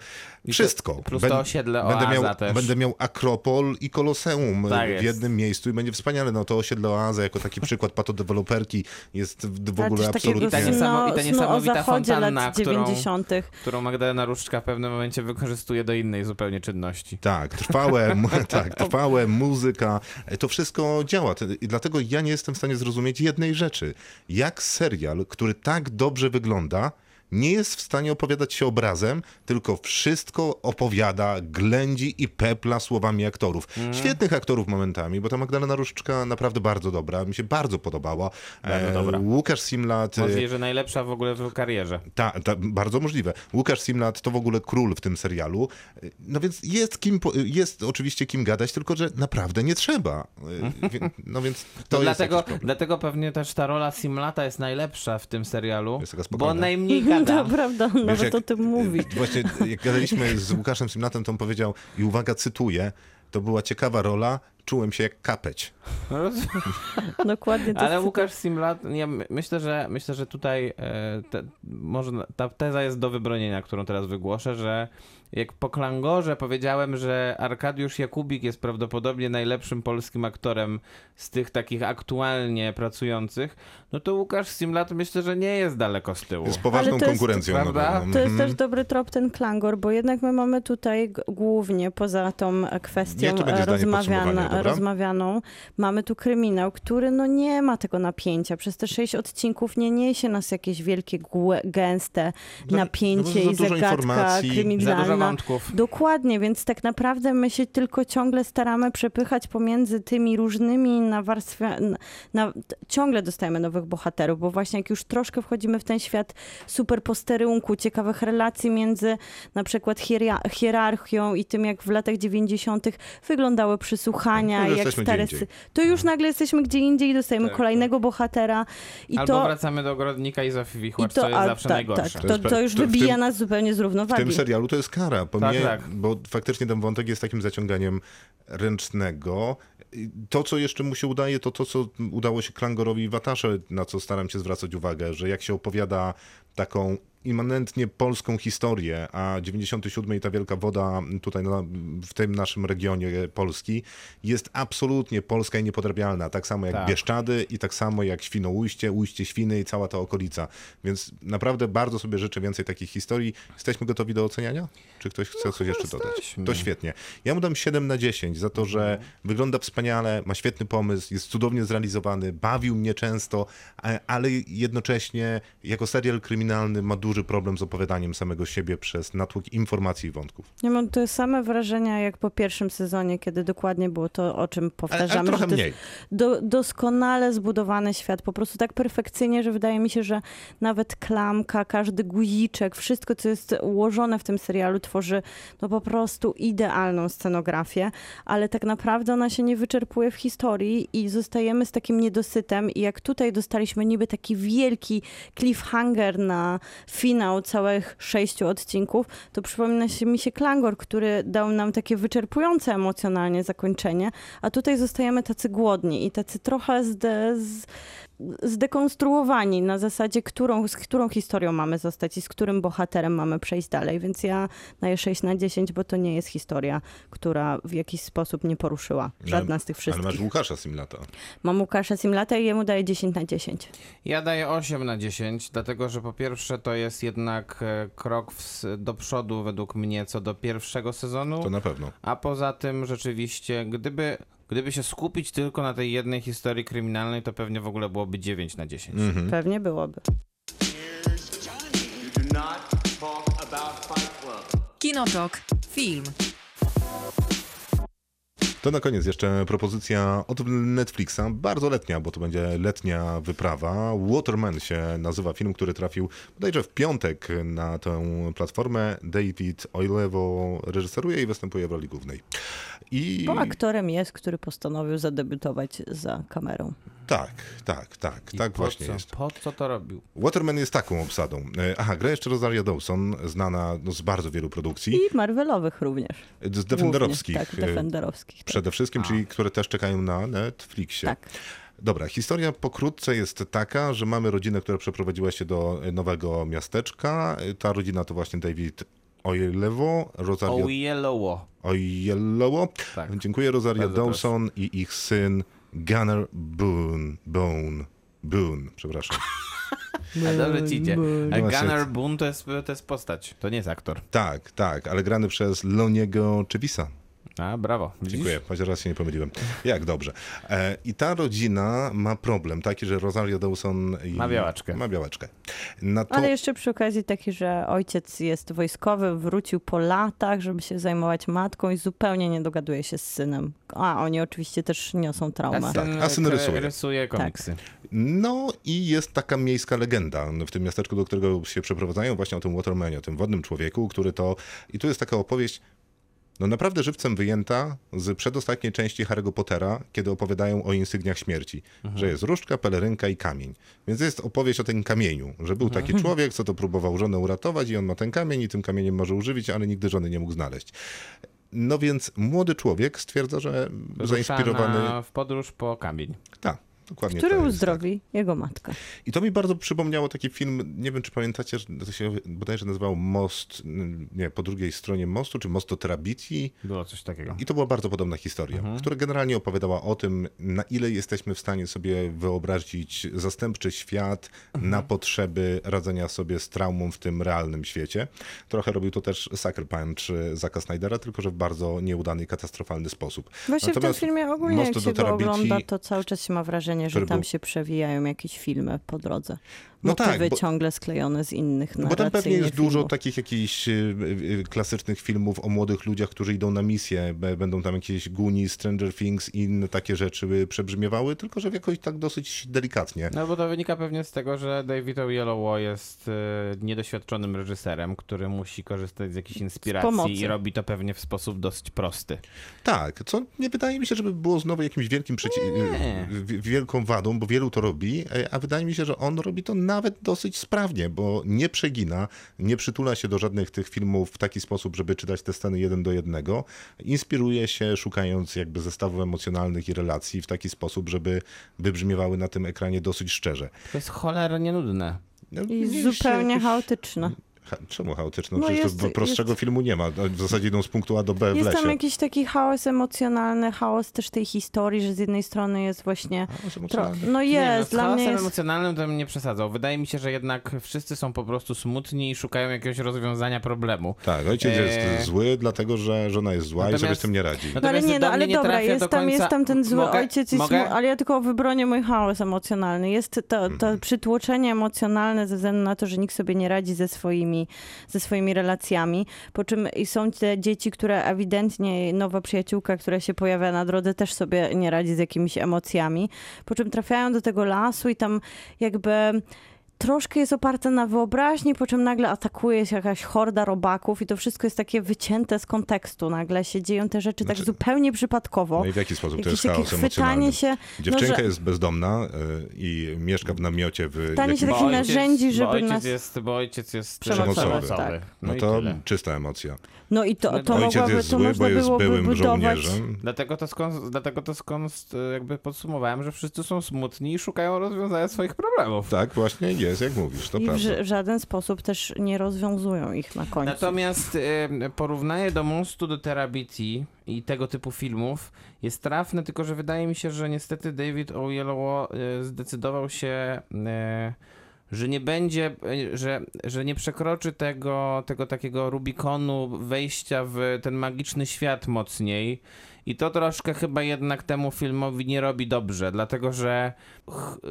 [SPEAKER 1] wszystko.
[SPEAKER 3] plus to osiedle
[SPEAKER 1] będę
[SPEAKER 3] Oaza
[SPEAKER 1] miał,
[SPEAKER 3] też.
[SPEAKER 1] będę miał Akropol i Koloseum
[SPEAKER 3] Tak
[SPEAKER 1] w jednym miejscu i będzie wspaniale. No to osiedle Oaza jako taki przykład patodeweloperki jest w, w ogóle absolutnie...
[SPEAKER 3] I ta niesamo- i ta niesamowita fontanna,
[SPEAKER 2] lat
[SPEAKER 3] którą-
[SPEAKER 2] 90.
[SPEAKER 3] którą Magdalena Różczka w pewnym momencie wykorzystuje do innej zupełnie czynności.
[SPEAKER 1] Tak, trwałe, tak, trwałe, muzyka, to wszystko działa. I dlatego ja nie jestem w stanie zrozumieć jednej rzeczy. Jak serial, który tak dobrze wygląda, nie jest w stanie opowiadać się obrazem, tylko wszystko opowiada, ględzi i pepla słowami aktorów.
[SPEAKER 3] Mhm.
[SPEAKER 1] Świetnych aktorów momentami, bo ta Magdalena Różczka naprawdę bardzo dobra, mi się bardzo podobała.
[SPEAKER 3] Bardzo
[SPEAKER 1] E,
[SPEAKER 3] dobra.
[SPEAKER 1] Łukasz Simlat, e,
[SPEAKER 3] Możliwe, że najlepsza w ogóle w karierze.
[SPEAKER 1] ta, ta, bardzo możliwe. Łukasz Simlat to w ogóle król w tym serialu. No więc jest kim, jest oczywiście kim gadać, tylko że naprawdę nie trzeba. No więc to
[SPEAKER 3] No
[SPEAKER 1] jest
[SPEAKER 3] dlatego, dlatego pewnie też ta rola Simlata jest najlepsza w tym serialu, bo najmniej gada.
[SPEAKER 2] To prawda, on
[SPEAKER 1] Wiesz,
[SPEAKER 2] nawet
[SPEAKER 1] jak-
[SPEAKER 2] o tym mówi.
[SPEAKER 1] Właśnie jak gadaliśmy z Łukaszem Simlatem, to on powiedział, i uwaga, cytuję, to była ciekawa rola, czułem się jak kapeć.
[SPEAKER 3] No,
[SPEAKER 2] Dokładnie to
[SPEAKER 3] Ale Łukasz Simlat, ja my- myślę, że myślę, że tutaj e, te, może ta teza jest do wybronienia, którą teraz wygłoszę, że jak po Klangorze powiedziałem, że Arkadiusz Jakubik jest prawdopodobnie najlepszym polskim aktorem z tych takich aktualnie pracujących, no to Łukasz Simlat myślę, że nie jest daleko z tyłu.
[SPEAKER 1] Z poważną
[SPEAKER 2] jest-
[SPEAKER 1] konkurencją.
[SPEAKER 3] prawda?
[SPEAKER 2] To jest
[SPEAKER 1] Mhm.
[SPEAKER 2] też dobry trop ten klangor, bo jednak my mamy tutaj głównie poza tą kwestią
[SPEAKER 1] Niech to będzie zdanie
[SPEAKER 2] rozmawian,
[SPEAKER 1] podsumowania dobra.
[SPEAKER 2] rozmawianą. Mamy tu kryminał, który no nie ma tego napięcia. Przez te sześć odcinków nie niesie nas jakieś wielkie, gęste
[SPEAKER 1] No,
[SPEAKER 2] napięcie
[SPEAKER 1] no
[SPEAKER 2] i zagadka
[SPEAKER 1] informacji.
[SPEAKER 3] Za dużo
[SPEAKER 2] kryminalna. Dokładnie, więc tak naprawdę my się tylko ciągle staramy przepychać pomiędzy tymi różnymi. Na, ciągle dostajemy nowych bohaterów, bo właśnie jak już troszkę wchodzimy w ten świat super posterunku, ciekawych relacji między na przykład hierarchią i tym, jak w latach 90. wyglądały przysłuchania,
[SPEAKER 1] No,
[SPEAKER 2] jak stare. To już nagle jesteśmy gdzie indziej, dostajemy
[SPEAKER 3] Tak,
[SPEAKER 2] kolejnego bohatera i
[SPEAKER 3] Albo
[SPEAKER 2] to.
[SPEAKER 3] wracamy do ogrodnika i Zofii
[SPEAKER 2] I
[SPEAKER 3] Wichłacz,
[SPEAKER 2] to,
[SPEAKER 3] co jest
[SPEAKER 2] a,
[SPEAKER 3] zawsze
[SPEAKER 2] tak,
[SPEAKER 3] najgorsze.
[SPEAKER 2] tak,
[SPEAKER 1] To
[SPEAKER 2] to, to już
[SPEAKER 1] to w
[SPEAKER 2] wybija
[SPEAKER 1] tym-
[SPEAKER 2] nas zupełnie z
[SPEAKER 1] W
[SPEAKER 2] równowagi.
[SPEAKER 1] tym serialu to jest kara, bo,
[SPEAKER 3] Tak,
[SPEAKER 1] mnie,
[SPEAKER 3] tak.
[SPEAKER 1] bo faktycznie ten wątek jest takim zaciąganiem ręcznego. To, co jeszcze mu się udaje, to to, co udało się Klangorowi i Watasze, na co staram się zwracać uwagę, że jak się opowiada taką immanentnie polską historię, a 97 i ta wielka woda tutaj na, w tym naszym regionie Polski jest absolutnie polska i niepodrabialna. Tak samo jak
[SPEAKER 3] Tak.
[SPEAKER 1] Bieszczady i tak samo jak Świnoujście, Ujście Świny i cała ta okolica. Więc naprawdę bardzo sobie życzę więcej takich historii. Jesteśmy gotowi do oceniania? Czy ktoś chce coś jeszcze dodać?
[SPEAKER 3] jesteśmy.
[SPEAKER 1] To świetnie. Ja mu dam 7 na 10 za to, że wygląda wspaniale, ma świetny pomysł, jest cudownie zrealizowany, bawił mnie często, ale jednocześnie jako serial kryminalny ma duży problem z opowiadaniem samego siebie przez natłok informacji i wątków.
[SPEAKER 2] Ja mam te same wrażenia jak po pierwszym sezonie, kiedy dokładnie było to, o czym
[SPEAKER 1] Ale,
[SPEAKER 2] powtarzamy.
[SPEAKER 1] ale trochę
[SPEAKER 2] że to
[SPEAKER 1] mniej.
[SPEAKER 2] do, doskonale zbudowany świat, po prostu tak perfekcyjnie, że wydaje mi się, że nawet klamka, każdy guziczek, wszystko, co jest ułożone w tym serialu, tworzy no po prostu idealną scenografię, ale tak naprawdę ona się nie wyczerpuje w historii i zostajemy z takim niedosytem i jak tutaj dostaliśmy niby taki wielki cliffhanger na finał całych sześciu odcinków, to przypomina się mi się Klangor, który dał nam takie wyczerpujące emocjonalnie zakończenie, a tutaj zostajemy tacy głodni i tacy trochę zde, z, zdekonstruowani na zasadzie, którą, z którą historią mamy zostać i z którym bohaterem mamy przejść dalej, więc ja daję 6 na 10, bo to nie jest historia, która w jakiś sposób nie poruszyła. Żadna z tych
[SPEAKER 1] Ale
[SPEAKER 2] wszystkich.
[SPEAKER 1] masz Łukasza Simlata.
[SPEAKER 2] Mam Łukasza Simlata i jemu daję 10 na 10.
[SPEAKER 3] Ja daję 8 na 10, dlatego że po pierwsze to jest jednak e, krok w, do przodu według mnie co do pierwszego sezonu,
[SPEAKER 1] To na pewno.
[SPEAKER 3] a poza tym rzeczywiście, gdyby, gdyby się skupić tylko na tej jednej historii kryminalnej, to pewnie w ogóle byłoby 9 na 10.
[SPEAKER 1] Mhm.
[SPEAKER 2] Pewnie byłoby.
[SPEAKER 4] Kinotok. Film.
[SPEAKER 1] To na koniec jeszcze propozycja od Netflixa, bardzo letnia, bo to będzie letnia wyprawa. Waterman się nazywa film, który trafił bodajże w piątek na tę platformę. David Oilewo reżyseruje i występuje w roli głównej. I
[SPEAKER 2] Bo aktorem jest, który postanowił zadebiutować za kamerą.
[SPEAKER 1] Tak, tak, tak,
[SPEAKER 3] I
[SPEAKER 1] tak
[SPEAKER 3] po
[SPEAKER 1] właśnie
[SPEAKER 3] co?
[SPEAKER 1] jest.
[SPEAKER 3] Po co to robił?
[SPEAKER 1] Waterman jest taką obsadą. E, Aha, gra jeszcze Rosaria Dawson, znana no, z bardzo wielu produkcji,
[SPEAKER 2] I Marvelowych również.
[SPEAKER 1] z Defenderowskich
[SPEAKER 2] Głównie, Tak,
[SPEAKER 1] e,
[SPEAKER 2] Defenderowskich. Tak.
[SPEAKER 1] przede wszystkim, czyli które też czekają na Netflixie.
[SPEAKER 2] tak.
[SPEAKER 1] Dobra, historia pokrótce jest taka, że mamy rodzinę, która przeprowadziła się do nowego miasteczka. Ta rodzina to właśnie David Oyelowo, Rosario
[SPEAKER 3] O Yellow.
[SPEAKER 1] Oyelowo.
[SPEAKER 3] Tak.
[SPEAKER 1] Dziękuję, Rosaria
[SPEAKER 3] Bardzo
[SPEAKER 1] Dawson i ich syn Gunnar Boone. Boone. Boone, przepraszam.
[SPEAKER 3] A dobrze ci idzie. A. Gunnar Boone to jest, to jest postać, to nie jest aktor.
[SPEAKER 1] Tak, tak, ale grany przez Loniego Czewisa.
[SPEAKER 3] A, brawo. Widzisz?
[SPEAKER 1] Dziękuję, chociaż raz się nie pomyliłem. Jak dobrze. E, I ta rodzina ma problem taki, że Rosario Dawson... I,
[SPEAKER 3] Ma białaczkę.
[SPEAKER 1] Ma białaczkę. Na to,
[SPEAKER 2] Ale jeszcze przy okazji taki, że ojciec jest wojskowy, wrócił po latach, żeby się zajmować matką i zupełnie nie dogaduje się z synem. A oni oczywiście też niosą traumę.
[SPEAKER 3] A
[SPEAKER 1] Tak,
[SPEAKER 3] syn,
[SPEAKER 1] a syn
[SPEAKER 3] k-
[SPEAKER 1] rysuje.
[SPEAKER 3] rysuje komiksy.
[SPEAKER 1] No i jest taka miejska legenda w tym miasteczku, do którego się przeprowadzają, właśnie o tym Watermanie, o tym wodnym człowieku, który to... I tu jest taka opowieść, no naprawdę żywcem wyjęta z przedostatniej części Harry'ego Pottera, kiedy opowiadają o insygniach śmierci, że jest różdżka, pelerynka i kamień. Więc jest opowieść o tym kamieniu, że był taki człowiek, co to próbował żonę uratować i on ma ten kamień i tym kamieniem może używić, ale nigdy żony nie mógł znaleźć. No więc młody człowiek stwierdza, że
[SPEAKER 3] Rusza
[SPEAKER 1] zainspirowany...
[SPEAKER 3] w podróż po kamień.
[SPEAKER 1] Tak, Dokładnie
[SPEAKER 2] Który
[SPEAKER 1] tak.
[SPEAKER 2] uzdrowi jego matka.
[SPEAKER 1] I to mi bardzo przypomniało taki film, nie wiem czy pamiętacie, że to się bodajże nazywał Most, nie, po drugiej stronie mostu, czy Mosto Terabiti.
[SPEAKER 3] Było coś takiego.
[SPEAKER 1] I to była bardzo podobna historia, która generalnie opowiadała o tym, na ile jesteśmy w stanie sobie wyobrazić zastępczy świat na potrzeby radzenia sobie z traumą w tym realnym świecie. Trochę robił to też Sucker Punch e, Zacka Snydera, tylko że w bardzo nieudany i katastrofalny sposób.
[SPEAKER 2] Właśnie w tym
[SPEAKER 1] Natomiast
[SPEAKER 2] filmie ogólnie, jak
[SPEAKER 1] Mostu
[SPEAKER 2] się
[SPEAKER 1] do Terabiti-
[SPEAKER 2] ogląda, to cały czas się ma wrażenie, że
[SPEAKER 1] który
[SPEAKER 2] tam
[SPEAKER 1] był-
[SPEAKER 2] się przewijają jakieś filmy po drodze.
[SPEAKER 1] No tak, bo-
[SPEAKER 2] ciągle sklejone z innych
[SPEAKER 1] No bo tam pewnie jest dużo
[SPEAKER 2] filmów.
[SPEAKER 1] takich jakichś y, y, klasycznych filmów o młodych ludziach, którzy idą na misję. Będą tam jakieś Goonies, Stranger Things i inne takie rzeczy by przebrzmiewały, tylko że jakoś tak dosyć delikatnie.
[SPEAKER 3] No bo to wynika pewnie z tego, że David Oyelowo jest e, niedoświadczonym reżyserem, który musi korzystać z jakiejś inspiracji
[SPEAKER 2] pomocy.
[SPEAKER 3] i robi to pewnie w sposób dosyć prosty.
[SPEAKER 1] Tak, co nie wydaje mi się, żeby było znowu jakimś wielkim przeci- wielką wadą, bo wielu to robi, e, a wydaje mi się, że on robi to nawet dosyć sprawnie, bo nie przegina, nie przytula się do żadnych tych filmów w taki sposób, żeby czytać te sceny jeden do jednego. Inspiruje się, szukając jakby zestawów emocjonalnych i relacji w taki sposób, żeby wybrzmiewały na tym ekranie dosyć szczerze.
[SPEAKER 3] To jest cholernie nudne.
[SPEAKER 1] No,
[SPEAKER 2] I
[SPEAKER 1] nie,
[SPEAKER 2] zupełnie
[SPEAKER 1] jakoś-
[SPEAKER 2] chaotyczne.
[SPEAKER 1] Ha, czemu chaotyczne?
[SPEAKER 2] No
[SPEAKER 1] Przecież
[SPEAKER 2] jest-
[SPEAKER 1] to prostszego filmu nie ma. W zasadzie idą z punktu A do B w
[SPEAKER 2] Jest
[SPEAKER 1] lesie.
[SPEAKER 2] tam jakiś taki chaos emocjonalny, chaos też tej historii, że z jednej strony jest właśnie... Tro... No
[SPEAKER 3] Nie, no,
[SPEAKER 2] jest,
[SPEAKER 3] z
[SPEAKER 2] dla mnie jest...
[SPEAKER 3] emocjonalnym to bym nie przesadzał. Wydaje mi się, że jednak wszyscy są po prostu smutni i szukają jakiegoś rozwiązania problemu.
[SPEAKER 1] Tak, ojciec jest
[SPEAKER 3] Eee.
[SPEAKER 1] zły, dlatego że żona jest zła i sobie
[SPEAKER 3] Natomiast-
[SPEAKER 1] z tym nie radzi.
[SPEAKER 2] No ale
[SPEAKER 3] Natomiast
[SPEAKER 2] nie, no ale
[SPEAKER 3] nie
[SPEAKER 2] dobra, jest
[SPEAKER 3] do
[SPEAKER 2] tam,
[SPEAKER 3] końca-
[SPEAKER 2] jest tam ten zły
[SPEAKER 3] Mogę?
[SPEAKER 2] ojciec i
[SPEAKER 3] Mogę?
[SPEAKER 2] smu... ale ja tylko wybronię mój chaos emocjonalny. Jest to, to
[SPEAKER 1] Mhm.
[SPEAKER 2] przytłoczenie emocjonalne ze względu na to, że nikt sobie nie radzi ze swoimi, ze swoimi relacjami, po czym i są te dzieci, które ewidentnie, nowa przyjaciółka, która się pojawia na drodze, też sobie nie radzi z jakimiś emocjami, po czym trafiają do tego lasu i tam jakby troszkę jest oparte na wyobraźni, po czym nagle atakuje się jakaś horda robaków i to wszystko jest takie wycięte z kontekstu. Nagle się dzieją te rzeczy tak
[SPEAKER 1] Znaczy-
[SPEAKER 2] zupełnie przypadkowo.
[SPEAKER 1] No i w jaki sposób to
[SPEAKER 2] Jakieś
[SPEAKER 1] jest chaos emocjonalny?
[SPEAKER 2] chwytanie się,
[SPEAKER 1] Dziewczynka
[SPEAKER 2] no, że
[SPEAKER 1] jest bezdomna y, i mieszka w namiocie w
[SPEAKER 2] Stanie się takich narzędzi, żeby
[SPEAKER 3] bo ojciec
[SPEAKER 2] nas-
[SPEAKER 3] Jest, bo ojciec jest
[SPEAKER 2] Przemocowy, tak.
[SPEAKER 3] No,
[SPEAKER 1] No to
[SPEAKER 3] tyle.
[SPEAKER 1] czysta emocja.
[SPEAKER 2] no i to, to
[SPEAKER 1] Ojciec
[SPEAKER 2] mogłaby,
[SPEAKER 1] jest
[SPEAKER 2] to
[SPEAKER 1] zły, bo jest byłym
[SPEAKER 2] budować.
[SPEAKER 1] żołnierzem.
[SPEAKER 3] Dlatego to, skąd, dlatego to skąd e, jakby podsumowałem, że wszyscy są smutni i szukają rozwiązania swoich problemów.
[SPEAKER 1] Tak, właśnie jest, jak mówisz, to
[SPEAKER 2] I w,
[SPEAKER 1] prawda.
[SPEAKER 2] w żaden sposób też nie rozwiązują ich na końcu.
[SPEAKER 3] Natomiast e, porównanie do Mostu do Terabiti i tego typu filmów jest trafne, tylko że wydaje mi się, że niestety David Oyelowo e, zdecydował się, e, że nie będzie, e, że, że nie przekroczy tego, tego takiego Rubikonu wejścia w ten magiczny świat mocniej. I to troszkę chyba jednak temu filmowi nie robi dobrze, dlatego że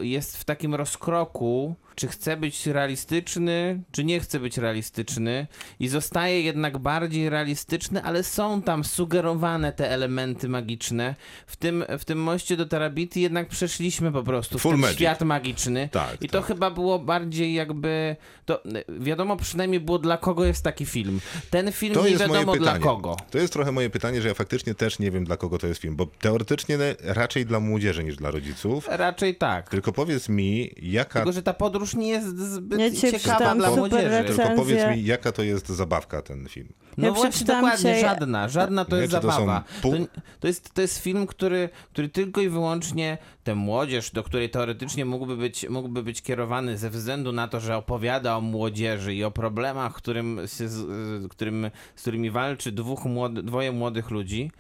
[SPEAKER 3] jest w takim rozkroku, czy chce być realistyczny, czy nie chce być realistyczny i zostaje jednak bardziej realistyczny, ale są tam sugerowane te elementy magiczne. W tym, w tym moście do Terabiti jednak przeszliśmy po prostu w
[SPEAKER 1] Full
[SPEAKER 3] ten
[SPEAKER 1] magic.
[SPEAKER 3] świat magiczny.
[SPEAKER 1] Tak,
[SPEAKER 3] I to
[SPEAKER 1] tak.
[SPEAKER 3] chyba było bardziej jakby. To wiadomo przynajmniej było dla kogo jest taki film. Ten film
[SPEAKER 1] To
[SPEAKER 3] nie wiadomo dla
[SPEAKER 1] pytanie.
[SPEAKER 3] kogo.
[SPEAKER 1] To jest trochę moje pytanie, że ja faktycznie też nie wiem, dla kogo to jest film, bo teoretycznie raczej dla młodzieży niż dla rodziców.
[SPEAKER 3] Raczej tak.
[SPEAKER 1] Tylko powiedz mi, jaka
[SPEAKER 3] Tylko, że ta podróż nie jest zbyt
[SPEAKER 2] Ja
[SPEAKER 3] ciekawa dla młodzieży.
[SPEAKER 2] recenzję.
[SPEAKER 1] Tylko powiedz mi, jaka to jest zabawka ten film.
[SPEAKER 3] No
[SPEAKER 2] Ja
[SPEAKER 3] właśnie, dokładnie, żadna. Żadna to
[SPEAKER 1] Nie,
[SPEAKER 3] jest
[SPEAKER 1] czy to
[SPEAKER 3] zabawa.
[SPEAKER 1] pół-
[SPEAKER 3] To, to, jest, to jest film, który, który tylko i wyłącznie tę młodzież, do której teoretycznie mógłby być, mógłby być kierowany ze względu na to, że opowiada o młodzieży i o problemach, którym, się, z, z- którym, z którymi walczy dwóch młody, dwoje młodych ludzi.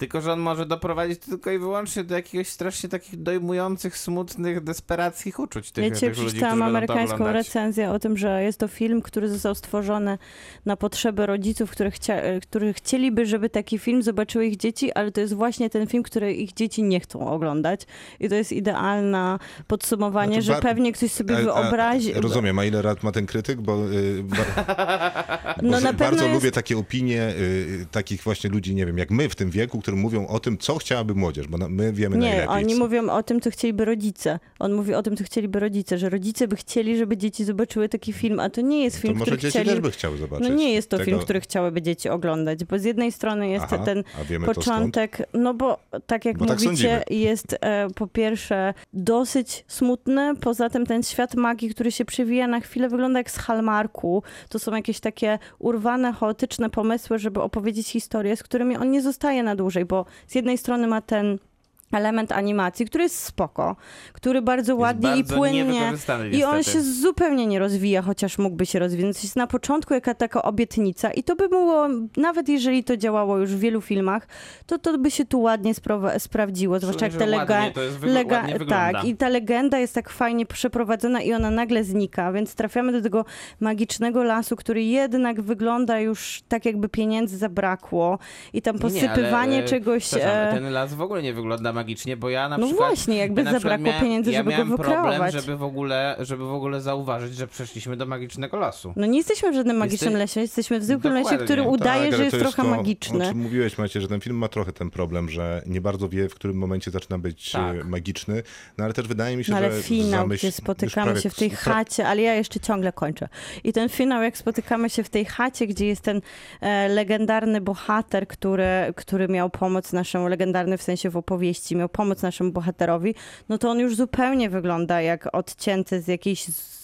[SPEAKER 3] Tylko, że on może doprowadzić tylko i wyłącznie do jakiegoś strasznie takich dojmujących, smutnych, desperackich uczuć tych,
[SPEAKER 2] dzisiaj
[SPEAKER 3] tych ludzi,
[SPEAKER 2] przeczytałam amerykańską recenzję o tym, że jest to film, który został stworzony na potrzeby rodziców, którzy, chcia, chcieliby, żeby taki film zobaczyły ich dzieci, ale to jest właśnie ten film, który ich dzieci nie chcą oglądać. I to jest idealne podsumowanie,
[SPEAKER 1] Znaczy,
[SPEAKER 2] że
[SPEAKER 1] ba-
[SPEAKER 2] pewnie ktoś sobie
[SPEAKER 1] A- a-
[SPEAKER 2] wyobrazi...
[SPEAKER 1] Rozumiem, a ile lat ma ten krytyk? Bo, y, bar,
[SPEAKER 2] No
[SPEAKER 1] bo
[SPEAKER 2] na
[SPEAKER 1] bardzo
[SPEAKER 2] jest...
[SPEAKER 1] lubię takie opinie y, takich właśnie ludzi, nie wiem, jak my w tym wieku, mówią o tym, co chciałaby młodzież, bo my wiemy
[SPEAKER 2] Nie,
[SPEAKER 1] najlepiej.
[SPEAKER 2] oni
[SPEAKER 1] co-
[SPEAKER 2] mówią o tym, co chcieliby rodzice. On mówi o tym, co chcieliby rodzice, że rodzice by chcieli, żeby dzieci zobaczyły taki film, a to nie jest
[SPEAKER 1] to
[SPEAKER 2] film,
[SPEAKER 1] może
[SPEAKER 2] który
[SPEAKER 1] dzieci
[SPEAKER 2] chcieli...
[SPEAKER 1] też by chciały zobaczyć.
[SPEAKER 2] No nie jest to
[SPEAKER 1] tego...
[SPEAKER 2] film, który chciałyby dzieci oglądać, bo z jednej strony jest
[SPEAKER 1] Aha,
[SPEAKER 2] ten
[SPEAKER 1] to
[SPEAKER 2] początek, no bo tak jak
[SPEAKER 1] Bo tak
[SPEAKER 2] mówicie,
[SPEAKER 1] sądzimy.
[SPEAKER 2] jest e, po pierwsze dosyć smutny, poza tym ten świat magii, który się przewija na chwilę, wygląda jak z Hallmarku. To są jakieś takie urwane, chaotyczne pomysły, żeby opowiedzieć historię, z którymi on nie zostaje na dłużej, bo z jednej strony ma ten element animacji, który jest spoko, który bardzo
[SPEAKER 3] Jest
[SPEAKER 2] ładnie i
[SPEAKER 3] bardzo
[SPEAKER 2] płynnie
[SPEAKER 3] niewykorzystany
[SPEAKER 2] i on się zupełnie nie rozwija, chociaż mógłby się rozwinąć. Jest na początku jaka taka obietnica i to by było, nawet jeżeli to działało już w wielu filmach, to to by się tu ładnie spra- sprawdziło, zwłaszcza jak ta lega-
[SPEAKER 3] wygląda.
[SPEAKER 2] tak, i ta legenda jest tak fajnie przeprowadzona i ona nagle znika, więc trafiamy do tego magicznego lasu, który jednak wygląda już tak, jakby pieniędzy zabrakło i tam
[SPEAKER 3] Nie, ale,
[SPEAKER 2] posypywanie
[SPEAKER 3] e,
[SPEAKER 2] czegoś... e,
[SPEAKER 3] Ten las w ogóle nie wygląda magicznie, bo ja na
[SPEAKER 2] No
[SPEAKER 3] przykład...
[SPEAKER 2] właśnie, jakby
[SPEAKER 3] ja
[SPEAKER 2] zabrakło
[SPEAKER 3] miałem,
[SPEAKER 2] pieniędzy,
[SPEAKER 3] ja
[SPEAKER 2] żeby go
[SPEAKER 3] miałem problem,
[SPEAKER 2] wykreować.
[SPEAKER 3] żeby w, ogóle, żeby w ogóle zauważyć, że przeszliśmy do magicznego lasu.
[SPEAKER 2] No nie jesteśmy w żadnym magicznym
[SPEAKER 3] Jeste-
[SPEAKER 2] lesie, jesteśmy w zwykłym lesie,
[SPEAKER 3] Dokładnie.
[SPEAKER 2] który udaje,
[SPEAKER 1] Tak,
[SPEAKER 2] że jest
[SPEAKER 1] to
[SPEAKER 2] trochę
[SPEAKER 1] to,
[SPEAKER 2] magiczny.
[SPEAKER 1] O czym mówiłeś, Macie, że ten film ma trochę ten problem, że nie bardzo wie, w którym momencie zaczyna być
[SPEAKER 3] Tak.
[SPEAKER 1] e, magiczny, no ale też wydaje mi się,
[SPEAKER 2] No ale
[SPEAKER 1] że
[SPEAKER 2] finał,
[SPEAKER 1] zamyśl...
[SPEAKER 2] gdzie spotykamy się w tej
[SPEAKER 1] pra-
[SPEAKER 2] chacie, ale ja jeszcze ciągle kończę. I ten finał, jak spotykamy się w tej chacie, gdzie jest ten e, legendarny bohater, który, który miał pomóc naszemu, legendarny w sensie w opowieści, miał pomóc naszemu bohaterowi, no to on już zupełnie wygląda jak odcięty z jakiejś z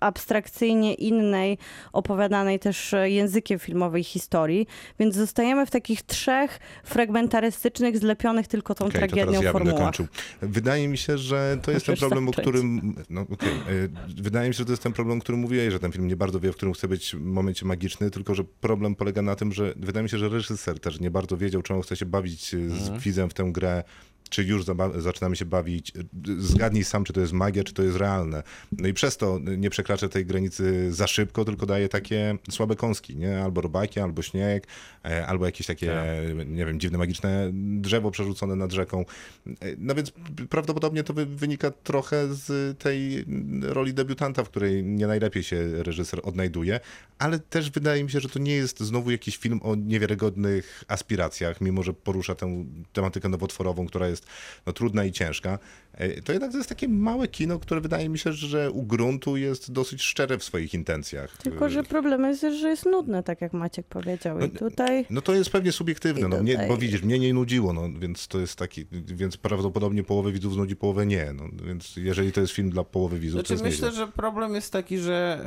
[SPEAKER 2] abstrakcyjnie innej, opowiadanej też e, językiem filmowej historii, więc zostajemy w takich trzech fragmentarystycznych, zlepionych tylko tą
[SPEAKER 1] to
[SPEAKER 2] tragedią
[SPEAKER 1] ja będę
[SPEAKER 2] formułach.
[SPEAKER 1] kończył. Wydaje mi się, że to jest ten problem, o
[SPEAKER 2] zacząć.
[SPEAKER 1] którym. No, okej. E, Wydaje mi się, że to jest ten problem, o którym mówiłeś, że ten film nie bardzo wie, w którym chce być momencie magiczny, tylko że problem polega na tym, że wydaje mi się, że reżyser też nie bardzo wiedział, on chce się bawić e, z widzem w tę grę. Czy już zaczynamy się bawić? Zgadnij sam, czy to jest magia, czy to jest realne. No i przez to nie przekracza tej granicy za szybko, tylko daje takie słabe kąski, nie? Albo robaki, albo śnieg, e, albo jakieś takie,
[SPEAKER 3] Tak.
[SPEAKER 1] nie wiem, dziwne, magiczne drzewo przerzucone nad rzeką. E, No więc prawdopodobnie to wy- wynika trochę z tej roli debiutanta, w której nie najlepiej się reżyser odnajduje, ale też wydaje mi się, że to nie jest znowu jakiś film o niewiarygodnych aspiracjach, mimo że porusza tę tematykę nowotworową, która jest no, trudna i ciężka. E, To jednak to jest takie małe kino, które wydaje mi się, że u gruntu jest dosyć szczere w swoich intencjach.
[SPEAKER 2] Tylko, że problem jest, że jest nudne, tak jak Maciek powiedział. I
[SPEAKER 1] No,
[SPEAKER 2] tutaj
[SPEAKER 1] No to jest pewnie subiektywne, no, mnie, bo widzisz, mnie nie nudziło, no, więc to jest taki, więc prawdopodobnie połowę widzów znudzi, połowę nie, no, więc jeżeli to jest film dla połowy widzów, to
[SPEAKER 3] Znaczy
[SPEAKER 1] jest
[SPEAKER 3] myślę,
[SPEAKER 1] nieźle.
[SPEAKER 3] że problem jest taki, że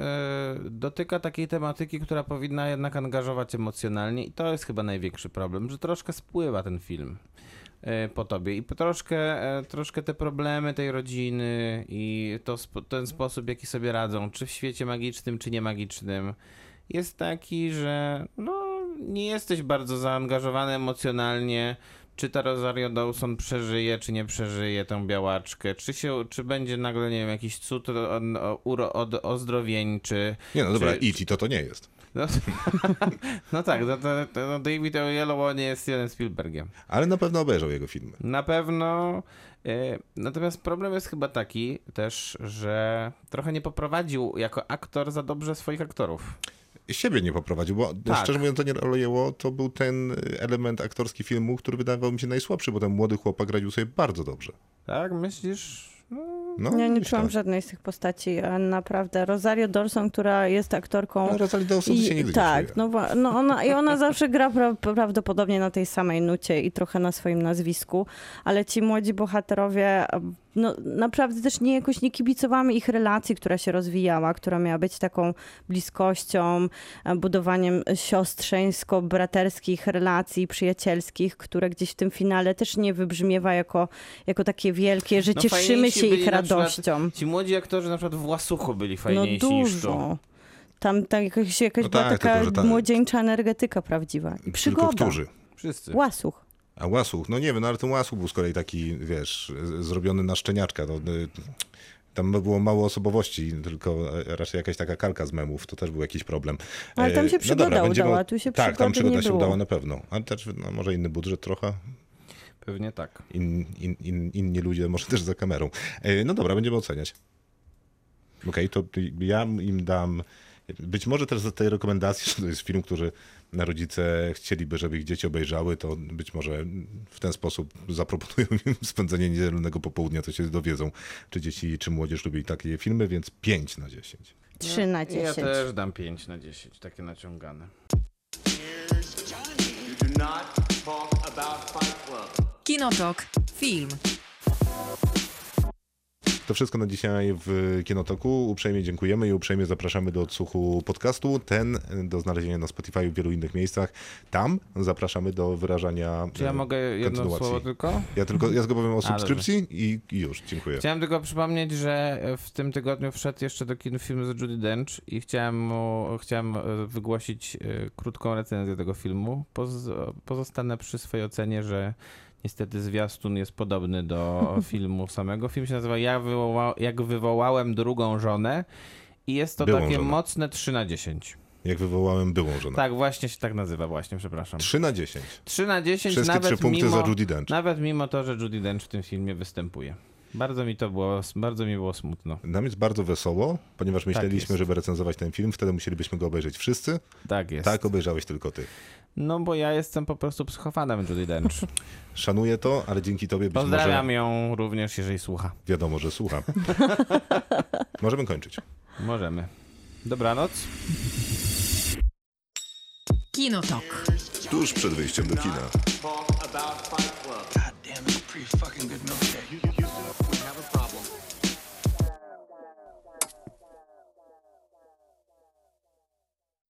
[SPEAKER 3] e, dotyka takiej tematyki, która powinna jednak angażować emocjonalnie i to jest chyba największy problem, że troszkę spływa ten film po tobie i po troszkę, e, troszkę te problemy tej rodziny i to, ten sposób, jaki sobie radzą, czy w świecie magicznym, czy niemagicznym, jest taki, że no, nie jesteś bardzo zaangażowany emocjonalnie, czy ta Rosario Dawson przeżyje, czy nie przeżyje tą białaczkę, czy, się, czy będzie nagle, nie wiem, jakiś cud o, o, uro- od, ozdrowieńczy.
[SPEAKER 1] Nie, no dobra,
[SPEAKER 3] czy-
[SPEAKER 1] idź i to to nie jest.
[SPEAKER 3] No, no tak, no, no David Oyelowo nie jest Steven Spielbergiem.
[SPEAKER 1] Ale na pewno obejrzał jego filmy.
[SPEAKER 3] Na pewno. e, Natomiast problem jest chyba taki też, że trochę nie poprowadził jako aktor za dobrze swoich aktorów.
[SPEAKER 1] Siebie nie poprowadził, bo
[SPEAKER 3] Tak.
[SPEAKER 1] szczerze mówiąc, to nie olejeło, to był ten element aktorski filmu, który wydawał mi się najsłabszy, bo ten młody chłopak radził sobie bardzo dobrze.
[SPEAKER 3] Tak, myślisz?
[SPEAKER 1] No,
[SPEAKER 2] ja nie czułam żadnej z tych postaci, naprawdę. Rosario Dawson, która jest aktorką...
[SPEAKER 1] No, Rosalie Dawson się nigdy
[SPEAKER 2] tak, no, no ona, i ona zawsze gra pra, prawdopodobnie na tej samej nucie i trochę na swoim nazwisku, ale ci młodzi bohaterowie, no naprawdę też nie jakoś nie kibicowamy ich relacji, która się rozwijała, która miała być taką bliskością, e, budowaniem siostrzeńsko-braterskich relacji przyjacielskich, które gdzieś w tym finale też nie wybrzmiewa jako, jako takie wielkie, że
[SPEAKER 3] No,
[SPEAKER 2] cieszymy się ich
[SPEAKER 3] na przykład
[SPEAKER 2] radością.
[SPEAKER 3] Ci młodzi aktorzy na przykład w Łasuchu byli
[SPEAKER 2] No
[SPEAKER 3] fajniejsi niż tu.
[SPEAKER 2] dużo. Tam ta jakaś, jakaś
[SPEAKER 1] No
[SPEAKER 2] była
[SPEAKER 1] tak,
[SPEAKER 2] taka
[SPEAKER 1] tylko, ta-
[SPEAKER 2] młodzieńcza energetyka prawdziwa. I
[SPEAKER 1] Tylko
[SPEAKER 2] przygoda.
[SPEAKER 1] którzy?
[SPEAKER 3] Wszyscy.
[SPEAKER 2] Łasuch.
[SPEAKER 1] A Łasuch, no nie wiem, no ale ten Łasuch był z kolei taki, wiesz, z- zrobiony na szczeniaczka. No, y, tam było mało osobowości, tylko raczej jakaś taka kalka z memów, to też był jakiś problem.
[SPEAKER 2] Ale tam
[SPEAKER 1] E,
[SPEAKER 2] się przygoda
[SPEAKER 1] będziemy-
[SPEAKER 2] udała, tu się
[SPEAKER 1] Tak, tam przygoda
[SPEAKER 2] nie
[SPEAKER 1] się
[SPEAKER 2] było.
[SPEAKER 1] udała na pewno, ale też no, może inny budżet trochę,
[SPEAKER 3] Pewnie tak.
[SPEAKER 1] in, in, in, inni ludzie może też za kamerą. E, No dobra, będziemy oceniać. Okej, to ja im dam, być może też za tej rekomendacji, że to jest film, który rodzice chcieliby, żeby ich dzieci obejrzały, to być może w ten sposób zaproponują im spędzenie niedzielnego popołudnia, to się dowiedzą, czy dzieci, czy młodzież lubi takie filmy, więc 5 na 10.
[SPEAKER 2] 3 na
[SPEAKER 3] Ja
[SPEAKER 2] 10.
[SPEAKER 3] też dam 5 na 10, takie naciągane.
[SPEAKER 4] Kinotok. Film.
[SPEAKER 1] To wszystko na dzisiaj w Kinotoku. Uprzejmie dziękujemy i uprzejmie zapraszamy do odsłuchu podcastu. Ten do znalezienia na Spotify i w wielu innych miejscach. Tam zapraszamy do wyrażania
[SPEAKER 3] Czy ja
[SPEAKER 1] e,
[SPEAKER 3] mogę jedno słowo tylko?
[SPEAKER 1] Ja tylko, ja tylko powiem o subskrypcji i, i już, dziękuję.
[SPEAKER 3] Chciałem tylko przypomnieć, że w tym tygodniu wszedł jeszcze do kin film z Judy Dench i chciałem, mu, chciałem e, wygłosić e, krótką recenzję tego filmu. Poz, pozostanę przy swojej ocenie, że niestety zwiastun jest podobny do filmu samego. Film się nazywa Ja wywoła, Jak wywołałem drugą żonę i jest to
[SPEAKER 1] Byłą
[SPEAKER 3] takie
[SPEAKER 1] żonę.
[SPEAKER 3] mocne 3 na 10.
[SPEAKER 1] Jak wywołałem byłą żonę.
[SPEAKER 3] Tak, właśnie się tak nazywa, właśnie, przepraszam.
[SPEAKER 1] 3 na 10.
[SPEAKER 3] 3 na 10,
[SPEAKER 1] Wszystkie
[SPEAKER 3] nawet
[SPEAKER 1] trzy punkty
[SPEAKER 3] mimo,
[SPEAKER 1] za Judy Dench.
[SPEAKER 3] Nawet mimo to, że Judy Dench w tym filmie występuje. Bardzo mi to było, bardzo mi było smutno.
[SPEAKER 1] Nam jest bardzo wesoło, ponieważ myśleliśmy,
[SPEAKER 3] jest.
[SPEAKER 1] żeby recenzować ten film, wtedy musielibyśmy go obejrzeć wszyscy.
[SPEAKER 3] Tak jest.
[SPEAKER 1] Tak, obejrzałeś tylko ty.
[SPEAKER 3] No bo ja jestem po prostu psychofanem Judy Dench.
[SPEAKER 1] Szanuję to, ale dzięki tobie być
[SPEAKER 3] Pozdrawiam
[SPEAKER 1] może
[SPEAKER 3] ją również, jeżeli słucha.
[SPEAKER 1] wiadomo, że słucha. Możemy kończyć.
[SPEAKER 3] Możemy. Dobranoc.
[SPEAKER 4] Kinotok.
[SPEAKER 1] Tuż przed wyjściem do kina.